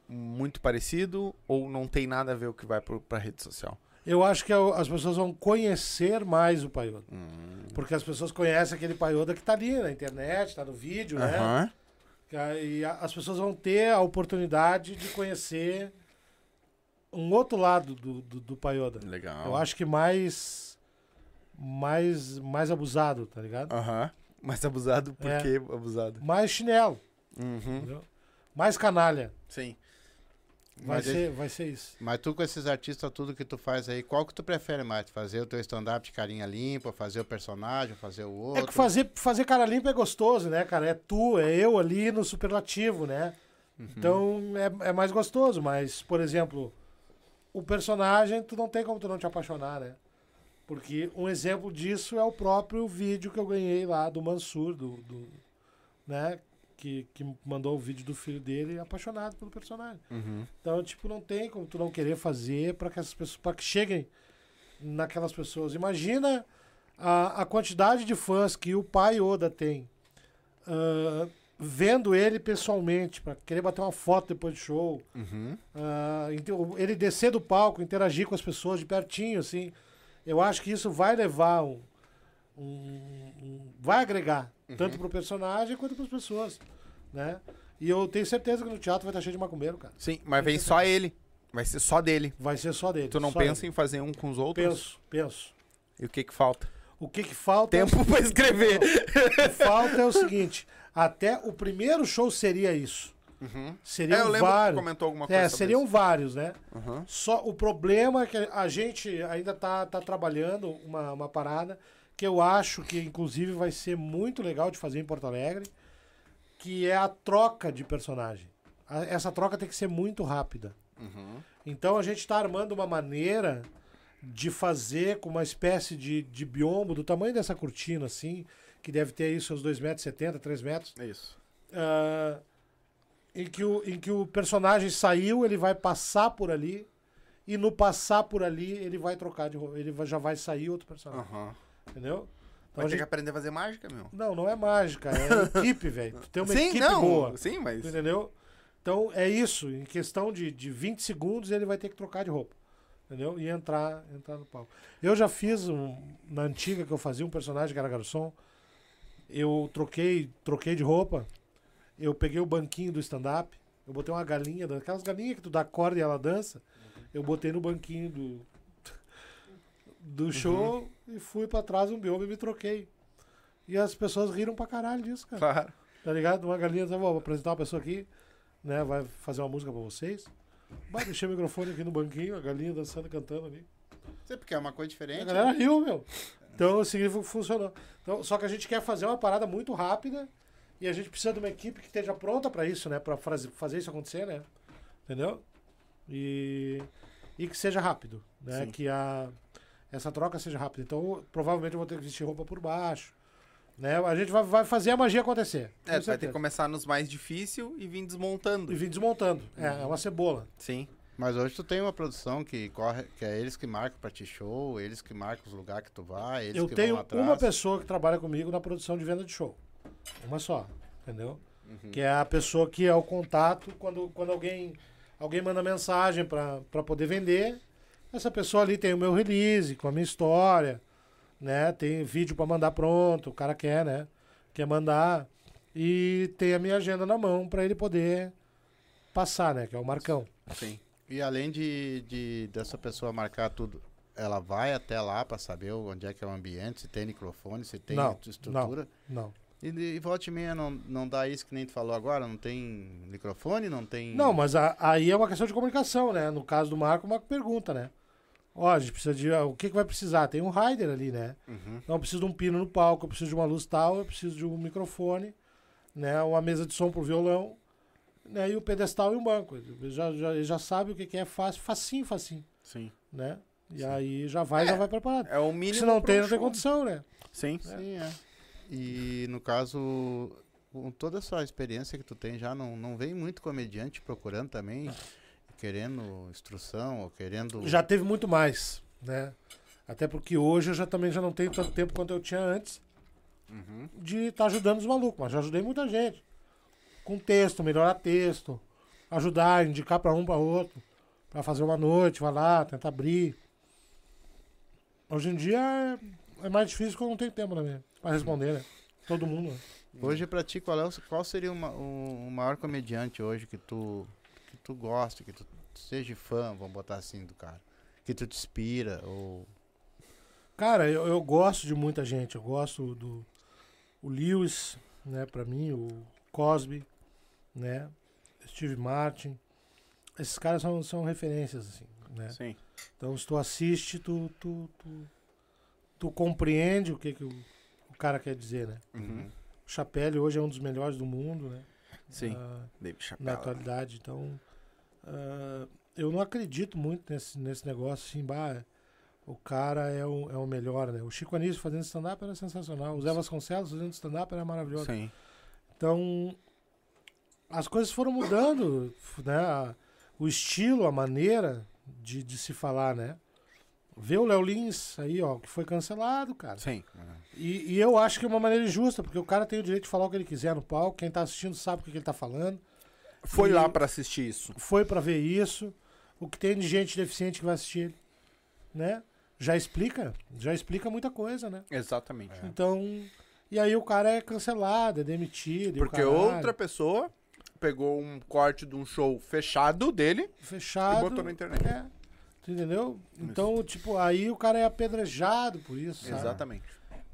muito parecido ou não tem nada a ver o que vai pro, pra rede social? Eu acho que a- as pessoas vão conhecer mais o Paioda. Hum. Porque as pessoas conhecem aquele Paioda que tá ali na internet, tá no vídeo, né? Aham. E as pessoas vão ter a oportunidade de conhecer um outro lado do, do, do Paioda. Legal. Eu acho que mais. Mais, mais abusado, tá ligado? Aham. Mas abusado, por É. que abusado? Mais chinelo, Uhum. entendeu? Mais canalha. Sim. Vai Mas ser, vai ser isso. Mas tu com esses artistas, tudo que tu faz aí, qual que tu prefere mais? Fazer o teu stand-up de carinha limpa, fazer o personagem, fazer o outro? É que fazer, fazer cara limpa é gostoso, né, cara? É tu, é eu ali no superlativo, né? Então é, é mais gostoso, mas, por exemplo, o personagem, tu não tem como tu não te apaixonar, né? Porque um exemplo disso é o próprio vídeo que eu ganhei lá do Mansur, do, do- né? Que, que mandou o vídeo do filho dele apaixonado pelo personagem. Uhum. Então, tipo, não tem como tu não querer fazer para que essas pessoas, para que cheguem naquelas pessoas. Imagina a, a quantidade de fãs que o pai Oda tem, ah, vendo ele pessoalmente, para querer bater uma foto depois do show, Uhum. então, ele descer do palco, interagir com as pessoas de pertinho, assim. Eu acho que isso vai levar um, um- um- vai agregar tanto pro personagem quanto para as pessoas, né? E eu tenho certeza que no teatro vai estar cheio de macumbeiro, cara. Sim, mas vem só ele. Vai ser só dele. Vai ser só dele. Tu não só pensa ele. em fazer um com os outros? Penso, penso. E o que que falta? O que que falta? Tempo pra escrever. O que falta é o seguinte: até o primeiro show seria isso. Uhum. É, Seriam eu lembro que vários. comentou alguma coisa É, seriam isso. vários, né? Uhum. Só o problema é que a gente ainda tá, tá trabalhando uma, uma parada que eu acho que inclusive vai ser muito legal de fazer em Porto Alegre, que é a troca de personagem. A- Essa troca tem que ser muito rápida. Uhum. Então a gente está armando uma maneira de fazer com uma espécie de, de biombo do tamanho dessa cortina, assim, que deve ter aí seus 2,70 metros, 3 metros, É isso. ah, em, que o, em que o personagem saiu, ele vai passar por ali, e no passar por ali, ele vai trocar de roupa, ele vai- já vai sair outro personagem, Aham. entendeu? Então Vai a ter gente- que aprender a fazer mágica, meu. Não, não é mágica, é equipe, velho. Tu tem uma sim, equipe não. boa. Sim, mas... Entendeu? Então é isso. Em questão de, de 20 segundos ele vai ter que trocar de roupa. Entendeu? E entrar, entrar no palco. Eu já fiz um, na antiga que eu fazia um personagem que era garçom. Eu troquei, troquei de roupa. Eu peguei o banquinho do stand-up. Eu botei uma galinha, daquelas galinhas que tu dá corda e ela dança. Eu botei no banquinho do, do show e fui pra trás um bioma e me troquei. E as pessoas riram pra caralho disso, cara. Claro. Tá ligado? Uma galinha, tá, vou apresentar uma pessoa aqui, né? Vai fazer uma música pra vocês. Vai, deixei o microfone aqui no banquinho, a galinha dançando, cantando ali. Sei porque é uma coisa diferente. A galera riu, meu. Então significa que funcionou. Então, só que a gente quer fazer uma parada muito rápida e a gente precisa de uma equipe que esteja pronta pra isso, né? Pra faz- fazer isso acontecer, né? Entendeu? E, e que seja rápido, né? Sim. Que a, essa troca seja rápida. Então, provavelmente eu vou ter que vestir roupa por baixo. Né? A gente vai, vai fazer a magia acontecer. É, tu vai ter que começar nos mais difíceis e vir desmontando. E vir desmontando. É, é uma cebola. Sim. Mas hoje tu tem uma produção que corre, que é eles que marcam pra ti show, eles que marcam os lugares que tu vai, eles eu que tenho vão atrás. uma pessoa que trabalha comigo na produção de venda de show. Uma só, entendeu? Uhum. Que é a pessoa que é o contato quando, quando alguém, alguém manda mensagem para poder vender. Essa pessoa ali tem o meu release com a minha história, né? Tem vídeo para mandar pronto, o cara quer, né? Quer mandar e tem a minha agenda na mão para ele poder passar, né? Que é o Marcão. Sim. E além de, de dessa pessoa marcar tudo, ela vai até lá pra saber onde é que é o ambiente, se tem microfone, se tem Não, estrutura. Não. E, e e meia não, não dá isso que nem tu falou agora, não tem microfone, não tem. Não, mas a- aí é uma questão de comunicação, né? No caso do Marco, o Marco pergunta, né? Ó, a gente precisa de. ah, O que, que vai precisar? Tem um rider ali, né? Uhum. Não, eu preciso de um pino no palco, eu preciso de uma luz tal, eu preciso de um microfone, né? Uma mesa de som pro violão. né? E o pedestal e um banco. Ele já, já, ele já sabe o que, que é fácil, facinho, facinho, Sim. né? E aí já vai, já vai preparado. É o mínimo. Se não tem, um não tem condição, né? Sim. Sim, é. E no caso, com toda essa experiência que tu tem já, não, não vem muito comediante procurando também, querendo instrução ou querendo. Já teve muito mais, né? Até porque hoje eu já também já não tenho tanto tempo quanto eu tinha antes Uhum. de estar ajudando os malucos, mas já ajudei muita gente. Com texto, melhorar texto, ajudar, indicar para um para outro, para fazer uma noite, vai lá, tentar abrir. Hoje em dia é, é mais difícil porque eu não tenho tempo né, para responder, né? Todo mundo. né? Hoje pra ti, qual, é o, qual seria o, ma- o- o maior comediante hoje que tu, tu gosta, que tu seja fã, vamos botar assim, do cara? Que tu te inspira, ou... Cara, eu, eu gosto de muita gente. Eu gosto do o Lewis, né, para mim, o Cosby, né, Steve Martin. Esses caras são, são referências, assim, né? Sim. Então, se tu assiste, tu, tu, tu, tu compreende o que, que o, o cara quer dizer, né? Uhum. O Chapelle hoje é um dos melhores do mundo, né? Sim. Ah, David na Chappelle. atualidade. Então, ah, eu não acredito muito nesse, nesse negócio assim, bah, o cara é o, é o melhor, né? O Chico Anísio fazendo stand-up era sensacional. O Zé Vasconcelos fazendo stand-up era maravilhoso. Sim. Então, as coisas foram mudando, né? O estilo, a maneira de, de se falar, né? Vê o Léo Lins aí, ó, que foi cancelado, cara. Sim. E, e eu acho que é uma maneira injusta, porque o cara tem o direito de falar o que ele quiser no palco, quem tá assistindo sabe o que que ele tá falando. Foi E- lá pra assistir isso. foi pra ver isso. O que tem de gente deficiente que vai assistir ele, né? Já explica, já explica muita coisa, né? Exatamente. Então, e aí o cara é cancelado, é demitido. e Porque outra pessoa pegou um corte de um show fechado dele fechado. e botou na internet. É. Entendeu? Então, tipo, aí o cara é apedrejado por isso, sabe? Exatamente.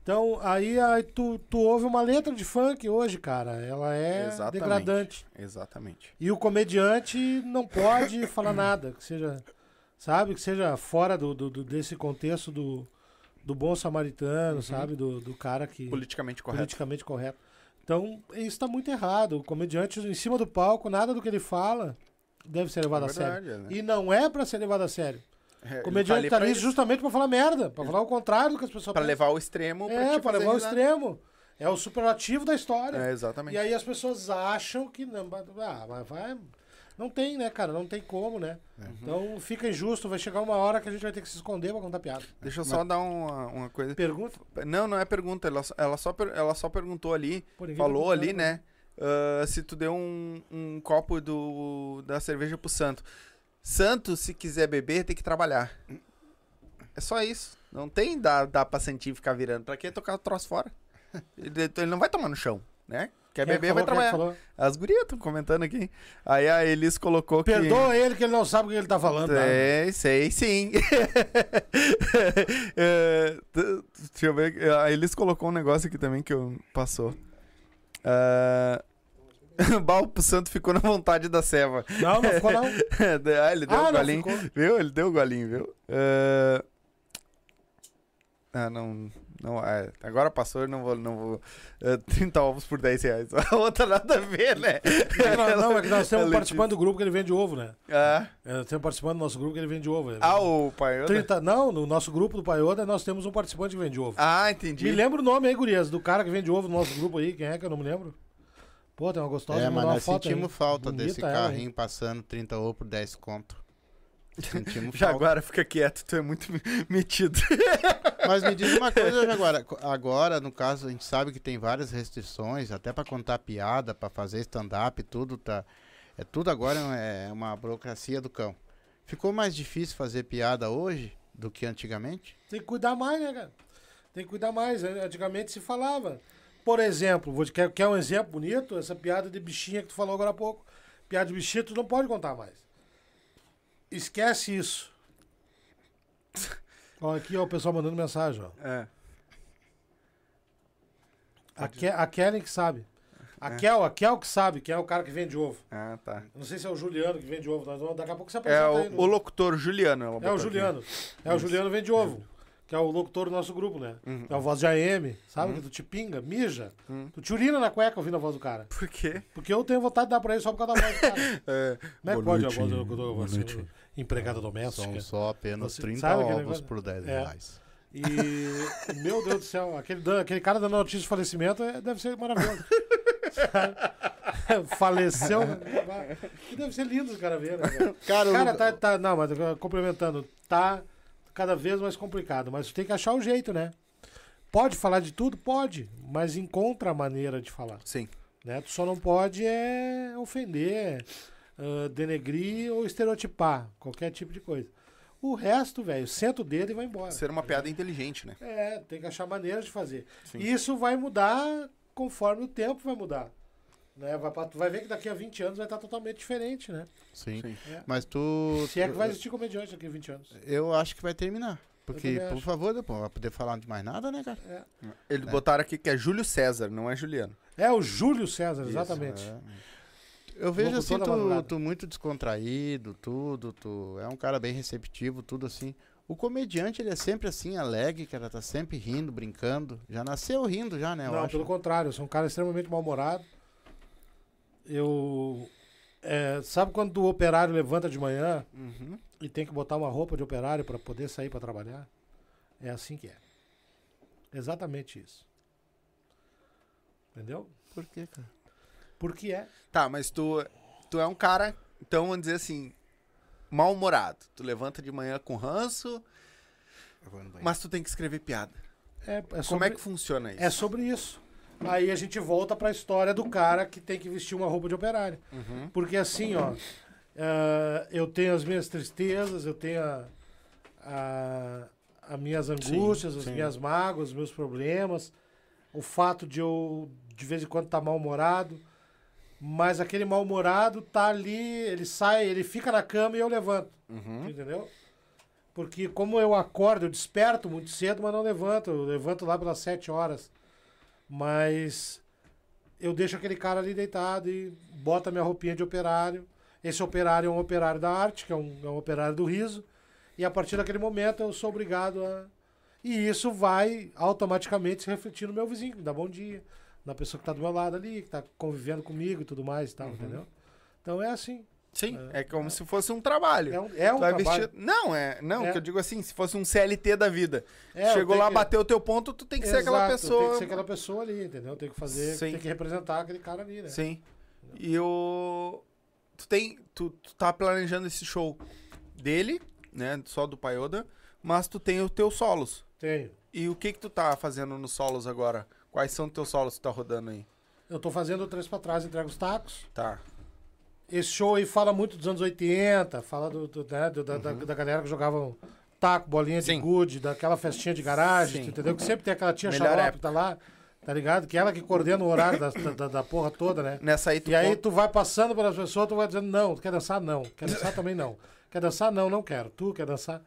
Então, aí, aí tu, tu ouve uma letra de funk hoje, cara. Ela é Exatamente. degradante. Exatamente. E o comediante não pode falar nada, que seja, sabe, que seja fora do, do- do- desse contexto do, do bom samaritano, sabe, do, do cara que Politicamente correto. politicamente correto. Então, isso está muito errado. O comediante em cima do palco, nada do que ele fala deve ser levado É a sério. verdade, né? E não é pra ser levado a sério. É, comediante tá ali justamente pra falar merda, pra falar o contrário do que as pessoas Pra pensam. levar ao extremo. É, fazer levar ao extremo. É o superlativo da história. É, exatamente. E aí as pessoas acham que não, ah, mas vai. Não tem, né, cara? Não tem como, né? Uhum. Então fica injusto, vai chegar uma hora que a gente vai ter que se esconder pra contar piada. Deixa eu só dar uma, uma coisa. Pergunta? Não, não é pergunta. Ela, só- ela, só, ela só perguntou ali, falou ali, né? ah, se tu deu um, um copo do, da cerveja pro Santo. Santo, se quiser beber, tem que trabalhar. É só isso. Não tem dá, dá pra sentir ficar virando. Pra que tocar o troço fora? Ele, ele não vai tomar no chão, né? Quer Quem é beber, vai falou? É que trabalhar. As gurias estão comentando aqui. Aí a Elis colocou que... Perdoa ele que ele não sabe o que ele tá falando. tá? É, sei sim. É, deixa eu ver. A Elis colocou um negócio aqui também que eu passou. Ah, Bah, o santo ficou na vontade da ceva. Não, não ficou não. ah, ele deu Ah, o golinho. ficou. Viu? Ele deu o golinho, viu? Ah, Ah, não. não é, agora passou, eu não vou. Não vou é, 30 ovos por 10 reais. A outra nada a ver, né? Não, não, é que nós temos um Ela participante do grupo que ele vende ovo, né? Ah, É, Nós temos um participante do nosso grupo que ele vende ovo. Ele- ah o pai. 30, não, no nosso grupo do Paioda nós temos um participante que vende ovo. Ah, entendi. Me lembra o nome aí, gurias, do cara que vende ovo no nosso grupo aí. Quem é que eu não me lembro? Pô, tem uma gostosa. É, mas nós foto aí. sentimos falta Bonita desse carrinho passando 30 ou por 10 conto. Sentimos falta. Jaguara, fica quieto, tu é muito me- metido. Mas me diz uma coisa, Jaguara. Agora, no caso, a gente sabe que tem várias restrições, até pra contar piada, pra fazer stand-up, tudo tá. É tudo agora é uma burocracia do cão. Ficou mais difícil fazer piada hoje do que antigamente? Tem que cuidar mais, né, cara? Tem que cuidar mais. Antigamente se falava. Por exemplo, vou te, quer, quer um exemplo bonito? Essa piada de bichinha que tu falou agora há pouco. Piada de bichinha tu não pode contar mais. Esquece isso. Ó, aqui ó, o pessoal mandando mensagem, ó. É. A, Ke a Kellen que sabe. A Kel, a Kel que sabe, que é o cara que vende ovo. Ah, tá. Não sei se é o Juliano que vende ovo. Nós vamos, daqui a pouco você É apresenta aí o, no- o locutor Juliano. É o aqui. Juliano. É o Juliano vende ovo. Que é o locutor do nosso grupo, né? Uhum. É a voz de AM, sabe? Que tu te pinga, mija. Uhum. Tu te urina na cueca ouvindo a voz do cara. Por quê? Porque eu tenho vontade de dar pra ele só por causa da voz do cara. É, Como é que pode noite, a voz do locutor, você, noite. empregada doméstica? São só apenas Você 30 sabe aquele ovos por 10 É. reais. E, meu Deus do céu, aquele, aquele cara dando notícia de falecimento é- deve ser maravilhoso. Faleceu, deve ser lindo os caras verem. Né? cara? Cara, Cara, o- tá, tá. Não, mas complementando, tá cada vez mais complicado. Mas tem que achar o jeito, né? Pode falar de tudo? Pode. Mas encontra a maneira de falar. Sim. Né? Tu só não pode é ofender, ah, denegrir ou estereotipar qualquer tipo de coisa. O resto, velho, senta o dedo e vai embora. Ser uma piada inteligente, né? É, tem que achar maneiras de fazer. Sim. Isso vai mudar conforme o tempo vai mudar. Né? Vai, pra- tu vai ver que daqui a 20 anos vai estar totalmente diferente, né? Sim. Sim. É. Mas tu. Se é que vai existir comediante daqui a 20 anos. Eu acho que vai terminar. Porque, por acho. favor, depois não vai poder falar de mais nada, né, cara? É, Eles botaram aqui que é Júlio César, não é Juliano. é o Júlio César, exatamente. É. Eu vejo assim, tu, tu muito descontraído, tudo, tu é um cara bem receptivo, tudo assim. O comediante, ele é sempre assim, alegre, cara, tá sempre rindo, brincando. Já nasceu rindo já, né, eu Não, acho. pelo contrário, eu sou um cara extremamente mal-humorado. Eu. é, sabe quando o operário levanta de manhã Uhum. e tem que botar uma roupa de operário para poder sair para trabalhar? É assim que é. Exatamente isso. Entendeu? Por quê, cara? Porque é. Tá, mas tu, tu é um cara, então vamos dizer assim, mal-humorado. Tu levanta de manhã com ranço, mas tu tem que escrever piada. É, é Como sobre, é que funciona isso? é sobre isso. Aí a gente volta para a história do cara que tem que vestir uma roupa de operário. Uhum. Porque assim, ó, eh, eu tenho as minhas tristezas, eu tenho a, a, as minhas angústias, as sim. minhas mágoas, os meus problemas, o fato de eu de vez em quando estar mal-humorado, mas aquele mal-humorado tá ali, ele sai, ele fica na cama e eu levanto, Uhum. entendeu? Porque como eu acordo, eu desperto muito cedo, mas não levanto, eu levanto lá pelas sete horas. Mas eu deixo aquele cara ali deitado e bota minha roupinha de operário. Esse operário é um operário da arte, que é um, é um operário do riso. E a partir daquele momento eu sou obrigado a. E isso vai automaticamente se refletir no meu vizinho, que me dá bom dia, na pessoa que está do meu lado ali, que está convivendo comigo e tudo mais e tal, entendeu? Então é assim. Sim, é como se fosse um trabalho. É um, é um trabalho. vestir- Não, é. Não, É. que eu digo assim, se fosse um CLT da vida. É, Chegou lá, que- bateu o teu ponto, tu tem que ser aquela Exato, pessoa. Tem que ser aquela pessoa ali, entendeu? Tem que fazer, Sim. tem que representar aquele cara ali, né? Sim. E o. Tu tem. Tu, tu tá planejando esse show dele, né? Só do Paioda, mas tu tem os teus solos. Tenho. E o que que tu tá fazendo nos solos agora? Quais são os teus solos que tu tá rodando aí? Eu tô fazendo o três pra trás, entrega os tacos. Tá. Esse show aí fala muito dos anos 80, fala do, do- né, do- da, da, da galera que jogava taco, bolinha de Uhum. Sim. gude, daquela festinha de garagem, entendeu? Que sempre tem aquela tia xarope época. tá lá, tá ligado? Que ela que coordena o horário da, da, da porra toda, né? Nessa aí tu E aí tu vai passando pelas pessoas, tu vai dizendo, não, tu quer dançar? Não. Quer dançar também não. Quer dançar? Não, não quero. Tu quer dançar?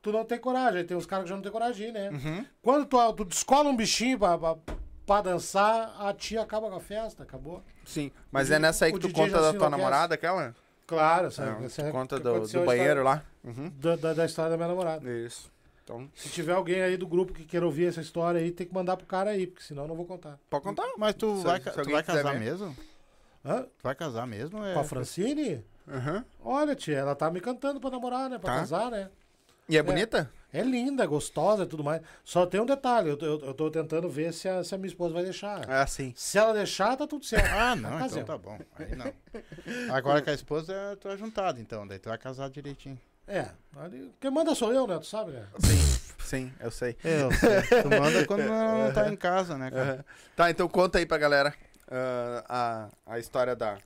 Tu não tem coragem. Aí tem uns caras que já não tem coragem, né? Uhum. Quando tu, tu descola um bichinho pra, pra, pra dançar, a tia acaba com a festa, acabou. Sim. Mas é nessa aí que tu DJ conta já da se tua enlouquece. namorada, aquela? Claro, essa, Não, essa tu é conta que do, aconteceu do a banheiro história lá. Uhum. Da, da, da história da minha namorada. Isso. Então, Se tiver alguém aí do grupo que queira ouvir essa história aí, tem que mandar pro cara aí, porque senão eu não vou contar. pode contar. Mas tu Se- vai, se ca- tu alguém vai quiser casar mesmo? Hã? Tu vai casar mesmo? É... Com a Francine? Uhum. Olha, tia, ela tá me cantando pra namorar, né? Pra Tá. casar, né? E é bonita? É linda, gostosa e tudo mais. Só tem um detalhe, eu, tô- eu, eu tô tentando ver se a, se a minha esposa vai deixar. É assim. Se ela deixar, tá tudo certo. Ah, não, Casei. então tá bom. Aí não. Agora com a esposa, é- tu é juntado, então. Daí tu vai casar direitinho. É, ali- quem manda sou eu, né? Tu sabe, né? Sim, sim, eu sei. Eu sei. Tu manda quando não tá em casa, né, cara? Uhum. Tá, então conta aí pra galera ah, a, a história da,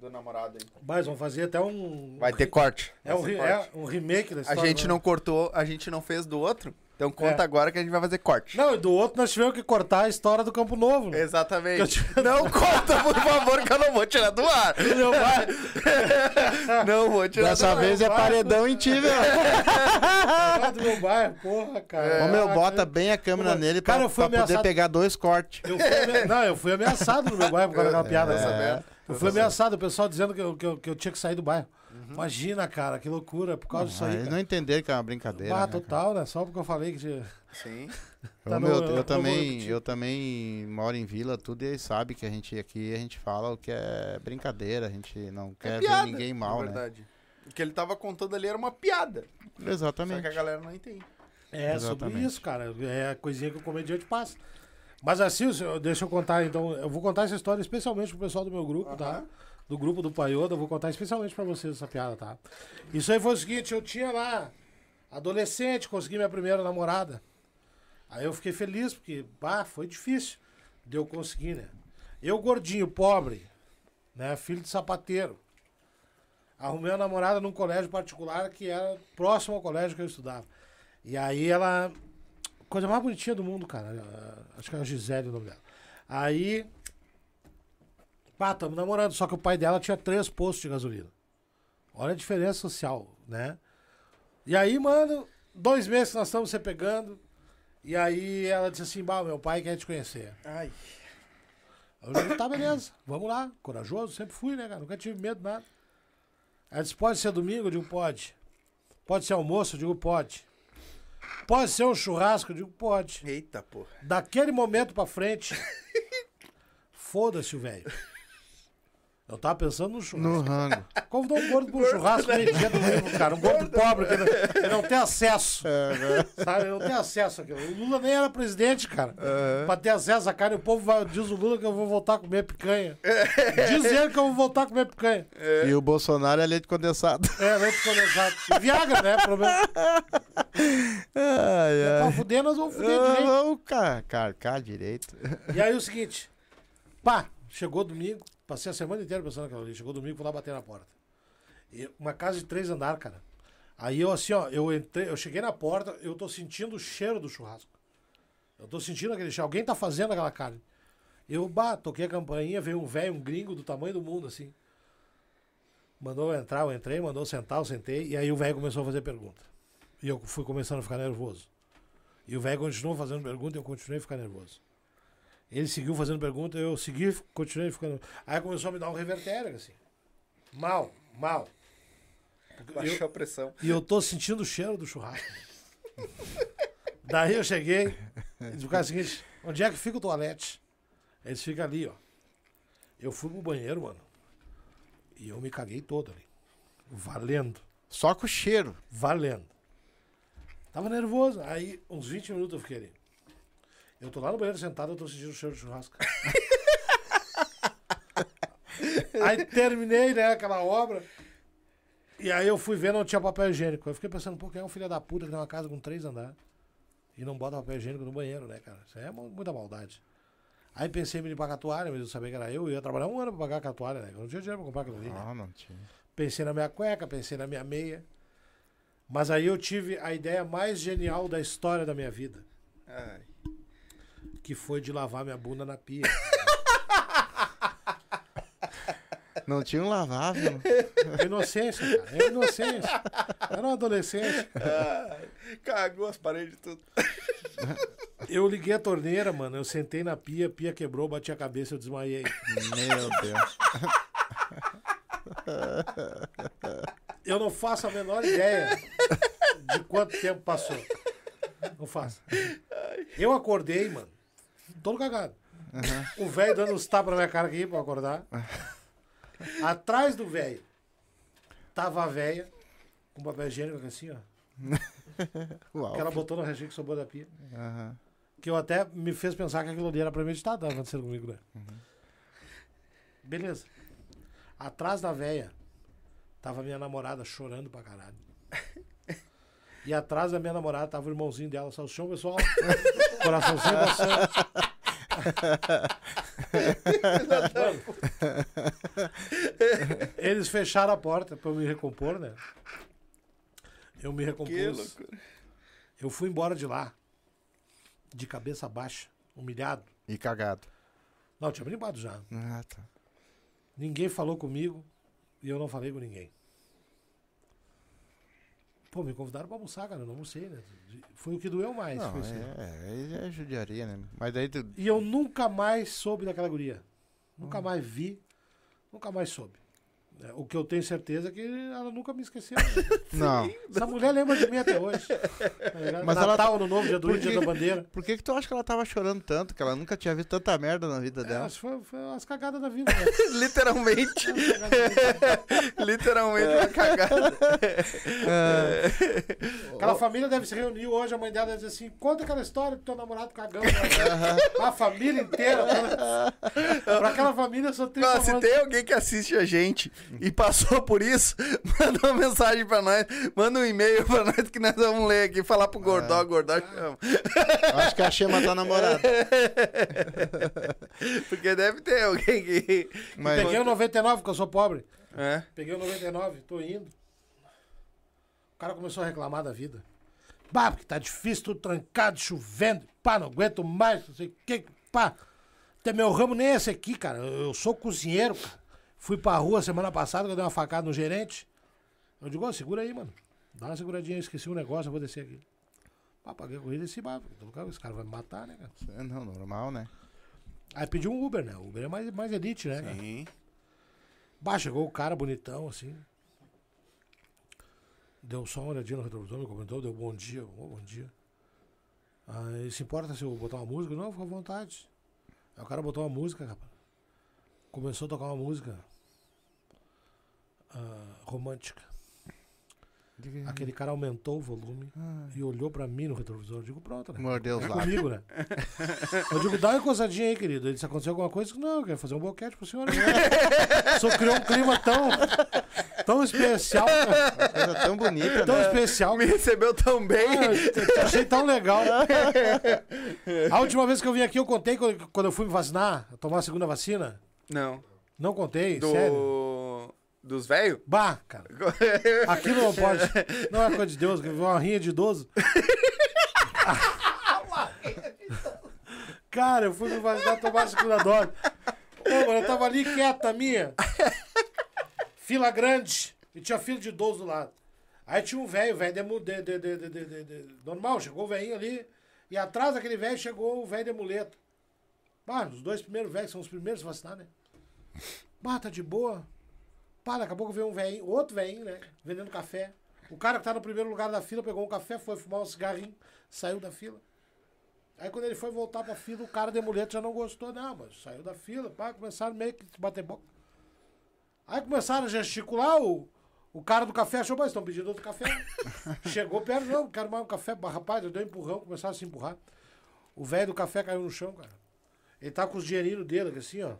do namorado aí. Mas vamos fazer até um. Vai ter corte. É um, Vai re- ser corte. é um remake da A história. gente né? não cortou, a gente não fez do outro. Então conta É. agora que a gente vai fazer corte. Não, e do outro nós tivemos que cortar a história do Campo Novo. né? Exatamente. Não conta, por favor, que eu não vou tirar do ar. Meu pai, Não vou tirar Dessa do ar. vez é vai. paredão em ti, velho. do meu bairro, porra, cara. Ô, meu, bota bem a câmera Pô, nele pra, cara, eu fui pra poder pegar dois cortes. Eu fui ame- Não, eu fui ameaçado no meu bairro por causa daquela piada. tô dessa. sabendo, Eu fui ameaçado, o pessoal dizendo que eu, que eu, que eu tinha que sair do bairro. Imagina, cara, que loucura, por causa disso aí. eles cara. não entenderam que é uma brincadeira. Ah, né, cara? total, né? Só porque eu falei que. tinha- Sim. Tá Ô, no- eu- eu, eu também, eu também moro em vila, tudo e eles sabem que a gente aqui a gente fala o que é brincadeira, a gente não quer ver piada, ninguém na mal, né? verdade. O que ele tava contando ali era uma piada. Só que Exatamente. a galera não entende. É, sobre Exatamente. isso, cara. É a coisinha que o comediante passa. Mas assim, deixa eu contar, então. Eu vou contar essa história especialmente pro pessoal do meu grupo, tá? Aham. Do grupo do Paioda, eu vou contar especialmente pra vocês essa piada, tá? Isso aí foi o seguinte, eu tinha lá, adolescente, consegui minha primeira namorada. Aí eu fiquei feliz, porque, bah, foi difícil de eu conseguir, né? Eu, gordinho, pobre, né? Filho de sapateiro. Arrumei uma namorada num colégio particular que era próximo ao colégio que eu estudava. E aí ela. Coisa mais bonitinha do mundo, cara. Ah, Acho que é a Gisele o nome dela. Aí. Pá, tamo namorando. Só que o pai dela tinha três postos de gasolina. Olha a diferença social, né? E aí, mano, dois meses que nós estamos se pegando. E aí ela disse assim: Bah, meu pai quer te conhecer. Ai. Eu digo, tá, beleza, vamos lá. Corajoso, sempre fui, né, cara? Nunca tive medo de nada. Ela disse, pode ser domingo? Eu digo, pode. Pode ser almoço? Eu digo, pode. Pode ser um churrasco? Eu digo, pode. Eita, porra. Daquele momento pra frente, foda-se o velho. Eu tava pensando no churrasco. No rango. Convidou um gordo pro churrasco meio dia domingo, cara. Um gordo pobre que não, que não tem acesso. Sabe? Não tem acesso àquilo. O Lula nem era presidente, cara. Pra ter acesso à carne, o povo vai, diz o Lula que eu vou voltar a comer picanha. Diz ele que eu vou voltar a comer picanha. E o Bolsonaro é leite condensado. É, leite condensado. E Viagra, né? Pelo menos. ai, É ai. pra fuder, nós vamos fuder direito. Vamos car carcar direito. E aí o seguinte, pá, chegou domingo, passei a semana inteira pensando naquela ali. Chegou domingo, fui lá bater na porta. E uma casa de três andares, cara. Aí eu assim, ó, eu entrei, eu cheguei na porta, eu tô sentindo o cheiro do churrasco. Eu tô sentindo aquele cheiro. Alguém tá fazendo aquela carne. Eu, bah, toquei a campainha, veio um velho, um gringo do tamanho do mundo, assim. Mandou eu entrar, eu entrei, mandou eu sentar, eu sentei, e aí o velho começou a fazer pergunta. E eu fui começando a ficar nervoso. E o velho continuou fazendo pergunta e eu continuei a ficar nervoso. Ele seguiu fazendo pergunta, eu segui, continuei ficando. Aí começou a me dar um revertério, assim. Mal, mal. Baixou eu- a pressão. e eu tô sentindo o cheiro do churrasco. Daí eu cheguei e disse o cara seguinte: onde é que fica o toalete? Eles ficam ali, ó. Eu fui pro banheiro, mano. E eu me caguei todo ali. Valendo. Só com o cheiro. Valendo. Tava nervoso. Aí, uns 20 minutos eu fiquei ali. Eu tô lá no banheiro sentado, eu tô sentindo o cheiro de churrasco. aí terminei, né, aquela obra. E aí eu fui ver, não tinha papel higiênico. Eu fiquei pensando, pô, quem é um filho da puta que tem uma casa com três andares e não bota papel higiênico no banheiro, né, cara? Isso aí é mu- muita maldade. Aí pensei em me limpar com a toalha, mas eu sabia que era eu, eu ia trabalhar um ano pra pagar com a toalha, né? Eu não tinha dinheiro pra comprar aquilo ali. né? Ah, não tinha. Pensei na minha cueca, pensei na minha meia. Mas aí eu tive a ideia mais genial da história da minha vida, Ai. Que foi de lavar minha bunda na pia. Não tinha um lavável. É inocência, cara. É inocência. Era um adolescente. Ai. Cagou as paredes tudo. Eu liguei a torneira, mano. Eu sentei na pia, a pia quebrou, bati a cabeça, eu desmaiei. Meu Deus. Eu não faço a menor ideia de quanto tempo passou. Não faço. Eu acordei, mano. Todo cagado. O velho dando uns tapas na minha cara aqui pra acordar. Atrás do velho tava a velha com papel higiênico assim, ó. Uau. Que ela botou no recheio que sobrou da pia. Aham. Que eu até me fez pensar que aquilo ali era premeditado, tava acontecendo comigo, né? Beleza. Atrás da véia tava minha namorada chorando pra caralho. E atrás da minha namorada tava o irmãozinho dela, salsichão, pessoal. Coraçãozinho passando. Mano, Eles fecharam a porta pra eu me recompor, né? Eu me Que recompus. loucura. Eu fui embora de lá, de cabeça baixa, humilhado. E cagado. Não, eu tinha limpado já. Ah, tá. Ninguém falou comigo e eu não falei com ninguém. Pô, me convidaram pra almoçar, cara. Eu não almocei, né? Foi o que doeu mais. Não, foi é, é, é judiaria, né? Mas daí tu. E eu nunca mais soube daquela guria. Nunca Hum. mais vi, nunca mais soube. É, O que eu tenho certeza é que ela nunca me esqueceu. né? Não. Essa mulher lembra de mim até hoje. Tá? Mas ela Natal, Ano Novo, dia do Índio, dia da bandeira. Por que, que tu acha que ela tava chorando tanto? Que ela nunca tinha visto tanta merda na vida É, dela? que foi, foi umas cagadas da vida. Né? Literalmente. Literalmente uma cagada. Aquela família deve se reunir hoje, a mãe dela deve dizer assim: conta aquela história do teu namorado cagando. né? A família inteira. Pra aquela família eu sou triste. Se tem alguém que assiste a gente e passou por isso, manda uma mensagem pra nós, manda um e-mail pra nós que nós vamos ler aqui, falar pro Gordó, Gordó chama. Acho que a Xema tá namorada. Porque deve ter alguém que... Mas, Peguei o 99, porque eu sou pobre. É. Peguei o 99, tô indo. O cara começou a reclamar da vida. Bah, porque tá difícil, tudo trancado, chovendo. Pá, não aguento mais, não sei o que. Pá, até meu ramo nem é esse aqui, cara. Eu, eu sou cozinheiro, cara. Fui pra rua semana passada, que eu dei uma facada no gerente. Eu digo, ó, segura aí, mano. Dá uma seguradinha, eu esqueci um negócio, eu vou descer aqui. Pá, paguei a corrida e bah, esse cara vai me matar, né, cara? Não, normal, né? Aí pedi um Uber, né? O Uber é mais, mais elite, né? cara? Sim. Bah, chegou o cara bonitão, assim. Deu só uma olhadinha no retrovisor, me comentou, deu bom dia, ô, bom dia. Aí, se importa se eu botar uma música? Não, fica à vontade. Aí o cara botou uma música, rapaz. Começou a tocar uma música ah, romântica. Aquele cara aumentou o volume e olhou pra mim no retrovisor. Eu digo, pronto, né? Mordeu os É lábios. comigo, né? Eu digo, dá uma encosadinha aí, querido. Ele disse, aconteceu alguma coisa? Eu disse, Não, eu quero fazer um boquete pro senhor. Só criou um clima tão, tão especial, cara. Coisa tão bonita, Tão né? especial. Me recebeu tão bem. Ah, achei tão legal. A última vez que eu vim aqui, eu contei quando quando eu fui me vacinar, tomar a segunda vacina. Não. Não contei, sério. Do... Dos velhos? Bah, cara. Aquilo não pode. Não é coisa de Deus, que uma rinha de idoso. Cara, eu fui me vacinar tomar a segunda dose. Ô, mano, eu tava ali quieta, minha. Fila grande. E tinha fila de idoso do lado. Aí tinha um velho, velho de, mu- de, de, de, de, de- de- normal, chegou o velhinho ali. E atrás daquele velho chegou o velho de muleta. Bah, os dois primeiros velhos são os primeiros a vacinar, né? Bah, tá de boa. Pá, daqui a pouco veio um velhinho, outro velhinho, né? Vendendo café. O cara que tá no primeiro lugar da fila pegou um café, foi fumar um cigarrinho, saiu da fila. Aí quando ele foi voltar pra fila, o cara de muleta já não gostou, não, mas saiu da fila, pá, começaram meio que bater boca. Aí começaram a gesticular, o, o cara do café achou, mas estão pedindo outro café. Chegou perto, não, quero mais um café. Rapaz, eu dei um empurrão, começaram a se empurrar. O velho do café caiu no chão, cara. Ele tá com os dinheirinhos dele, assim, ó.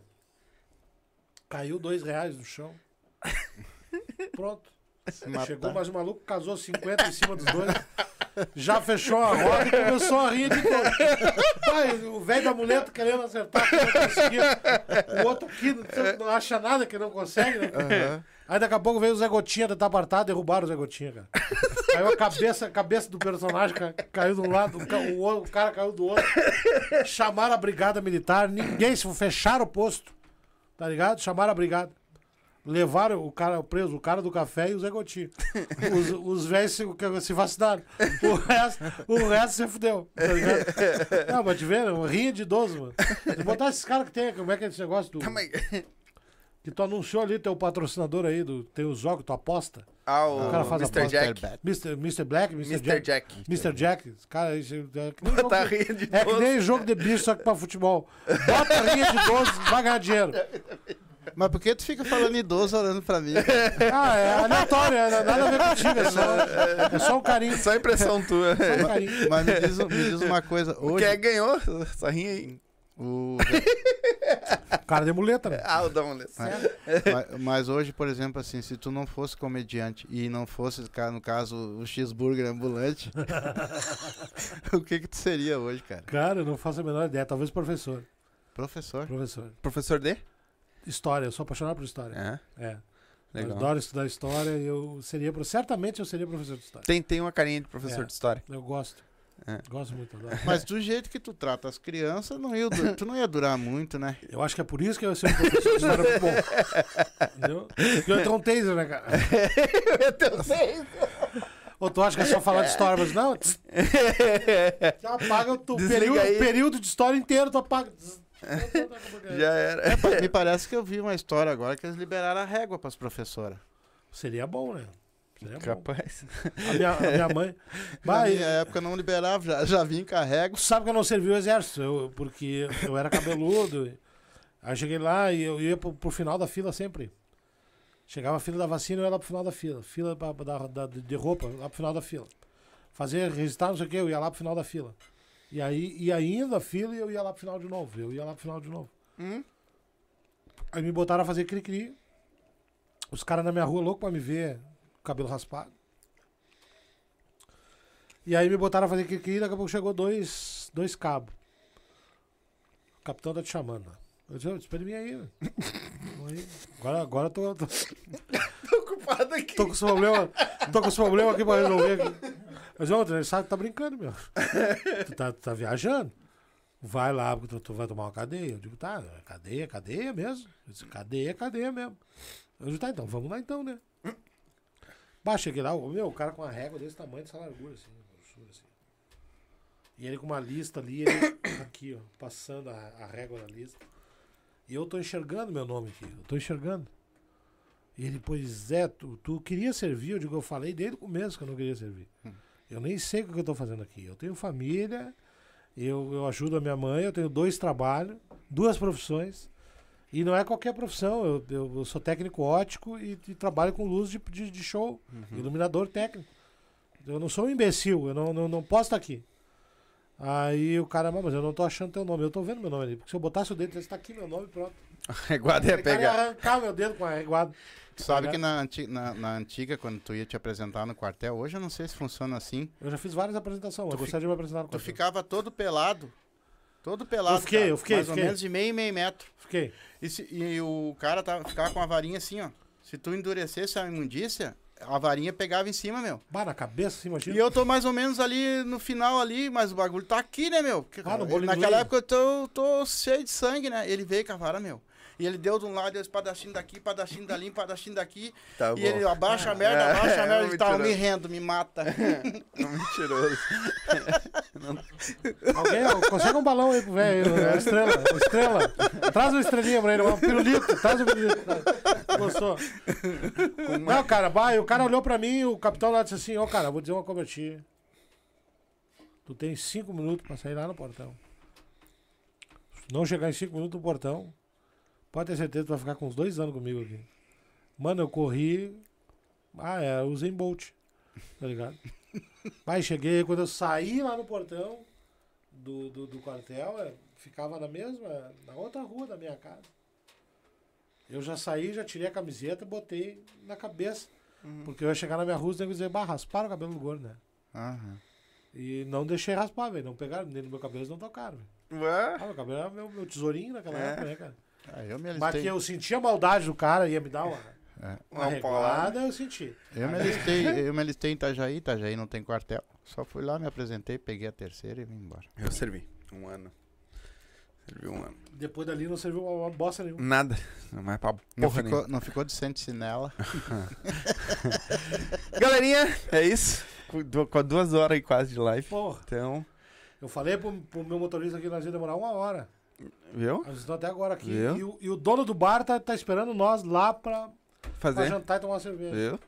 Caiu dois reais no chão. Pronto. Chegou mais um maluco, casou 50 em cima dos dois. Já fechou a roda e começou a rir de todo. Pai, o velho da muleta querendo acertar, que não conseguia. O outro aqui não, acha nada que não consegue, né? Aham. Aí daqui a pouco veio o Zé Gotinha tentar apartar, derrubaram o Zé Gotinha, cara. Caiu a cabeça, a cabeça do personagem ca- caiu de um lado, o outro- o cara caiu do outro. Chamaram a brigada militar, ninguém, se fecharam o posto. Tá ligado? Chamaram a brigada. Levaram o cara preso, o cara do café e o Zé Gotinha. Os, os velhos se, se vacinaram. O resto, o resto se fudeu. Tá ligado? Não, mas te vendo, rinha de idoso, mano. Se botar esses caras que tem, como é que é esse negócio do. Calma aí. Que tu anunciou ali, teu patrocinador aí, do, tem os jogos, tu aposta. Ah, o, O cara faz Mr. Jack. Mr. Mr. Black, Mr. Mr. Jack. Jack. Mr. Jack. Cara, isso é que nem jogo Tá de- rindo de É que nem jogo de bicho, só que pra futebol. Bota a rinha de 12, vai ganhar dinheiro. Mas por que tu fica falando idoso olhando pra mim? Ah, é aleatório, é nada a ver contigo, é só, é só um carinho. Só Só impressão tua. um carinho. Mas me diz, me diz uma coisa. Hoje, Quem ganhou essa rinha aí? o, Cara de muleta, né? Ah, o da mulher. mas, mas hoje, por exemplo, assim, se tu não fosse comediante e não fosse, no caso, o cheeseburger ambulante, o que que tu seria hoje, cara? Cara, eu não faço a menor ideia. Talvez professor. Professor. Professor. Professor D? História, eu sou apaixonado por história. É, É. Eu legal. adoro estudar história e eu seria. pro- Certamente eu seria professor de história. Tem, tem uma carinha de professor É. de história. Eu gosto. É. Gosto muito, adoro. Mas do jeito que tu trata as crianças, não ia, tu não ia durar muito, né? Eu acho que é por isso que eu ia ser um professor de história bom. Entendeu? Porque eu ia ter um taser, né, cara? Ou tu acha que é só falar de história, mas não. Tu apaga o período, período de história inteiro, tu apaga. Já era. Me parece que eu vi uma história agora que eles liberaram a régua para as professoras. Seria bom, né? Seria bom. Capaz. A minha, a minha mãe. Na Vai, minha época não liberava, já, já vim com a régua. sabe que eu não servi o exército, eu- porque eu era cabeludo. Aí cheguei lá e eu ia pro, pro final da fila sempre. Chegava a fila da vacina, eu ia lá pro final da fila. Fila pra- da, da- de roupa, lá pro final da fila. Fazer, registrar, não sei o que, eu ia lá pro final da fila. E aí ia indo a fila e eu ia lá pro final de novo. Eu ia lá pro final de novo. Hum? Aí me botaram a fazer cri-cri. Os caras na minha rua louco pra me ver, cabelo raspado. E aí me botaram a fazer cri-cri, daqui a pouco chegou dois, dois cabos. O capitão tá te chamando. lá. Eu disse, "Ô, espere mim aí. velho." Vamos aí. Agora, agora eu tô, tô, Tô ocupado aqui. tô com os problemas. Tô com os problemas aqui pra resolver. Aqui. Eu disse, ô, ele sabe que tá brincando, meu. Tu tá, tu tá viajando? Vai lá, porque tu, tu vai tomar uma cadeia. Eu digo, tá, cadeia, cadeia mesmo. Eu disse, cadeia, cadeia mesmo. Eu digo, tá, então, vamos lá então, né? Bah, cheguei lá, meu, o cara com uma régua desse tamanho, dessa largura, assim, assim. E ele com uma lista ali, ele aqui, ó, passando a, a régua na lista. E eu tô enxergando meu nome aqui, eu tô enxergando. E ele, pois é, tu, tu queria servir? Eu digo, eu falei desde o começo que eu não queria servir. Eu nem sei o que eu tô fazendo aqui. Eu tenho família, eu, eu ajudo a minha mãe, eu tenho dois trabalhos, duas profissões. E não é qualquer profissão. Eu, eu, eu sou técnico ótico e, e trabalho com luz de, de, de show, iluminador técnico. Eu não sou um imbecil, eu não, não, não posso estar aqui. Aí o cara, "Mas eu não tô achando teu nome, eu tô vendo meu nome ali. Porque se eu botasse o dedo, está aqui meu nome, pronto. Reguada ia O cara ia pegar. arrancar meu dedo com a reguada. Tu sabe Tá que na, anti- na, na antiga, quando tu ia te apresentar no quartel, hoje eu não sei se funciona assim. Eu já fiz várias apresentações, Tu eu gostaria de me apresentar no Tu quartel. ficava todo pelado. Todo pelado. Eu fiquei, cara, eu fiquei, Mais fiquei. ou menos de meio e meio metro. Fiquei. E, se- e o cara tava, ficava com a varinha assim, ó. Se tu endurecesse a imundícia, a varinha pegava em cima, meu. Bah, na cabeça, assim, imagina. E eu tô mais ou menos ali no final ali, mas o bagulho tá aqui, né, meu? Porque, Ah, no naquela época eu tô, tô cheio de sangue, né? Ele veio com a vara, meu. E ele deu de um lado, deu espadachim daqui, espadachim dali, espadachim daqui. Tá e ele abaixa a merda, É, abaixa a merda, é ele tava, me rendo, me mata. Mentiroso. Alguém, consegue um balão aí pro velho, a estrela, a estrela. Traz uma estrelinha pra ele, um pirulito, traz um pirulito. Gostou? Não, cara, bah, o cara olhou pra mim e o capitão lá disse assim, ó, cara, vou dizer uma coisa pra ti. Tu tem cinco minutos pra sair lá no portão. Se não chegar em cinco minutos no portão, pode ter certeza que vai ficar com uns dois anos comigo aqui. Mano, eu corri. Ah, é, usei Bolt. Tá ligado? Aí cheguei, quando eu saí lá no portão do, do, do quartel, é, ficava na mesma, na outra rua da minha casa. Eu já saí, já tirei a camiseta, botei na cabeça. Porque eu ia chegar na minha rua e dizer, bah, rasparam o cabelo do gordo, né? Aham. E não deixei raspar, velho. Não pegaram, nem no meu cabelo eles não tocaram, velho. Ué? Ah, meu cabelo era meu, meu tesourinho naquela É. época, né, cara? Ah, eu me Mas alistei. que eu sentia a maldade do cara, ia me dar uma, É. uma paulada. reguada, eu senti. Eu me alistei, eu me alistei em Itajaí, Itajaí não tem quartel. Só fui lá, me apresentei, peguei a terceira e vim embora. Eu servi. Um ano. Servi um ano. Depois dali não serviu uma, bosta nenhuma. Nada. Não mais pra Não porra ficou, não ficou de sentinela. Galerinha, é isso. Com du- com duas horas aí quase de live. Porra, Então, eu falei pro, pro meu motorista que nós ia demorar uma hora. Viu? Nós estamos até agora aqui. Viu? E o, e o dono do bar tá, tá esperando nós lá pra, pra Fazer. jantar e tomar uma cerveja. Viu?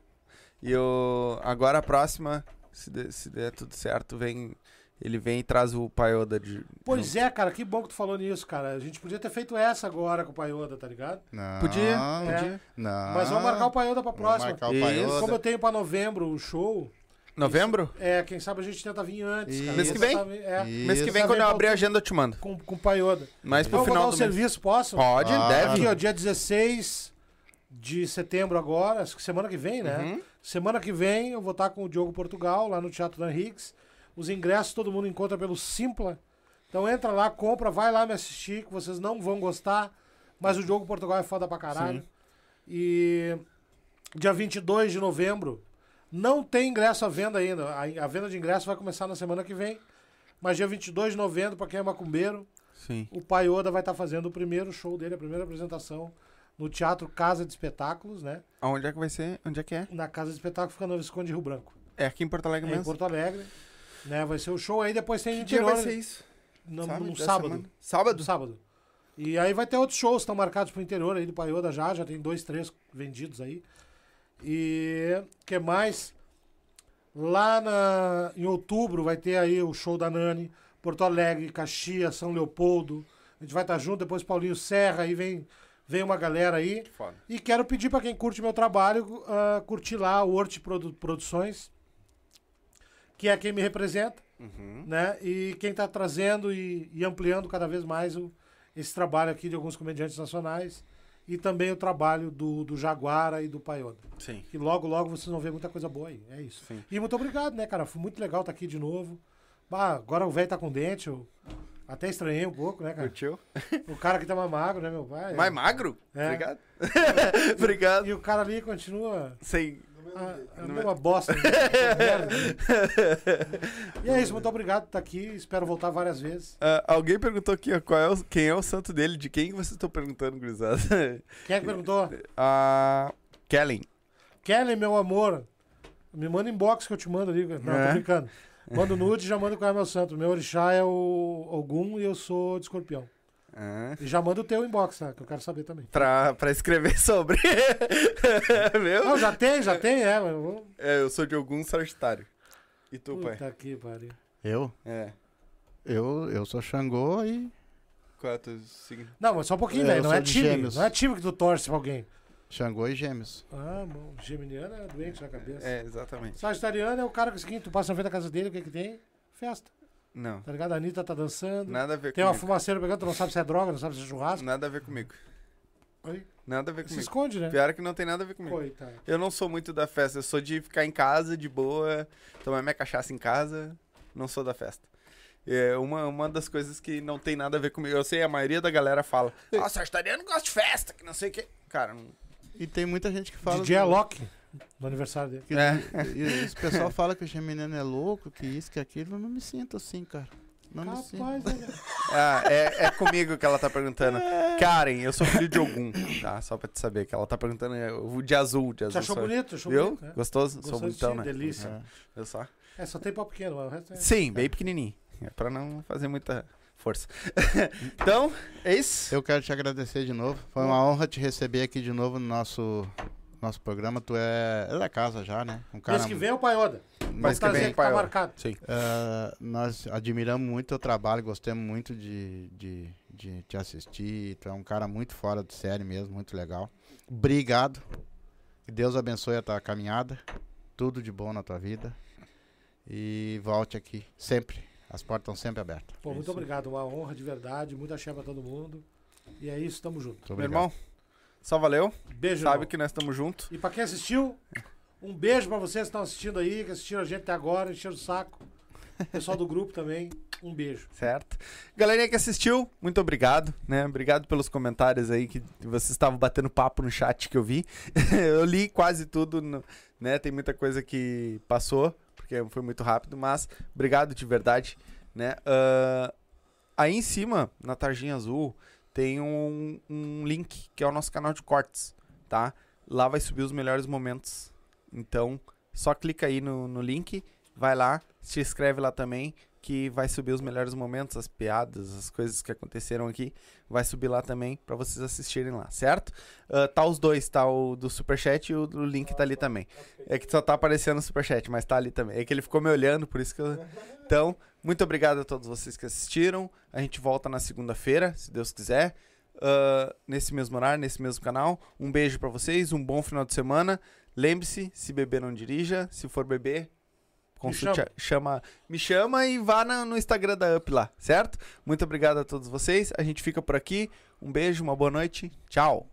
E eu, agora a próxima, se der, se der tudo certo, vem. Ele vem e traz o Paioda de. Pois é, cara, que bom que tu falou nisso, cara. A gente podia ter feito essa agora com o Paioda, tá ligado? Não, Podia, É. podia. Não. Mas vamos marcar o Paioda pra Vamos próxima. marcar o. Paioda. Como eu tenho pra novembro o show, Novembro? é, quem sabe a gente tenta vir antes, cara. Isso. Mês que vem? Vir- É, Isso. Mês que vem, Tá quando eu abrir a agenda, eu te mando. com, com o Paioda. Mas pro eu vou dar final o do mês. serviço, posso? Pode, Ah. deve. Aqui, ó, dia 16 de setembro agora, acho que semana que vem, né? Uhum. Semana que vem eu vou estar com o Diogo Portugal lá no Teatro Dan Higgs. Os ingressos todo mundo encontra pelo Simpla. Então entra lá, compra, vai lá me assistir, que vocês não vão gostar. Mas o Diogo Portugal é foda pra caralho. Sim. E dia 22 de novembro não tem ingresso à venda ainda. A, a venda de ingresso vai começar na semana que vem. Mas dia 22 de novembro, pra quem é macumbeiro, Sim. o Pai Oda vai estar fazendo o primeiro show dele, a primeira apresentação no Teatro Casa de Espetáculos, né? Aonde é que vai ser? Onde é que é? Na Casa de Espetáculos fica no Visconde Rio Branco. É aqui em Porto Alegre É, em mesmo? Porto Alegre. Né? Vai ser o show aí, depois tem Que no dia interior. vai ser isso? No, Sabe? no sábado. semana? Sábado? sábado. E aí vai ter outros shows que estão marcados pro interior aí do Paioda já, já tem dois, três vendidos aí. E que mais? Lá na, em outubro vai ter aí o show da Nani, Porto Alegre, Caxias, São Leopoldo. A gente vai estar junto, depois Paulinho Serra, aí vem, vem uma galera aí. Que foda. E quero pedir para quem curte meu trabalho, ah, curtir lá o Horti Produ- Produções, que é quem me representa, Uhum. né? E quem tá trazendo e, e ampliando cada vez mais o- esse trabalho aqui de alguns comediantes nacionais. E também o trabalho do, do Jaguara e do Paioda. Sim. Que logo, logo vocês vão ver muita coisa boa aí. É isso. Sim. E muito obrigado, né, cara? Foi muito legal estar aqui de novo. Bah, agora o velho tá com dente, eu até estranhei um pouco, né, cara? Curtiu? O cara que tá mais magro, né, meu pai? Mais magro? É. Obrigado. Obrigado. E o cara ali continua Sem. Ah, é Não uma bosta. e é isso, muito obrigado por estar aqui. Espero voltar várias vezes. Ah, alguém perguntou aqui, ó, qual é o, quem é o santo dele? De quem vocês estão perguntando, gurizada? Quem é que perguntou? A Kellen. Kelly, meu amor, me manda inbox que eu te mando ali. Não, É? tô brincando. Manda o nude e já manda qual é meu santo. Meu orixá é o Ogum e eu sou de escorpião. Ah, E já manda o teu inbox, tá? Que eu quero saber também. pra, pra escrever sobre. Meu? Não, já tem, já tem, é. Mas eu vou... É, eu sou de algum Sagitário. E tu, pai? Puta que pariu. Eu? É. Eu, eu sou Xangô e Qual é o teu signo? Não, mas só um pouquinho, É, velho. eu Não é time. gêmeos. Não é time que tu torce pra alguém. Xangô e Gêmeos. Ah, bom. Geminiano é doente na cabeça. É, exatamente. Sagitariano é o cara que é o seguinte, tu passa na frente da casa dele, o que que tem? Festa. Não. Tá ligado? A Anitta tá dançando. Nada a ver Tem uma comigo. fumaceira pegando, tu não sabe se é droga, não sabe se é churrasco. Nada a ver comigo. Oi? Nada a ver Se comigo. esconde, né? Pior é que não tem nada a ver comigo. Coitado. Eu não sou muito da festa, eu sou de ficar em casa, de boa, tomar minha cachaça em casa, não sou da festa. É uma, uma das coisas que não tem nada a ver comigo. Eu sei, a maioria da galera fala, ah, sagitariano gosta de festa, que não sei o que. Cara, não... E tem muita gente que fala. DJ do- Alok, no aniversário dele. É. E esse pessoal fala que o geminiano é louco, que isso, que aquilo. Eu não me sinto assim, cara. Não me sinto. Capaz, né? Ah, é, é comigo que ela tá perguntando. Karen, eu sou filho de Ogum, tá? Só pra te saber que ela tá perguntando é, o de azul, de azul. Você achou sou eu. bonito? Achou Viu? bonito, né? Gostoso? Gostou sou de bonitão, ti? né? Delícia. É. Viu só? É, só tem pau pequeno, mas o resto é... Sim, bem pequenininho. É pra não fazer muita força. então, é isso. Eu quero te agradecer de novo. Foi uma honra te receber aqui de novo no nosso, nosso programa. Tu é, é da casa já, né? Um cara Mês que vem é o Paioda. Mês que trazer vem, que tá Paioda. marcado. Sim. Ah, nós admiramos muito o teu trabalho, gostamos muito de, de, de te assistir. Tu é um cara muito fora de série mesmo, muito legal. Obrigado. Que Deus abençoe a tua caminhada. Tudo de bom na tua vida. E volte aqui, sempre. As portas estão sempre abertas. Pô, muito Isso. obrigado. Uma honra de verdade. Muita axé pra todo mundo. E é isso, tamo junto. Meu obrigado. irmão, só valeu. Beijo, Sabe irmão. que nós estamos juntos. E pra quem assistiu, um beijo pra vocês que estão assistindo aí, que assistiram a gente até agora, encheram o saco. Pessoal do grupo também, um beijo. Certo. Galerinha que assistiu, muito obrigado, né? Obrigado pelos comentários aí que vocês estavam batendo papo no chat que eu vi. eu li quase tudo, né? Tem muita coisa que passou, porque foi muito rápido, mas obrigado de verdade, né? Ah, aí em cima, na tarjinha azul, tem um, um link que é o nosso canal de cortes, tá? Lá vai subir os melhores momentos. Então, só clica aí no, no link, vai lá, se inscreve lá também, que vai subir os melhores momentos, as piadas, as coisas que aconteceram aqui, vai subir lá também pra vocês assistirem lá, certo? Ah, tá os dois, tá o do Superchat e o do link tá ali também. É que só tá aparecendo no Superchat, mas tá ali também. É que ele ficou me olhando, por isso que eu... Então, muito obrigado a todos vocês que assistiram. A gente volta na segunda-feira, se Deus quiser. ah, nesse mesmo horário, nesse mesmo canal. Um beijo pra vocês, um bom final de semana. Lembre-se, se beber não dirija, se for beber, consulte, chama. a- chama, me chama e vá na- no Instagram da Up lá, certo? Muito obrigado a todos vocês. A gente fica por aqui. Um beijo, uma boa noite. Tchau.